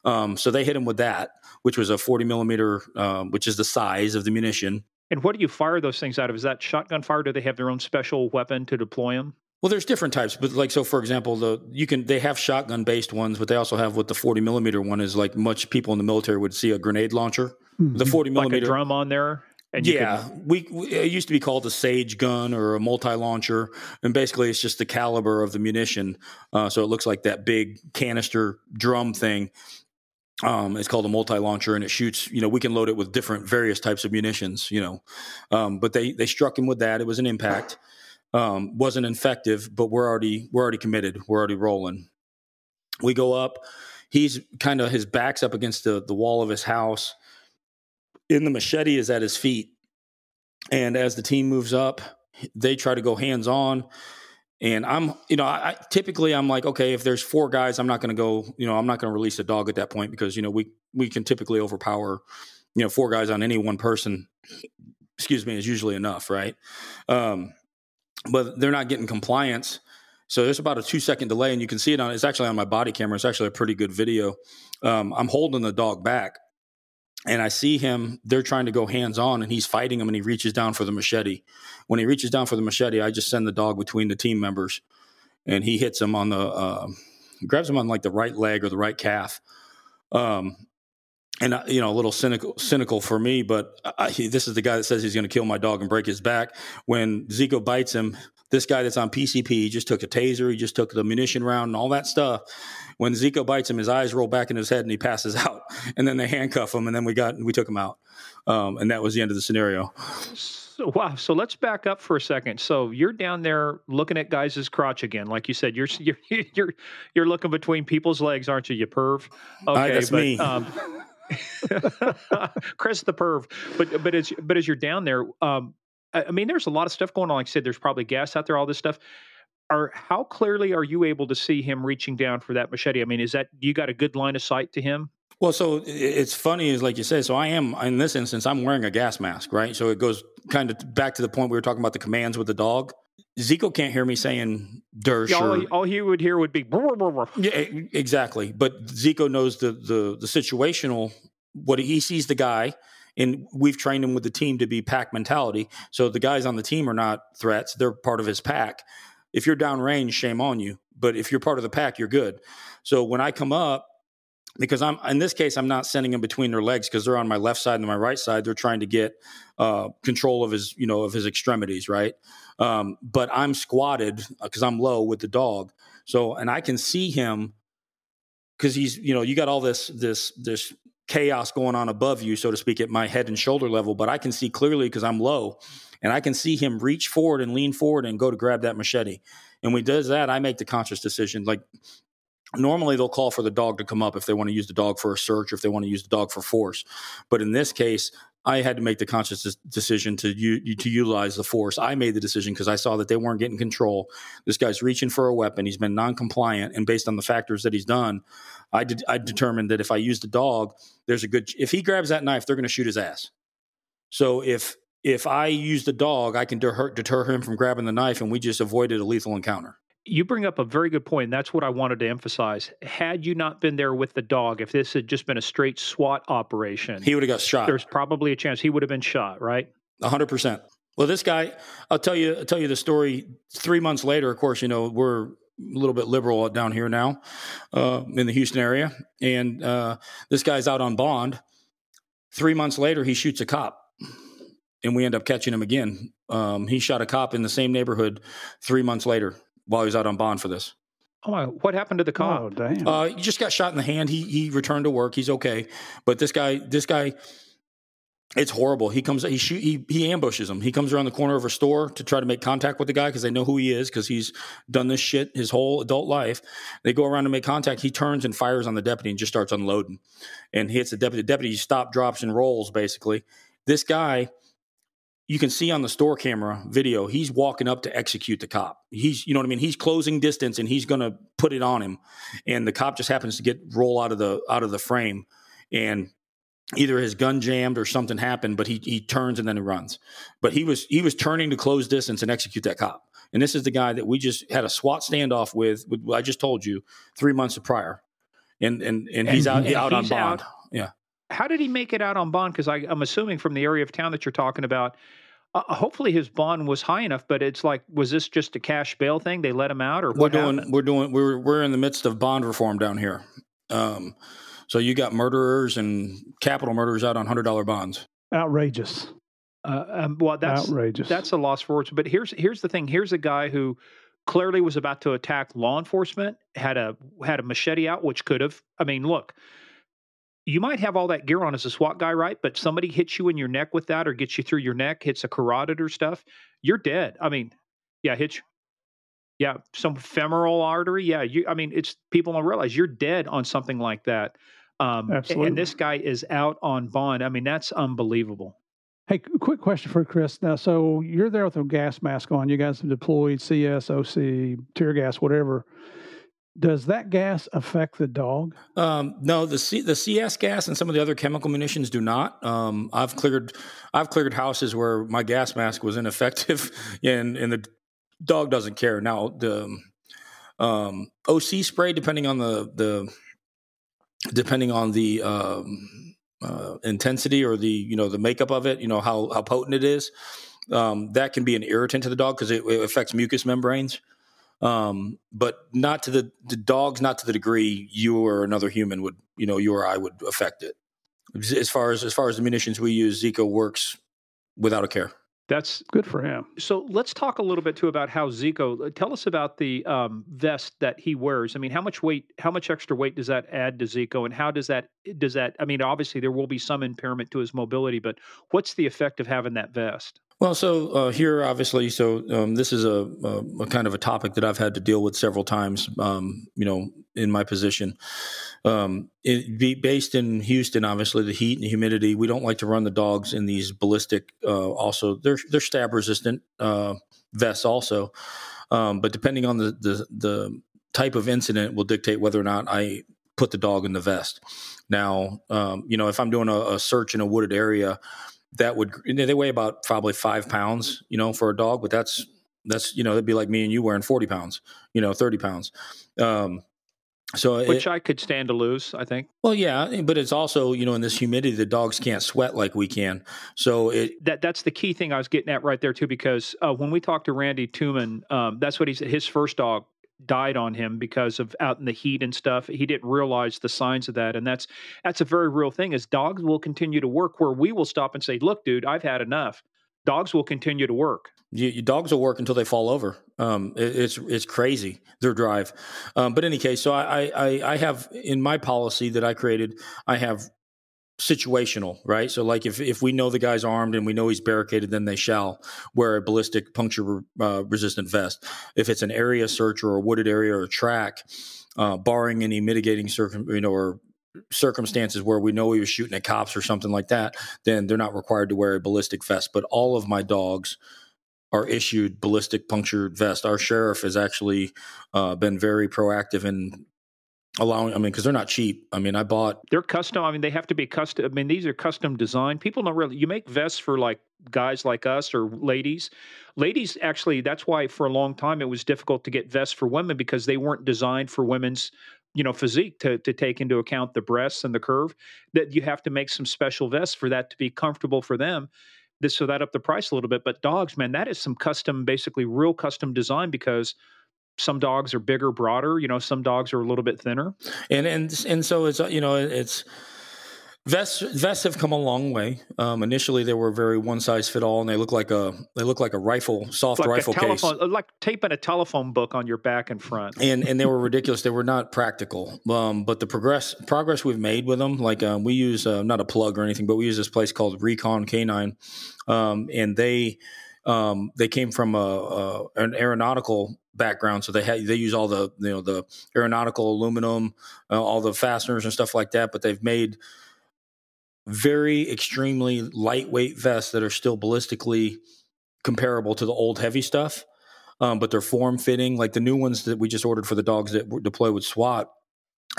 Um, so they hit him with that, which was a 40 millimeter, um, which is the size of the munition. And what do you fire those things out of? Is that shotgun fire? Do they have their own special weapon to deploy them? Well, there's different types, but like so, for example, the you can they have shotgun based ones, but they also have what the 40 millimeter one is like. Much people in the military would see a grenade launcher. Mm-hmm. The 40 millimeter like drum on there. And yeah, can... we, we, it used to be called a Sage gun or a multi launcher, and basically it's just the caliber of the munition. Uh, so it looks like that big canister drum thing, um, it's called a multi-launcher, and it shoots. You know, we can load it with different various types of munitions. You know, um, but they they struck him with that. It was an impact. Um, wasn't effective, but we're already we're already committed. We're already rolling. We go up. He's kind of his back's up against the the wall of his house. In the machete is at his feet, And as the team moves up, they try to go hands on. And I'm, you know, I, typically I'm like, okay, if there's four guys, I'm not going to go, you know, I'm not going to release a dog at that point because you know we we can typically overpower, you know, four guys on any one person. Excuse me, is usually enough, right? Um, but they're not getting compliance. So there's about a two second delay, and you can see it on. It's actually on my body camera. It's actually a pretty good video. Um, I'm holding the dog back, and I see him. They're trying to go hands on, and he's fighting him, and he reaches down for the machete. When he reaches down for the machete, I just send the dog between the team members, and he hits him on the uh, grabs him on like the right leg or the right calf. Um, and you know, a little cynical, cynical for me, but I, he, this is the guy that says he's going to kill my dog and break his back. When Ziko bites him, this guy that's on PCP, he just took a taser, he just took the munition round and all that stuff. When Ziko bites him, his eyes roll back in his head and he passes out. And then they handcuff him, and then we got we took him out, um, and that was the end of the scenario. So, wow. So let's back up for a second. So you're down there looking at guys' crotch again, like you said. You're you're you're you're looking between people's legs, aren't you? You perv. Okay, that's but, me. Um, Chris the perv. But but as but as you're down there, um, I, I mean, there's a lot of stuff going on. Like I said, there's probably gas out there, all this stuff. Are how clearly are you able to see him reaching down for that machete? I mean, is that you got a good line of sight to him? Well, so it's funny, is like you say. So I am in this instance, I'm wearing a gas mask, right? So it goes kind of back to the point we were talking about the commands with the dog. Ziko can't hear me saying "dersh." Yeah, all, all, he would hear would be. Brr, brr, brr. Yeah, exactly. But Ziko knows the the the situational. What he sees the guy, and we've trained him with the team to be pack mentality. So the guys on the team are not threats; they're part of his pack. If you're downrange, shame on you. But if you're part of the pack, you're good. So when I come up, because I'm in this case, I'm not sending him between their legs because they're on my left side and my right side. They're trying to get uh, control of his, you know, of his extremities, right? Um, but I'm squatted because uh, I'm low with the dog. So, and I can see him because he's, you know, you got all this, this, this chaos going on above you, so to speak, at my head and shoulder level. But I can see clearly because I'm low, and I can see him reach forward and lean forward and go to grab that machete. And when he does that, I make the conscious decision. Like normally they'll call for the dog to come up if they want to use the dog for a search or if they want to use the dog for force but in this case i had to make the conscious decision to u- to utilize the force i made the decision because i saw that they weren't getting control this guy's reaching for a weapon he's been non-compliant and based on the factors that he's done i did i determined that if i use the dog there's a good if he grabs that knife they're going to shoot his ass so if if i use the dog i can deter, deter him from grabbing the knife and we just avoided a lethal encounter you bring up a very good point, and that's what I wanted to emphasize. Had you not been there with the dog, if this had just been a straight SWAT operation, he would have got shot. There's probably a chance he would have been shot, right? hundred percent. Well, this guy, I'll tell you, I'll tell you the story. Three months later, of course, you know we're a little bit liberal down here now uh, in the Houston area, and uh, this guy's out on bond. Three months later, he shoots a cop, and we end up catching him again. Um, he shot a cop in the same neighborhood three months later while he was out on bond for this. Oh my! What happened to the cop? Oh damn! Uh, he just got shot in the hand. He he returned to work. He's okay. But this guy, this guy, it's horrible. He comes, he shoot, he he ambushes him. He comes around the corner of a store to try to make contact with the guy because they know who he is because he's done this shit his whole adult life. They go around to make contact. He turns and fires on the deputy and just starts unloading, and hits the deputy. The deputy stops, drops, and rolls. Basically, this guy you can see on the store camera video, he's walking up to execute the cop. He's, you know what I mean? He's closing distance and he's going to put it on him. And the cop just happens to get roll out of the out of the frame and either his gun jammed or something happened, but he he turns and then he runs. But he was he was turning to close distance and execute that cop. And this is the guy that we just had a SWAT standoff with, with I just told you, 3 months prior. And and and he's and, out and out he's on bond. Out. Yeah. How did he make it out on bond? Because I'm assuming from the area of town that you're talking about, uh, hopefully his bond was high enough, but it's like, was this just a cash bail thing? They let him out, or we're doing? Happened? We're doing. We're we're in the midst of bond reform down here. Um, so you got murderers and capital murderers out on hundred dollar bonds. Outrageous. Uh, um, well, that's outrageous. That's a loss for words. But here's here's the thing. Here's a guy who clearly was about to attack law enforcement. Had a had a machete out, which could have. I mean, look, you might have all that gear on as a SWAT guy, right? But somebody hits you in your neck with that or gets you through your neck, hits a carotid or stuff, you're dead. I mean, yeah, hits you. Yeah, some femoral artery. Yeah, you. I mean, it's people don't realize you're dead on something like that. Um, Absolutely. And this guy is out on bond. I mean, that's unbelievable. Hey, quick question for Chris. Now, so you're there with a gas mask on. You guys have deployed CS, OC, tear gas, whatever. Does that gas affect the dog? Um, no, the C, the CS gas and some of the other chemical munitions do not. Um, I've cleared I've cleared houses where my gas mask was ineffective, and and the dog doesn't care. Now the um, OC spray, depending on the the depending on the um, uh, intensity or the you know the makeup of it, you know how how potent it is. Um, that can be an irritant to the dog because it, it, affects mucous membranes. Um, but not to the the dogs, not to the degree you or another human would, you know, you or I would affect it. As far as as far as the munitions we use, Ziko works without a care. That's good for him. So let's talk a little bit too about how Ziko. Tell us about the um, vest that he wears. I mean, how much weight, how much extra weight does that add to Ziko, and how does that does that? I mean, obviously there will be some impairment to his mobility, but what's the effect of having that vest? Well, so uh, here, obviously, so um, this is a, a, a, kind of a topic that I've had to deal with several times. Um, you know, in my position, um, it, be based in Houston, obviously, the heat and humidity. We don't like to run the dogs in these ballistic. Uh, also, they're they're stab resistant uh, vests, also. Um, but depending on the, the the type of incident, will dictate whether or not I put the dog in the vest. Now, um, you know, if I'm doing a, a search in a wooded area that would they weigh about probably five pounds, you know, for a dog, but that's that's you know that'd be like me and you wearing forty pounds, you know, thirty pounds. Um, so which it, I could stand to lose, I think. Well, yeah, but it's also you know in this humidity, the dogs can't sweat like we can. So it that that's the key thing I was getting at right there too, because uh, when we talked to Randy Tuman, um, that's what he said. His first dog died on him because of out in the heat and stuff. He didn't realize the signs of that, and that's that's a very real thing. Is dogs will continue to work where we will stop and say, "Look, dude, I've had enough." Dogs will continue to work. You, dogs will work until they fall over. Um, it, it's it's crazy their drive. Um, but in any case, so I, I I have in my policy that I created, I have situational, right? So, like if if we know the guy's armed and we know he's barricaded, then they shall wear a ballistic puncture uh, resistant vest. If it's an area search or a wooded area or a track, uh, barring any mitigating circum, you know, or circumstances where we know he was shooting at cops or something like that, then they're not required to wear a ballistic vest. But all of my dogs are issued ballistic punctured vest. Our sheriff has actually uh, been very proactive in allowing i mean because they're not cheap. I mean i bought they're custom i mean they have to be custom i mean these are custom designed people don't really you make vests for like guys like us or ladies. Ladies actually that's why for a long time it was difficult to get vests for women because they weren't designed for women's you know physique to, to take into account the breasts and the curve that you have to make some special vests for that to be comfortable for them. This so that up the price a little bit but dogs man that is some custom basically real custom design because some dogs are bigger, broader. You know, some dogs are a little bit thinner. And and and so it's you know it's vests vests have come a long way. Um, initially, they were very one size fit all, and they look like a they look like a rifle, soft like rifle case, uh, like taping a telephone book on your back and front. And and they were ridiculous. They were not practical. Um, but the progress progress we've made with them, like um, we use uh, not a plug or anything, but we use this place called Recon Canine, um, and they. Um, they came from a, a, an aeronautical background, so they had they use all the you know the aeronautical aluminum, uh, all the fasteners and stuff like that. But they've made very extremely lightweight vests that are still ballistically comparable to the old heavy stuff. Um, but they're form fitting, like the new ones that we just ordered for the dogs that deploy with SWAT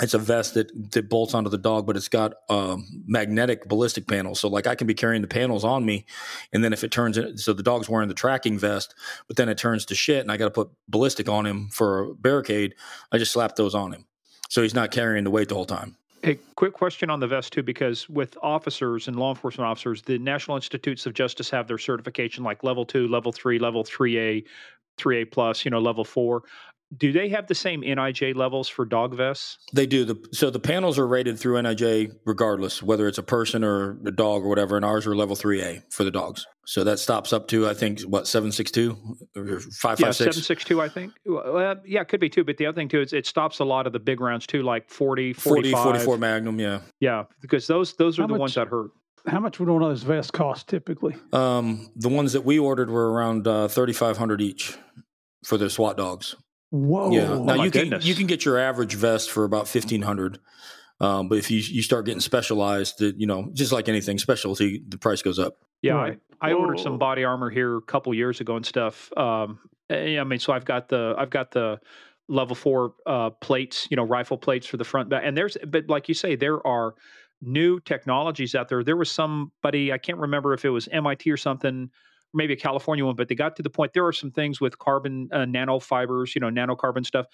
it's a vest that that bolts onto the dog, but it's got um, magnetic ballistic panels. So like I can be carrying the panels on me, and then if it turns in, so the dog's wearing the tracking vest, but then it turns to shit, and I got to put ballistic on him for a barricade. I just slap those on him, so he's not carrying the weight the whole time. Hey, quick question on the vest too, because with officers and law enforcement officers, the National Institutes of Justice have their certification like level two, level three, level three A, three A plus, you know, level four do they have the same NIJ levels for dog vests? They do. The, so the panels are rated through NIJ regardless, whether it's a person or a dog or whatever. And ours are level 3A for the dogs. So that stops up to, I think, what, 762 or 556? Yeah, 762, I think. Well, yeah, it could be too. But the other thing too is it stops a lot of the big rounds too, like 40, 45. 40, 44 Magnum, yeah. Yeah, because those those are How the much, ones that hurt. How much would one of those vests cost typically? Um, the ones that we ordered were around uh, 3500 each for the SWAT dogs. Whoa! Yeah. Oh now oh you goodness. can you can get your average vest for about fifteen hundred, um, but if you you start getting specialized, that you know just like anything specialty, the price goes up. Yeah, right. I, I ordered some body armor here a couple years ago and stuff. Um, eh, I mean, so I've got the I've got the level four uh, plates, you know, rifle plates for the front back, and there's but like you say, there are new technologies out there. There was somebody I can't remember if it was MIT or something maybe a California one, but they got to the point. There are some things with carbon uh, nanofibers, you know, nanocarbon stuff,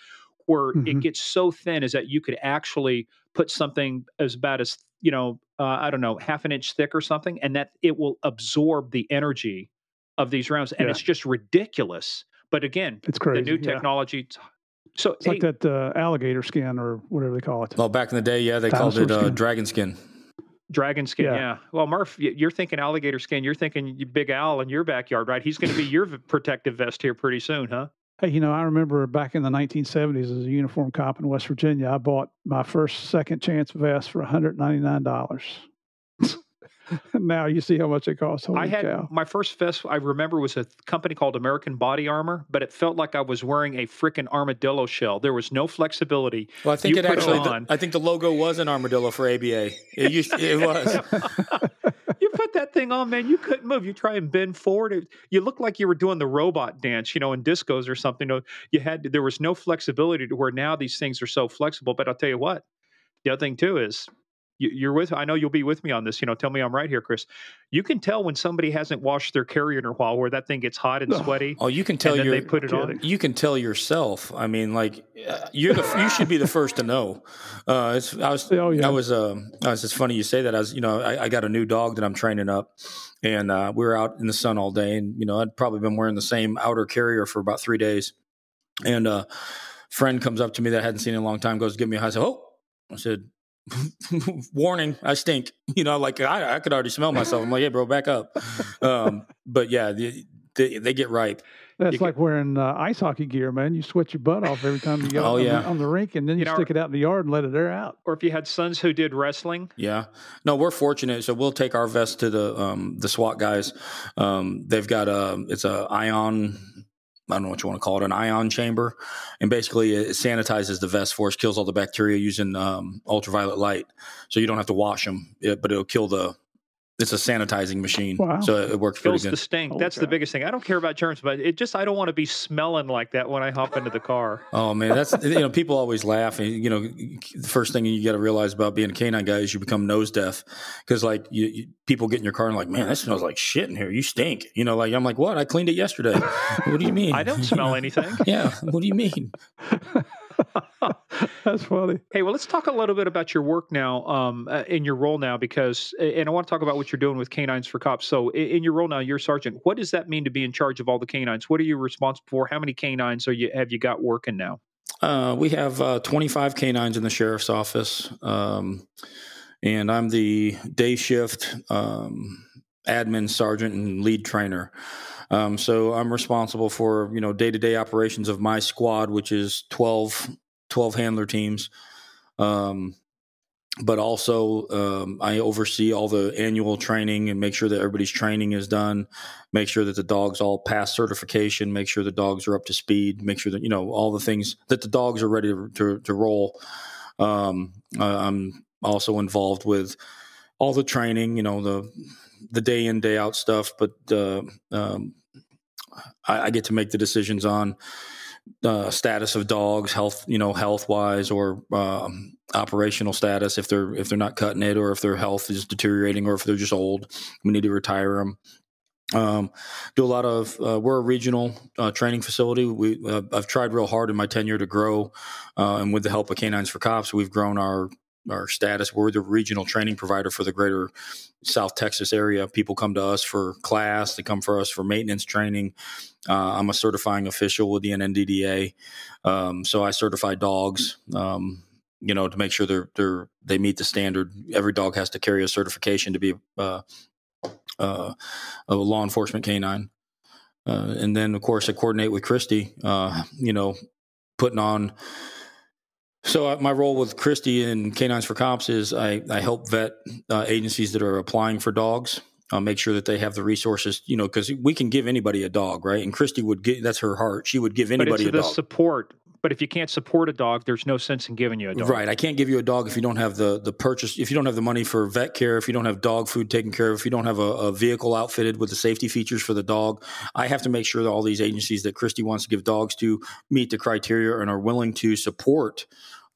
where mm-hmm. it gets so thin is that you could actually put something as bad as you know, uh, I don't know, half an inch thick or something, and that it will absorb the energy of these rounds, and yeah. it's just ridiculous. But again, it's crazy. The new technology. Yeah. So it's hey, like that uh, alligator skin or whatever they call it. Well, back in the day, yeah, they called it uh, dragon skin. Dragon skin, yeah. yeah. Well, Murph, you're thinking alligator skin. You're thinking Big Al in your backyard, right? He's going to be your protective vest here pretty soon, huh? Hey, you know, I remember back in the 1970s as a uniform cop in West Virginia, I bought my first second chance vest for $199. now you see how much it costs. Holy I had cow. my first vest. I remember was a company called American Body Armor, but it felt like I was wearing a freaking armadillo shell. There was no flexibility. Well, I think you it actually. It the, I think the logo was an armadillo for ABA. It used. it was. you put that thing on, man. You couldn't move. You try and bend forward. It, you look like you were doing the robot dance, you know, in discos or something. You, know, you had there was no flexibility to where now these things are so flexible. But I'll tell you what. The other thing too is you're with i know you'll be with me on this you know tell me i'm right here chris. You can tell when somebody hasn't washed their carrier in a while where that thing gets hot and sweaty oh you can tell you they put it on you can tell yourself i mean like uh, you're the you should be the first to know. Uh it's i was oh, yeah. i was uh I was, it's funny you say that. I was you know I, I got a new dog that i'm training up and uh, we were out in the sun all day and you know i'd probably been wearing the same outer carrier for about three days. And uh friend comes up to me that I hadn't seen in a long time goes give me a high I said oh I said warning, I stink. You know, like I, I, could already smell myself. I'm like, hey, bro, back up. Um, but yeah, they, they, they, get ripe. That's you like get, wearing uh, ice hockey gear, man. You sweat your butt off every time you go oh, on, yeah. the, on, the, rink, and then you, you know, stick it out in the yard and let it air out. Or if you had sons who did wrestling. Yeah, no, we're fortunate. So we'll take our vest to the um, the SWAT guys. Um, they've got a it's a ion I don't know what you want to call it, an ion chamber, and basically it sanitizes the vest for us, kills all the bacteria using um, ultraviolet light, so you don't have to wash them, but it'll kill the it's a sanitizing machine, wow. so it works Kills pretty good. the stink. That's the biggest thing. I don't care about germs, but it just I don't want to be smelling like that when I hop into the car. Oh man, that's you know people always laugh, and you know the first thing you got to realize about being a canine guy is you become nose deaf because like you, you, people get in your car and like, man, that smells like shit in here. You stink. You know, like I'm like, what? I cleaned it yesterday. what do you mean? I don't smell anything. yeah. What do you mean? That's funny. Hey, well, let's talk a little bit about your work now, um, uh, in your role now, because, and I want to talk about what you're doing with Canines for Cops. So, in, in, your role now, you're sergeant. What does that mean to be in charge of all the canines? What are you responsible for? How many canines are you have you got working now? Uh, we have uh, 25 canines in the sheriff's office, um, and I'm the day shift um, admin sergeant and lead trainer. Um, so I'm responsible for you know day to day operations of my squad, which is 12, 12 handler teams. Um, but also um, I oversee all the annual training and make sure that everybody's training is done. Make sure that the dogs all pass certification. Make sure the dogs are up to speed. Make sure that you know all the things that the dogs are ready to to, roll. Um, I'm also involved with all the training. You know the the day in day out stuff, but uh, um, I, I, get to make the decisions on uh, status of dogs, health, you know, health wise or um, operational status if they're if they're not cutting it or if their health is deteriorating or if they're just old, we need to retire them. Um, do a lot of uh, we're a regional uh, training facility. We uh, I've tried real hard in my tenure to grow, uh, and with the help of Canines for Cops, we've grown our our status. We're the regional training provider for the greater South Texas area. People come to us for class, they come for us for maintenance training. Uh, I'm a certifying official with the NNDDA. Um, so I certify dogs. Um, you know, to make sure they're they're they meet the standard. Every dog has to carry a certification to be uh, uh, a law enforcement canine. Uh, and then, of course, I coordinate with Kristi. Uh, you know, putting on so uh, my role with Kristi and Canines for Cops is I, I help vet uh, agencies that are applying for dogs. Uh, make sure that they have the resources, you know, because we can give anybody a dog, right? And Kristi would get that's her heart. She would give anybody but it's a the support but if you can't support a dog, there's no sense in giving you a dog. Right. I can't give you a dog if you don't have the the purchase, if you don't have the money for vet care, if you don't have dog food taken care of, if you don't have a, a vehicle outfitted with the safety features for the dog. I have to make sure that all these agencies that Kristi wants to give dogs to meet the criteria and are willing to support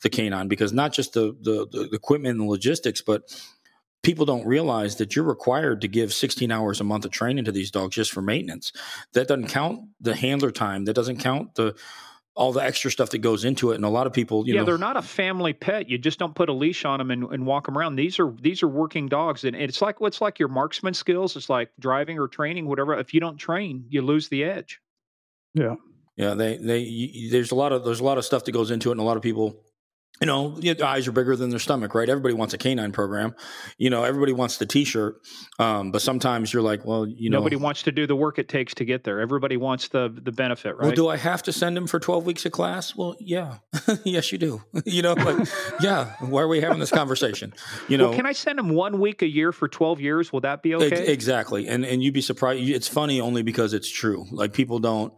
the canine because not just the the, the equipment and logistics, but people don't realize that you're required to give 16 hours a month of training to these dogs just for maintenance. That doesn't count the handler time. That doesn't count the all the extra stuff that goes into it. And a lot of people, yeah, know, they're not a family pet. You just don't put a leash on them and, and walk them around. These are these are working dogs, and it's like what's like your marksman skills. It's like driving or training, whatever. If you don't train, you lose the edge. Yeah, yeah. They they you, there's a lot of there's a lot of stuff that goes into it, and a lot of people you know, the eyes are bigger than their stomach, right? Everybody wants a canine program. You know, everybody wants the T-shirt, um, but sometimes you're like, well, you know, nobody wants to do the work it takes to get there. Everybody wants the the benefit, right? Well, do I have to send him for 12 weeks of class? Well, yeah, yes, you do. you know, like, yeah. Why are we having this conversation? You know, well, can I send him one week a year for 12 years? Will that be okay? Exactly, and and you'd be surprised. It's funny only because it's true. Like people don't.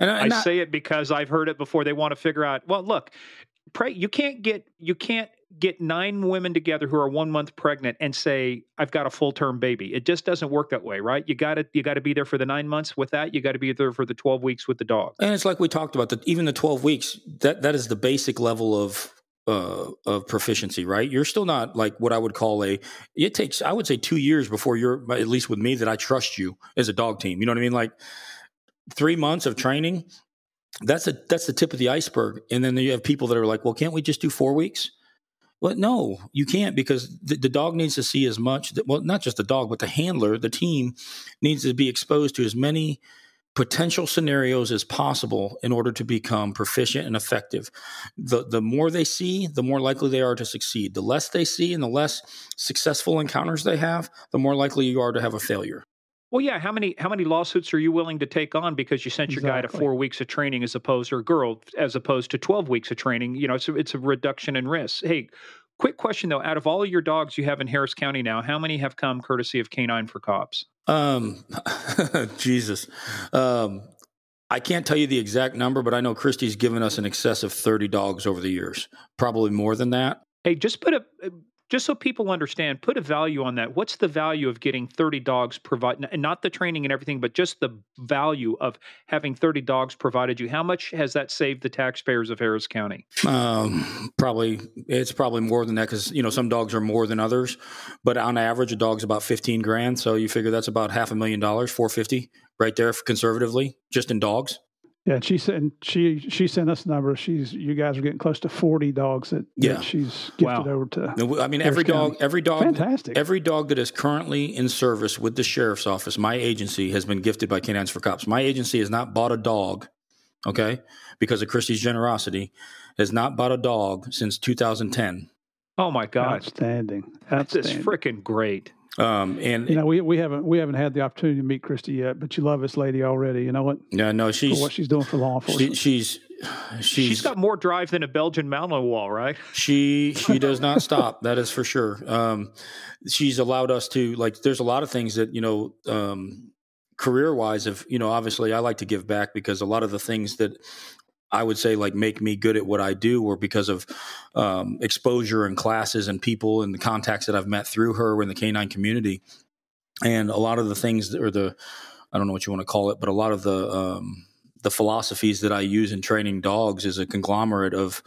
And, I say it because I've heard it before. They want to figure out. Well, look, pray you can't get you can't get nine women together who are one month pregnant and say i've got a full term baby it just doesn't work that way right you got to you got to be there for the nine months with that you got to be there for the 12 weeks with the dog and it's like we talked about that even the 12 weeks that that is the basic level of uh, of proficiency, right? You're still not like what I would call a. It takes, I would say, two years before you're at least with me that I trust you as a dog team. You know what I mean? Like three months of training, that's a that's the tip of the iceberg. And then you have people that are like, well, can't we just do four weeks? Well, no, you can't because the, the dog needs to see as much. That, well, not just the dog, but the handler, the team needs to be exposed to as many potential scenarios as possible in order to become proficient and effective. The the more they see, the more likely they are to succeed. The less they see and the less successful encounters they have, the more likely you are to have a failure. Well, yeah. How many how many lawsuits are you willing to take on because you sent your exactly. guy to four weeks of training as opposed or girl as opposed to twelve weeks of training? You know, it's a, it's a reduction in risk. Hey, quick question though: out of all of your dogs you have in Harris County now, how many have come courtesy of Canine for Cops? Um, Jesus, um, I can't tell you the exact number, but I know Kristi's given us an excess of thirty dogs over the years, probably more than that. Hey, just put a just so people understand, put a value on that. What's the value of getting 30 dogs provided, and not the training and everything, but just the value of having 30 dogs provided you? How much has that saved the taxpayers of Harris County? Um, probably, it's probably more than that because, you know, some dogs are more than others, but on average, a dog's about 15 grand. So you figure that's about half a million dollars, 450 right there conservatively, just in dogs. Yeah, and she said she she sent us a number. She's you guys are getting close to forty dogs that, yeah. That she's gifted wow. over to. I mean, every dog, every dog, fantastic. Every dog that is currently in service with the sheriff's office, my agency has been gifted by Canines for Cops. My agency has not bought a dog, okay, because of Kristi's generosity, has not bought a dog since 2010. Oh my God! Outstanding! That's freaking great. Um, and you know, we, we haven't we haven't had the opportunity to meet Kristi yet, but you love this lady already. You know what? Yeah, no, she's for what she's doing for law enforcement. She, she's she's she's got more drive than a Belgian Malinois, wall right? She she does not stop. That is for sure. Um, she's allowed us to like. There's a lot of things that you know. Um, career wise if you know obviously i like to give back because a lot of the things that I would say like make me good at what I do, or because of um, exposure and classes and people and the contacts that I've met through her in the canine community, and a lot of the things that, or the I don't know what you want to call it, but a lot of the um, the philosophies that I use in training dogs is a conglomerate of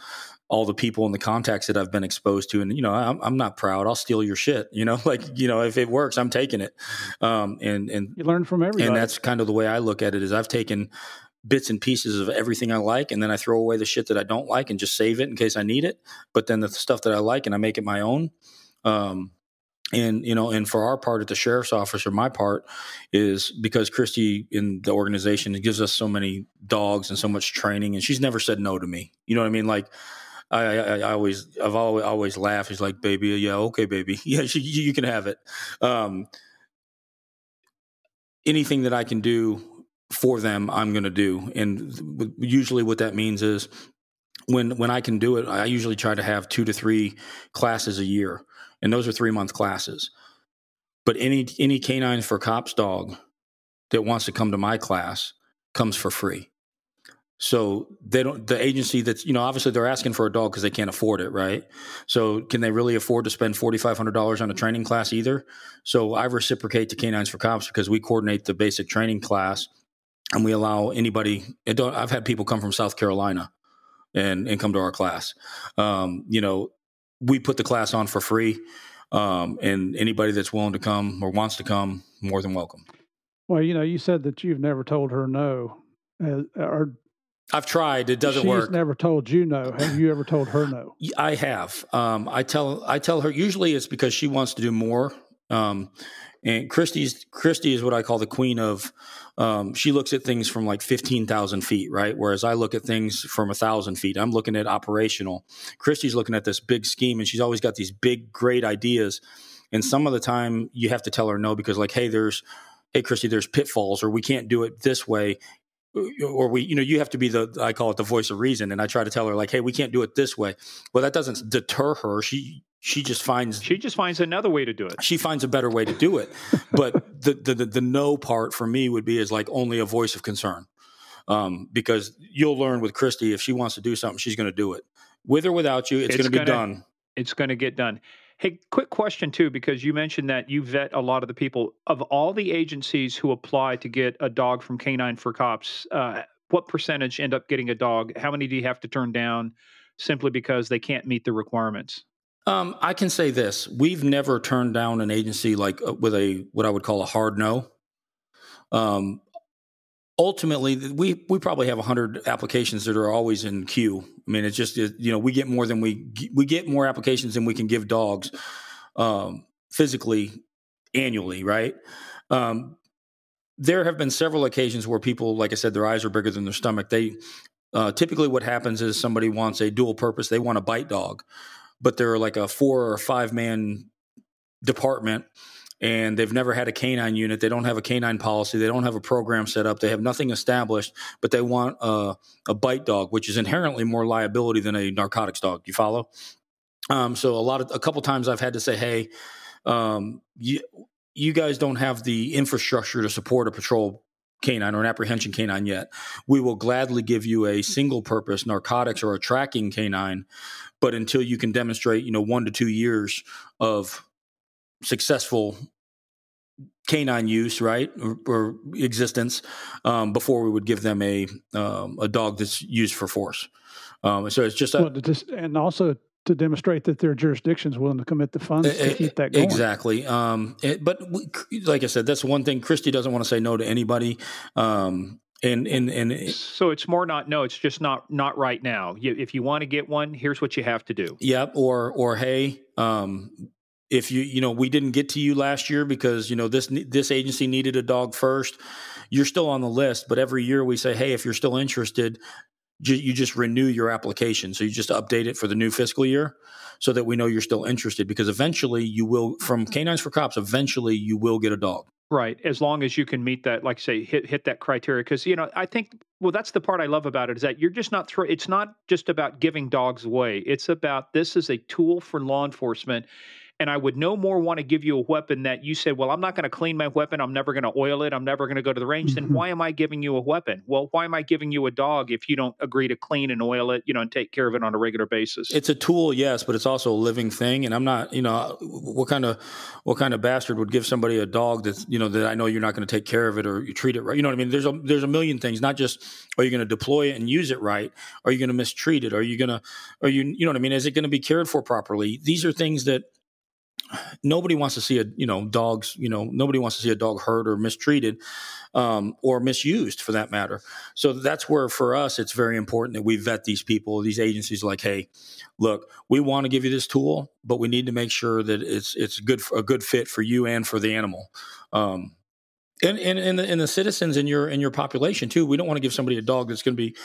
all the people and the contacts that I've been exposed to. And, you know, I'm, I'm, not proud. I'll steal your shit, you know, like, you know, if it works, I'm taking it. Um, and, and you learn from everybody. And that's kind of the way I look at it is I've taken bits and pieces of everything I like, and then I throw away the shit that I don't like and just save it in case I need it. But then the stuff that I like and I make it my own. Um, and you know, and for our part at the sheriff's office, or my part, is because Kristi in the organization gives us so many dogs and so much training, and she's never said no to me. You know what I mean? Like I, I, I, always, I've always, always laughed. She's like, "Baby, yeah, okay, baby, yeah, she, you can have it." Um, anything that I can do for them I'm going to do. And usually what that means is when when I can do it, I usually try to have 2 to 3 classes a year. And those are 3 month classes. But any any canine for cops dog that wants to come to my class comes for free. So they don't. The agency that's you know obviously they're asking for a dog because they can't afford it, right? So can they really afford to spend forty five hundred dollars on a training class either? So I reciprocate to Canines for Cops because we coordinate the basic training class, and we allow anybody. I've had people come from South Carolina and and come to our class. Um, you know, we put the class on for free, um, and anybody that's willing to come or wants to come, more than welcome. Well, you know, you said that you've never told her no. Uh, or I've tried. It doesn't she's work. never told you no. Have you ever told her no? I have. Um, I tell I tell her usually it's because she wants to do more. Um, and Kristi's Kristi is what I call the queen of. Um, she looks at things from like fifteen thousand feet, right? Whereas I look at things from a thousand feet. I'm looking at operational. Kristi's looking at this big scheme, and she's always got these big, great ideas. And some of the time, you have to tell her no because, like, hey, there's hey kristi there's pitfalls or we can't do it this way or we you know you have to be the i call it the voice of reason and i try to tell her like hey we can't do it this way well that doesn't deter her she she just finds she just finds another way to do it she finds a better way to do it but the, the the, the no part for me would be is like only a voice of concern um, because you'll learn with kristi if she wants to do something she's going to do it with or without you it's, it's going to be done it's going to get done Hey, quick question too, because you mentioned that you vet a lot of the people. Of all the agencies who apply to get a dog from Canine for Cops, uh, what percentage end up getting a dog? How many do you have to turn down simply because they can't meet the requirements? Um, I can say this: we've never turned down an agency like uh, with a what I would call a hard no. Um, ultimately we we probably have 100 applications that are always in queue. I mean it's just you know we get more than we we get more applications than we can give dogs um, physically annually right? Um, there have been several occasions where people like i said their eyes are bigger than their stomach. They uh, typically what happens is somebody wants a dual purpose. They want a bite dog but they're like a four or five man department and they've never had a canine unit. They don't have a canine policy. They don't have a program set up. They have nothing established, but they want a, a bite dog, which is inherently more liability than a narcotics dog. You follow? Um, so a lot of a couple times I've had to say, hey, um, you you guys don't have the infrastructure to support a patrol canine or an apprehension canine yet. We will gladly give you a single purpose narcotics or a tracking canine, but until you can demonstrate, you know, one to two years of successful canine use, right, or, or existence, um, before we would give them a um, a dog that's used for force. Um, so it's just, a, well, just and also to demonstrate that their jurisdiction is willing to commit the funds uh, to keep that going. Exactly. Um, it, but we, like I said, that's one thing. Kristi doesn't want to say no to anybody. Um, and, and and so it's more not no it's just not not right now. You, if you want to get one here's what you have to do. Yep or or hey um, if you you know we didn't get to you last year because you know this this agency needed a dog first you're still on the list but every year we say hey if you're still interested you just renew your application. So you just update it for the new fiscal year so that we know you're still interested because eventually you will from canines for cops eventually you will get a dog right as long as you can meet that like say hit hit that criteria because you know i think well that's the part i love about it is that you're just not throw it's not just about giving dogs away it's about this is a tool for law enforcement and I would no more want to give you a weapon that you said, well, I'm not going to clean my weapon. I'm never going to oil it. I'm never going to go to the range. Mm-hmm. Then why am I giving you a weapon? Well, why am I giving you a dog if you don't agree to clean and oil it, you know, and take care of it on a regular basis? It's a tool, yes, but it's also a living thing. And I'm not, you know, what kind of what kind of bastard would give somebody a dog that's, you know, that I know you're not going to take care of it or you treat it right? You know what I mean? There's a there's a million things. Not just are you going to deploy it and use it right? Are you going to mistreat it? Are you going to, are you, you know what I mean? Is it going to be cared for properly? These are things that nobody wants to see a you know dogs you know nobody wants to see a dog hurt or mistreated um, or misused for that matter. So that's where for us it's very important that we vet these people these agencies like hey look we want to give you this tool but we need to make sure that it's it's good a good fit for you and for the animal. Um, and, and, and, the, and the citizens in your in your population too we don't want to give somebody a dog that's going to be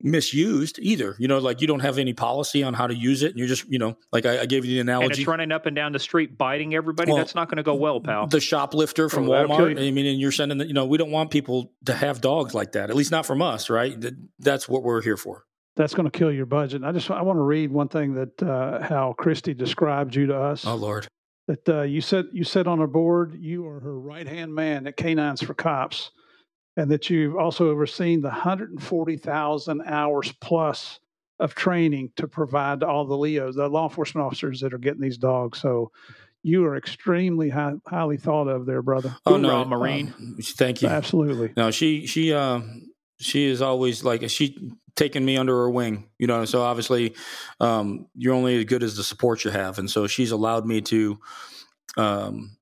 misused either. You know, like you don't have any policy on how to use it, and you're just, you know, like I, I gave you the analogy. And it's running up and down the street biting everybody. Well, That's not going to go well, pal. The shoplifter from oh, Walmart. I mean, and you're sending, the, you know, we don't want people to have dogs like that. At least not from us, right? That's what we're here for. That's going to kill your budget. I just I want to read one thing that uh, how Kristi described you to us. Oh Lord. That uh, you said you said on our board you are her right hand man at Canines for Cops and that you've also overseen the 140,000 hours plus of training to provide to all the LEOs, the law enforcement officers that are getting these dogs. So you are extremely high, highly thought of there, brother. Oh no, uh, Marine. Uh, thank you. Absolutely. No, she she uh she is always like she taken me under her wing, you know. So obviously, um, you're only as good as the support you have, and so she's allowed me to. Um,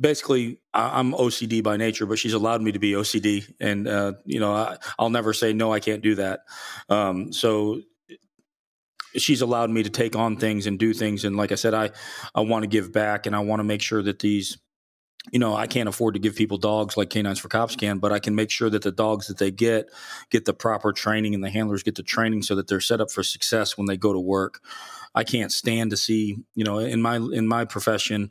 basically, I, am OCD by nature, but she's allowed me to be OCD, and uh, you know, I, will never say no. I can't do that. Um, so she's allowed me to take on things and do things, and like I said, I I want to give back, and I want to make sure that these you know, I can't afford to give people dogs like Canines for Cops can, but I can make sure that the dogs that they get get the proper training and the handlers get the training so that they're set up for success when they go to work. I can't stand to see, you know, in my in my profession,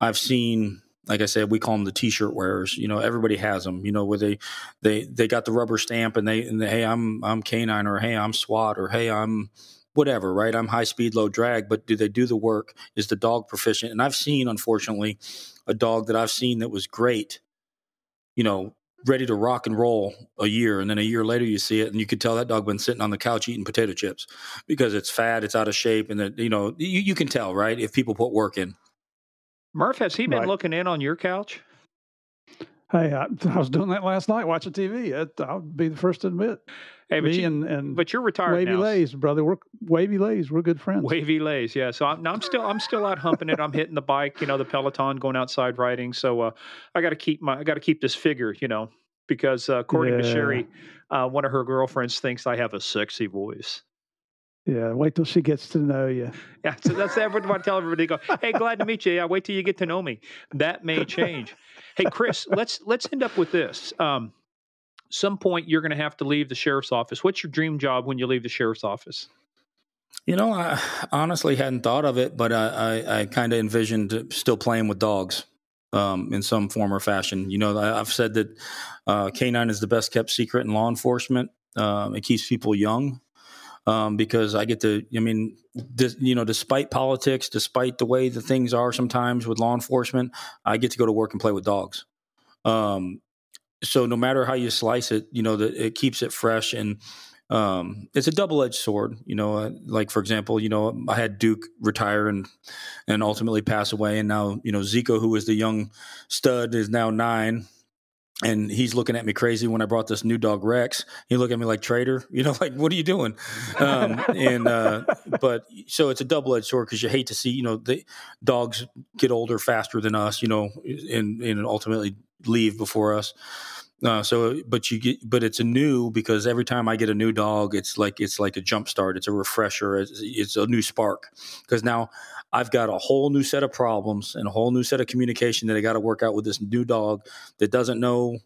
I've seen like I said, we call them the t-shirt wearers. You know, everybody has them. You know, where they they they got the rubber stamp and they and they, hey, I'm I'm canine or hey, I'm SWAT or hey, I'm whatever, right? I'm high speed, low drag, but do they do the work? Is the dog proficient? And I've seen, unfortunately, a dog that I've seen that was great, you know, ready to rock and roll a year. And then a year later, you see it and you could tell that dog been sitting on the couch eating potato chips because it's fat, it's out of shape. And that, you know, you, you can tell, right? If people put work in. Murph, has he been Right. looking in on your couch? Hey, I, I was doing that last night watching TV. It, I'll be the first to admit. Hey, but, Me you, and, and but you're retired Wavy now. Lays, brother. We're Wavy Lays. We're good friends. Wavy lays, yeah. So I'm, I'm still I'm still out humping it. I'm hitting the bike, you know, the Peloton, going outside riding. So uh, I got to keep my I got to keep this figure, you know, because uh, according to Yeah. Sherry, uh, one of her girlfriends thinks I have a sexy voice. Yeah, wait till she gets to know you. Yeah, so that's everyone. I tell everybody, go, hey, glad to meet you. Yeah, wait till you get to know me. That may change. hey, Chris, let's let's end up with this. Um, some point you're going to have to leave the sheriff's office. What's your dream job when you leave the sheriff's office? You know, I honestly hadn't thought of it, but I, I, I kind of envisioned still playing with dogs um, in some form or fashion. You know, I, I've said that uh, canine is the best kept secret in law enforcement. Um, it keeps people young um, because I get to. I mean, you know, despite politics, despite the way the things are sometimes with law enforcement, I get to go to work and play with dogs. Um, so no matter how you slice it, you know, that it keeps it fresh and um, it's a double edged sword. You know, uh, like for example, you know, I had Duke retire and and ultimately pass away, and now you know Ziko, who was the young stud, is now nine. And he's looking at me crazy when I brought this new dog Rex. He looked at me like traitor, you know, like what are you doing? Um, and uh, but so it's a double edged sword because you hate to see, you know, the dogs get older faster than us, you know, and and ultimately leave before us. Uh, so, but you get, but it's a new because every time I get a new dog, it's like it's like a jump start. It's a refresher. It's, it's a new spark because now I've got a whole new set of problems and a whole new set of communication that I got to work out with this new dog that doesn't know.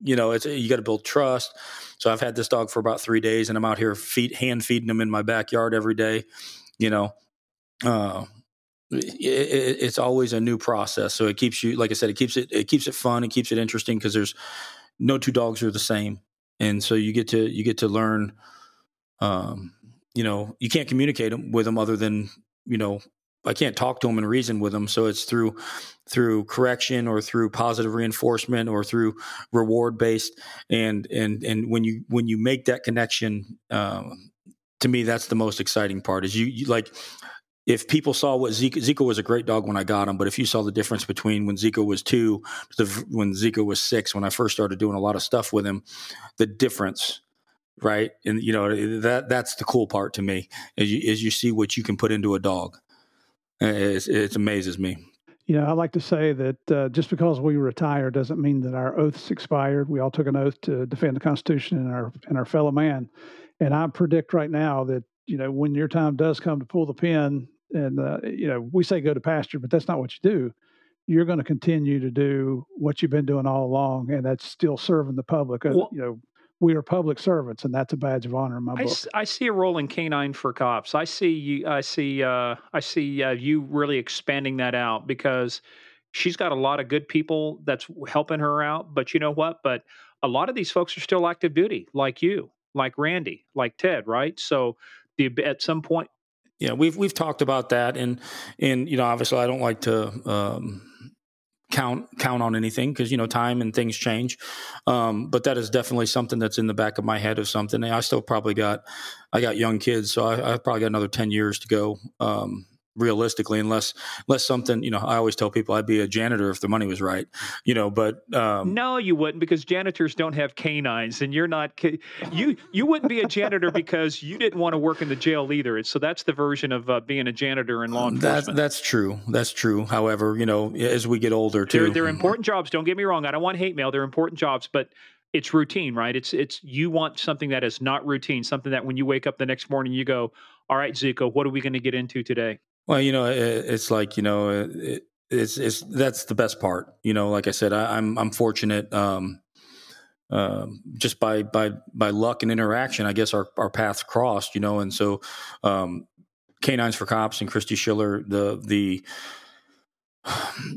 You know, it's you got to build trust. So I've had this dog for about three days, and I'm out here feed hand feeding him in my backyard every day. You know, uh, it's always a new process. So it keeps you, like I said, it keeps it it keeps it fun. It keeps it interesting because there's no two dogs are the same, and so you get to you get to learn. Um, you know, you can't communicate with them other than you know I can't talk to them and reason with them. So it's through through correction or through positive reinforcement or through reward based. And and and when you when you make that connection, um, to me, that's the most exciting part. Is you, you like if people saw what Ziko, Ziko was a great dog when I got him, but if you saw the difference between when Ziko was two, when Ziko was six, when I first started doing a lot of stuff with him, the difference, right? And you know that that's the cool part to me is you, is you see what you can put into a dog. It's, it amazes me. You know, I like to say that uh, just because we retire doesn't mean that our oath's expired. We all took an oath to defend the Constitution and our and our fellow man. And I predict right now that you know when your time does come to pull the pin, and uh, you know we say go to pasture, but that's not what you do. You're going to continue to do what you've been doing all along, and that's still serving the public. Uh, Well- you know, we are public servants, and that's a badge of honor in my I, book. s- I see a rolling canine for cops. I see you. I see. Uh, I see uh, you really expanding that out because she's got a lot of good people that's helping her out. But you know what? But a lot of these folks are still active duty, like you, like Randy, like Ted, right? So the, at some point, Yeah, we've we've talked about that, and and you know, obviously, I don't like to um, count count on anything because you know time and things change. Um, but that is definitely something that's in the back of my head of something. I still probably got I got young kids, so I, I probably got another ten years to go. Um, realistically unless unless something you know i always tell people i'd be a janitor if the money was right you know but um, no you wouldn't because janitors don't have canines and you're not you you wouldn't be a janitor because you didn't want to work in the jail either so that's the version of uh, being a janitor in law enforcement that's, that's true that's true however you know as we get older too they're, they're important jobs don't get me wrong i don't want hate mail they're important jobs but it's routine, right? It's it's you want something that is not routine, something that when you wake up the next morning you go, "All right, Ziko, what are we going to get into today?" Well, you know, it, it's like you know, it, it's it's that's the best part. You know, like I said, I, am I'm, I'm fortunate. Um, uh, just by by by luck and interaction, I guess our our paths crossed. You know, and so um, canines for cops and Kristi Schiller, the the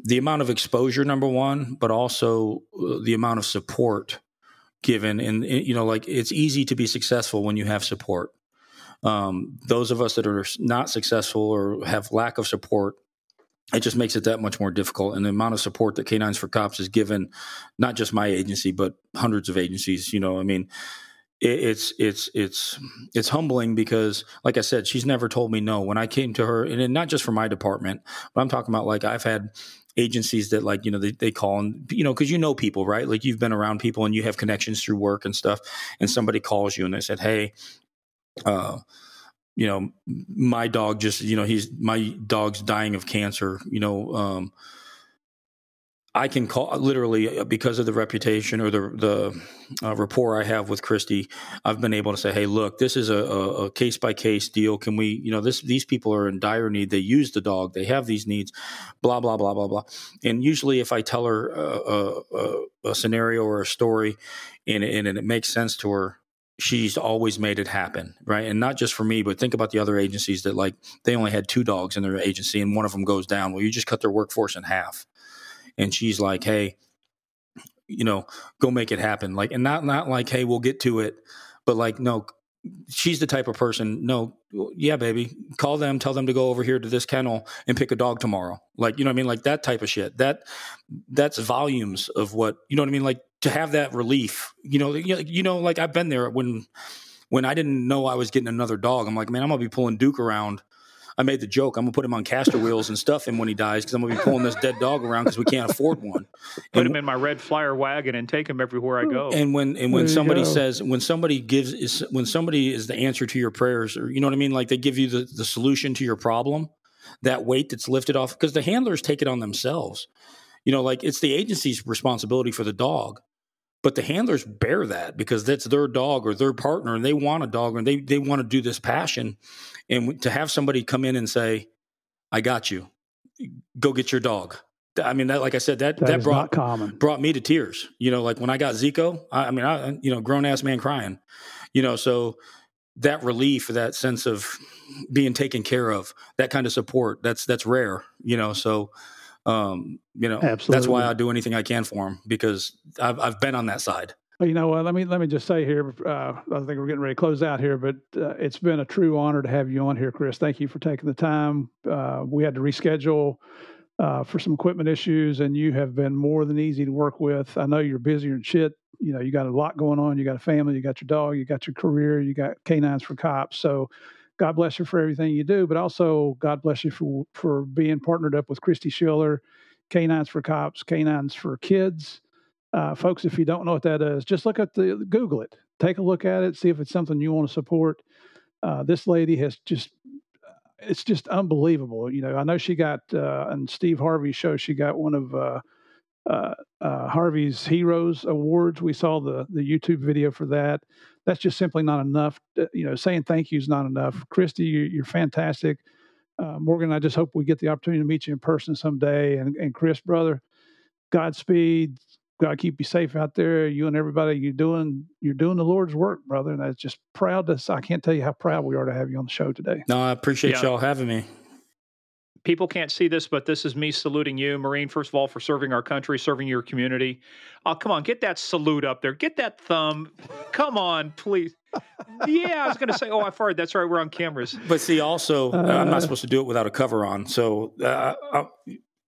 the amount of exposure, number one, but also uh, the amount of support given, and you know, like it's easy to be successful when you have support um, those of us that are not successful or have lack of support it just makes it that much more difficult. And the amount of support that Canines for Cops has given, not just my agency, but hundreds of agencies. You know, I mean, it, it's it's it's it's humbling because, like I said, she's never told me no. When I came to her, and not just for my department, but I'm talking about like I've had agencies that like you know they, they call and you know because you know people right like you've been around people and you have connections through work and stuff and somebody calls you and they said hey uh, you know, my dog just, you know, he's my dog's dying of cancer. You know, um, I can call literally uh, because of the reputation or the the uh, rapport I have with Kristi. I've been able to say, "Hey, look, this is a case by case deal. Can we, you know, this these people are in dire need. They use the dog. They have these needs. Blah blah blah blah blah." And usually, if I tell her a, a, a scenario or a story, and, and it makes sense to her, she's always made it happen, right? And not just for me, but think about the other agencies that like they only had two dogs in their agency and one of them goes down. Well, you just cut their workforce in half. And she's like, "Hey, you know, go make it happen." Like and not not like, "Hey, we'll get to it." But like, no, she's the type of person, no, yeah, baby, call them, tell them to go over here to this kennel and pick a dog tomorrow. Like, you know what I mean? Like that type of shit. That that's volumes of what, you know what I mean? Like to have that relief, you know, you know, like I've been there when when I didn't know I was getting another dog. I'm like, man, I'm gonna be pulling Duke around I made the joke. I'm gonna put him on caster wheels and stuff him when he dies because I'm gonna be pulling this dead dog around because we can't afford one. Put and, him in my red flyer wagon and take him everywhere I go. And when and when somebody says when somebody gives is when somebody is the answer to your prayers or you know what I mean, like they give you the, the solution to your problem, that weight that's lifted off because the handlers take it on themselves. You know, like it's the agency's responsibility for the dog but the handlers bear that because that's their dog or their partner and they want a dog and they, they want to do this passion and to have somebody come in and say i got you. Go get your dog. I mean that like i said that that, that brought common. brought me to tears. You know like when i got ziko i, I mean i you know grown ass man crying you know so that relief that sense of being taken care of that kind of support that's that's rare you know so um, you know, Absolutely. that's why I do anything I can for them because I've I've been on that side. Well, you know what? Let me let me just say here. Uh, I think we're getting ready to close out here, but uh, it's been a true honor to have you on here, Chris. Thank you for taking the time. Uh, we had to reschedule uh, for some equipment issues, and you have been more than easy to work with. I know you're busier than shit. You know, you got a lot going on. You got a family. You got your dog. You got your career. You got canines for cops. So God bless you for everything you do, but also God bless you for for being partnered up with Kristi Schiller, Canines for Cops, Canines for Kids. Uh, folks, if you don't know what that is, just look at the Google it, take a look at it, see if it's something you want to support. Uh, this lady has just it's just unbelievable. You know, I know she got uh, on Steve Harvey's show, she got one of uh, uh, Harvey's Heroes Awards. We saw the the YouTube video for that. That's just simply not enough. Uh, you know, saying thank you is not enough. Kristi, you, are fantastic. Uh, Morgan, I just hope we get the opportunity to meet you in person someday. And, and Chris, brother, Godspeed. God keep you safe out there. You and everybody, you're doing you're doing the Lord's work, brother. And that's just proud to. I can't tell you how proud we are to have you on the show today. No, I appreciate yeah. y'all having me people can't see this, but this is me saluting you, Marine, first of all, for serving our country, serving your community. Oh, come on, get that salute up there. Get that thumb. Come on, please. yeah, I was going to say, oh, I fired. That's right. We're on cameras. But see, also, uh, I'm not supposed to do it without a cover on. So uh, uh,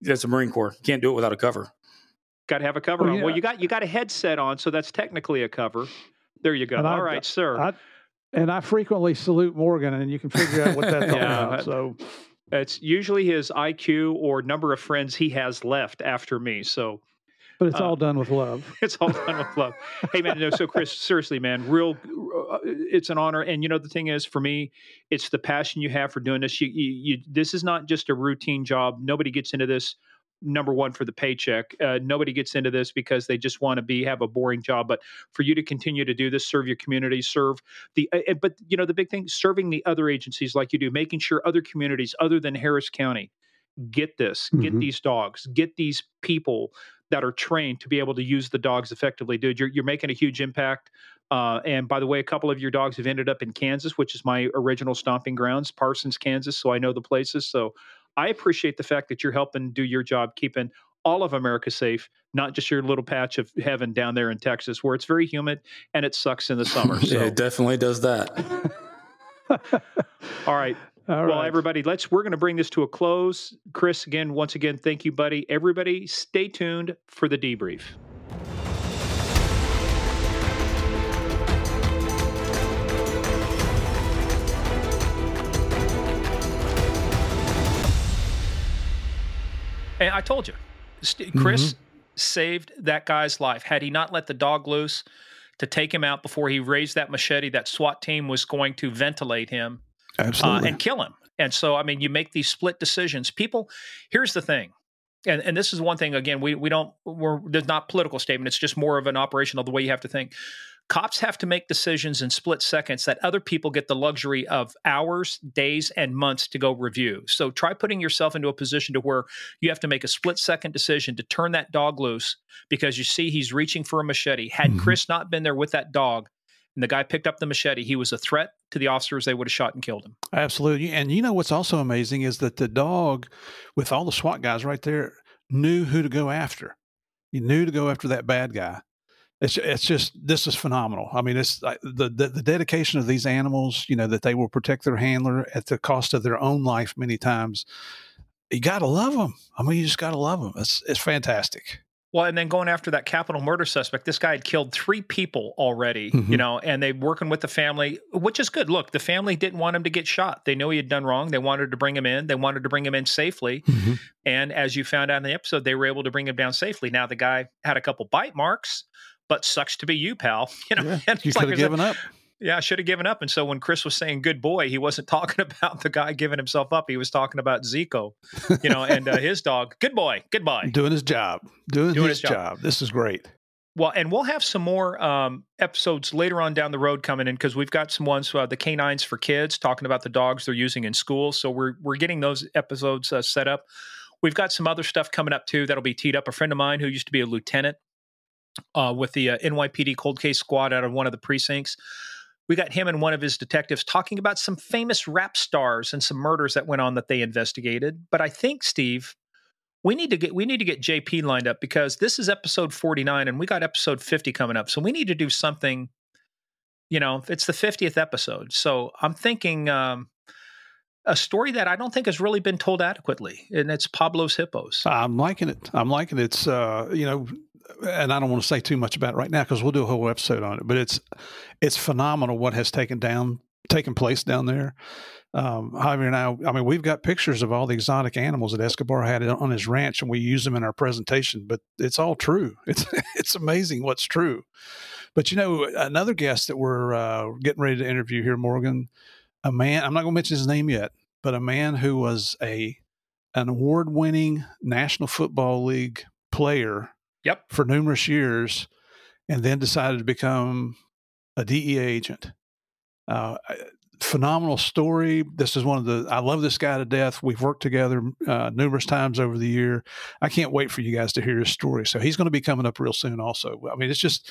that's a Marine Corps. Can't do it without a cover. Got to have a cover Well, on. Well, you got you got a headset on, so that's technically a cover. There you go. And I- All right, sir. I, and I frequently salute Morgan, and you can figure out what that's all Yeah. about. So, it's usually his IQ or number of friends he has left after me. So but it's Uh, all done with love. it's all done with love. Hey man, no. So Chris, seriously, man, real, uh, it's an honor. And you know the thing is, for me, it's the passion you have for doing this. You, you, you this is not just a routine job. Nobody gets into this. Number one for the paycheck. Uh, nobody gets into this because they just want to be have a boring job. But for you to continue to do this, serve your community, serve the. Uh, but you know the big thing, serving the other agencies like you do, making sure other communities other than Harris County get this, get Mhm. these dogs, get these people that are trained to be able to use the dogs effectively, dude. You're you're making a huge impact. Uh, and by the way, a couple of your dogs have ended up in Kansas, which is my original stomping grounds, Parsons, Kansas. So I know the places. So I appreciate the fact that you're helping do your job, keeping all of America safe, not just your little patch of heaven down there in Texas, where it's very humid and it sucks in the summer. So, Yeah, it definitely does that. all right. All well, right. everybody, let's we're going to bring this to a close. Chris, again, once again, thank you, buddy. Everybody, stay tuned for the debrief. And I told you, St- Chris saved that guy's life. Had he not let the dog loose to take him out before he raised that machete, that SWAT team was going to ventilate him uh, and kill him. And so, I mean, you make these split decisions. People, here's the thing, and and this is one thing. Again, we we don't we're there's not political statement. It's just more of an operational the way you have to think. Cops have to make decisions in split seconds that other people get the luxury of hours, days, and months to go review. So try putting yourself into a position to where you have to make a split second decision to turn that dog loose because you see he's reaching for a machete. Had Mhm. Chris not been there with that dog, and the guy picked up the machete, he was a threat to the officers. They would have shot and killed him. Absolutely. And you know what's also amazing is that the dog, with all the SWAT guys right there, knew who to go after. He knew to go after that bad guy. It's it's just this is phenomenal. I mean, it's the, the the dedication of these animals. You know that they will protect their handler at the cost of their own life many times. You got to love them. I mean, you just got to love them. It's it's fantastic. Well, and then going after that capital murder suspect, this guy had killed three people already, you Mhm. know, and they working with the family, which is good. Look, the family didn't want him to get shot. They knew he had done wrong. They wanted to bring him in. They wanted to bring him in safely. And as you found out in the episode, they were able to bring him down safely. Now the guy had a couple bite marks, but sucks to be you, pal. You know, Yeah, and you like could have I given up. yeah, I should have given up. And so when Chris was saying good boy, he wasn't talking about the guy giving himself up. He was talking about Ziko, you know, and uh, his dog. Good boy, good boy. Doing his job. Doing, Doing his, his job. job. This is great. Well, and we'll have some more um, episodes later on down the road coming in because we've got some ones uh, the canines for kids talking about the dogs they're using in school. So we're we're getting those episodes uh, set up. We've got some other stuff coming up too that'll be teed up. A friend of mine who used to be a lieutenant uh, with the uh, NYPD cold case squad out of one of the precincts. We got him and one of his detectives talking about some famous rap stars and some murders that went on that they investigated. But I think Steve, we need to get we need to get JP lined up because this is episode 49 and we got episode 50 coming up. So we need to do something you know, it's the 50th episode. So I'm thinking um a story that I don't think has really been told adequately, and it's Pablo's Hippos. I'm liking it. I'm liking it. It's uh, you know, and I don't want to say too much about it right now because we'll do a whole episode on it. But it's it's phenomenal what has taken down taken place down there. Um, Javier and I, I mean, we've got pictures of all the exotic animals that Escobar had on his ranch, and we use them in our presentation. But it's all true. It's it's amazing what's true. But you know, another guest that we're uh, getting ready to interview here, Morgan, a man. I'm not going to mention his name yet, but a man who was a an award-winning National Football League player. Yep. For numerous years, and then decided to become a DEA agent. Uh, phenomenal story. This is one of the. I love this guy to death. We've worked together uh, numerous times over the year. I can't wait for you guys to hear his story. So he's going to be coming up real soon. Also, I mean, it's just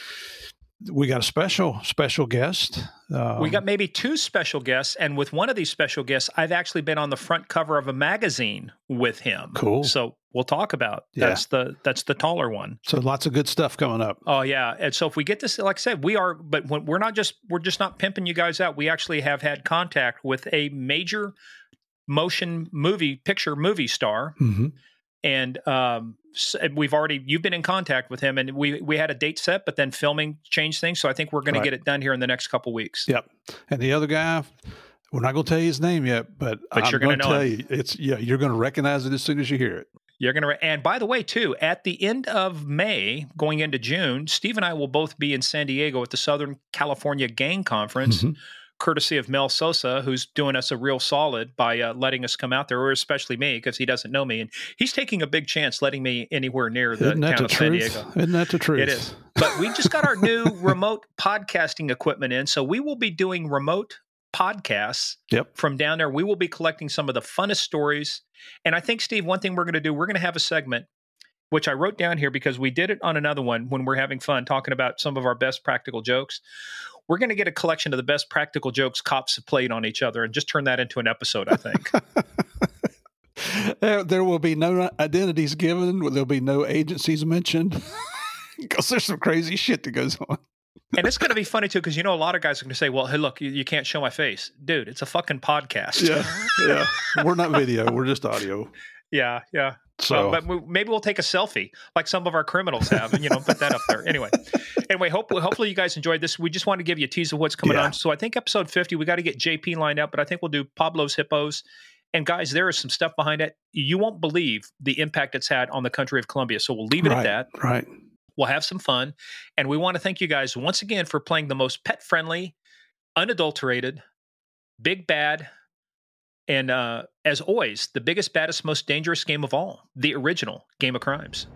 we got a special special guest. Um, we got maybe two special guests, and with one of these special guests, I've actually been on the front cover of a magazine with him. Cool. So we'll talk about Yeah. that's the that's the taller one. so lots of good stuff coming up. Oh yeah, and so if we get this, like I said, we are, but when, we're not just we're just not pimping you guys out. We actually have had contact with a major motion movie picture movie star hmm and um, we've already you've been in contact with him, and we we had a date set, but then filming changed things. So I think we're going Right. to get it done here in the next couple weeks. Yep. And the other guy, we're not going to tell you his name yet, but, But I'm going to tell him. you it's yeah, you're going to recognize it as soon as you hear it. You're going to, and by the way, too, at the end of May, going into June, Steve and I will both be in San Diego at the Southern California Gang Conference, Mhm. courtesy of Mel Sosa, who's doing us a real solid by uh, letting us come out there, or especially me, because he doesn't know me. And he's taking a big chance letting me anywhere near the town the of San? Diego. Isn't that the truth? It is. But we just got our new remote podcasting equipment in. So we will be doing remote podcasts Yep. from down there. We will be collecting some of the funnest stories. And I think, Steve, one thing we're going to do, we're going to have a segment, which I wrote down here because we did it on another one when we're having fun talking about some of our best practical jokes. We're going to get a collection of the best practical jokes cops have played on each other and just turn that into an episode, I think. There, there will be no identities given. There'll be no agencies mentioned because there's some crazy shit that goes on. And it's going to be funny too because you know a lot of guys are going to say, "Well, hey, look, you, you can't show my face, dude. It's a fucking podcast." Yeah, yeah. We're not video. We're just audio. yeah, yeah. So, Well, but we, maybe we'll take a selfie like some of our criminals have, and you know, put that up there. Anyway, anyway, hope, hopefully you guys enjoyed this. We just wanted to give you a tease of what's coming Yeah. on. So I think episode fifty, we got to get JP lined up, but I think we'll do Pablo's hippos. And guys, there is some stuff behind it. You won't believe the impact it's had on the country of Colombia. So we'll leave it right, at that. right. We'll have some fun. And we want to thank you guys once again for playing the most pet friendly, unadulterated, big bad, and uh, as always, the biggest, baddest, most dangerous game of all the original Game of Crimes.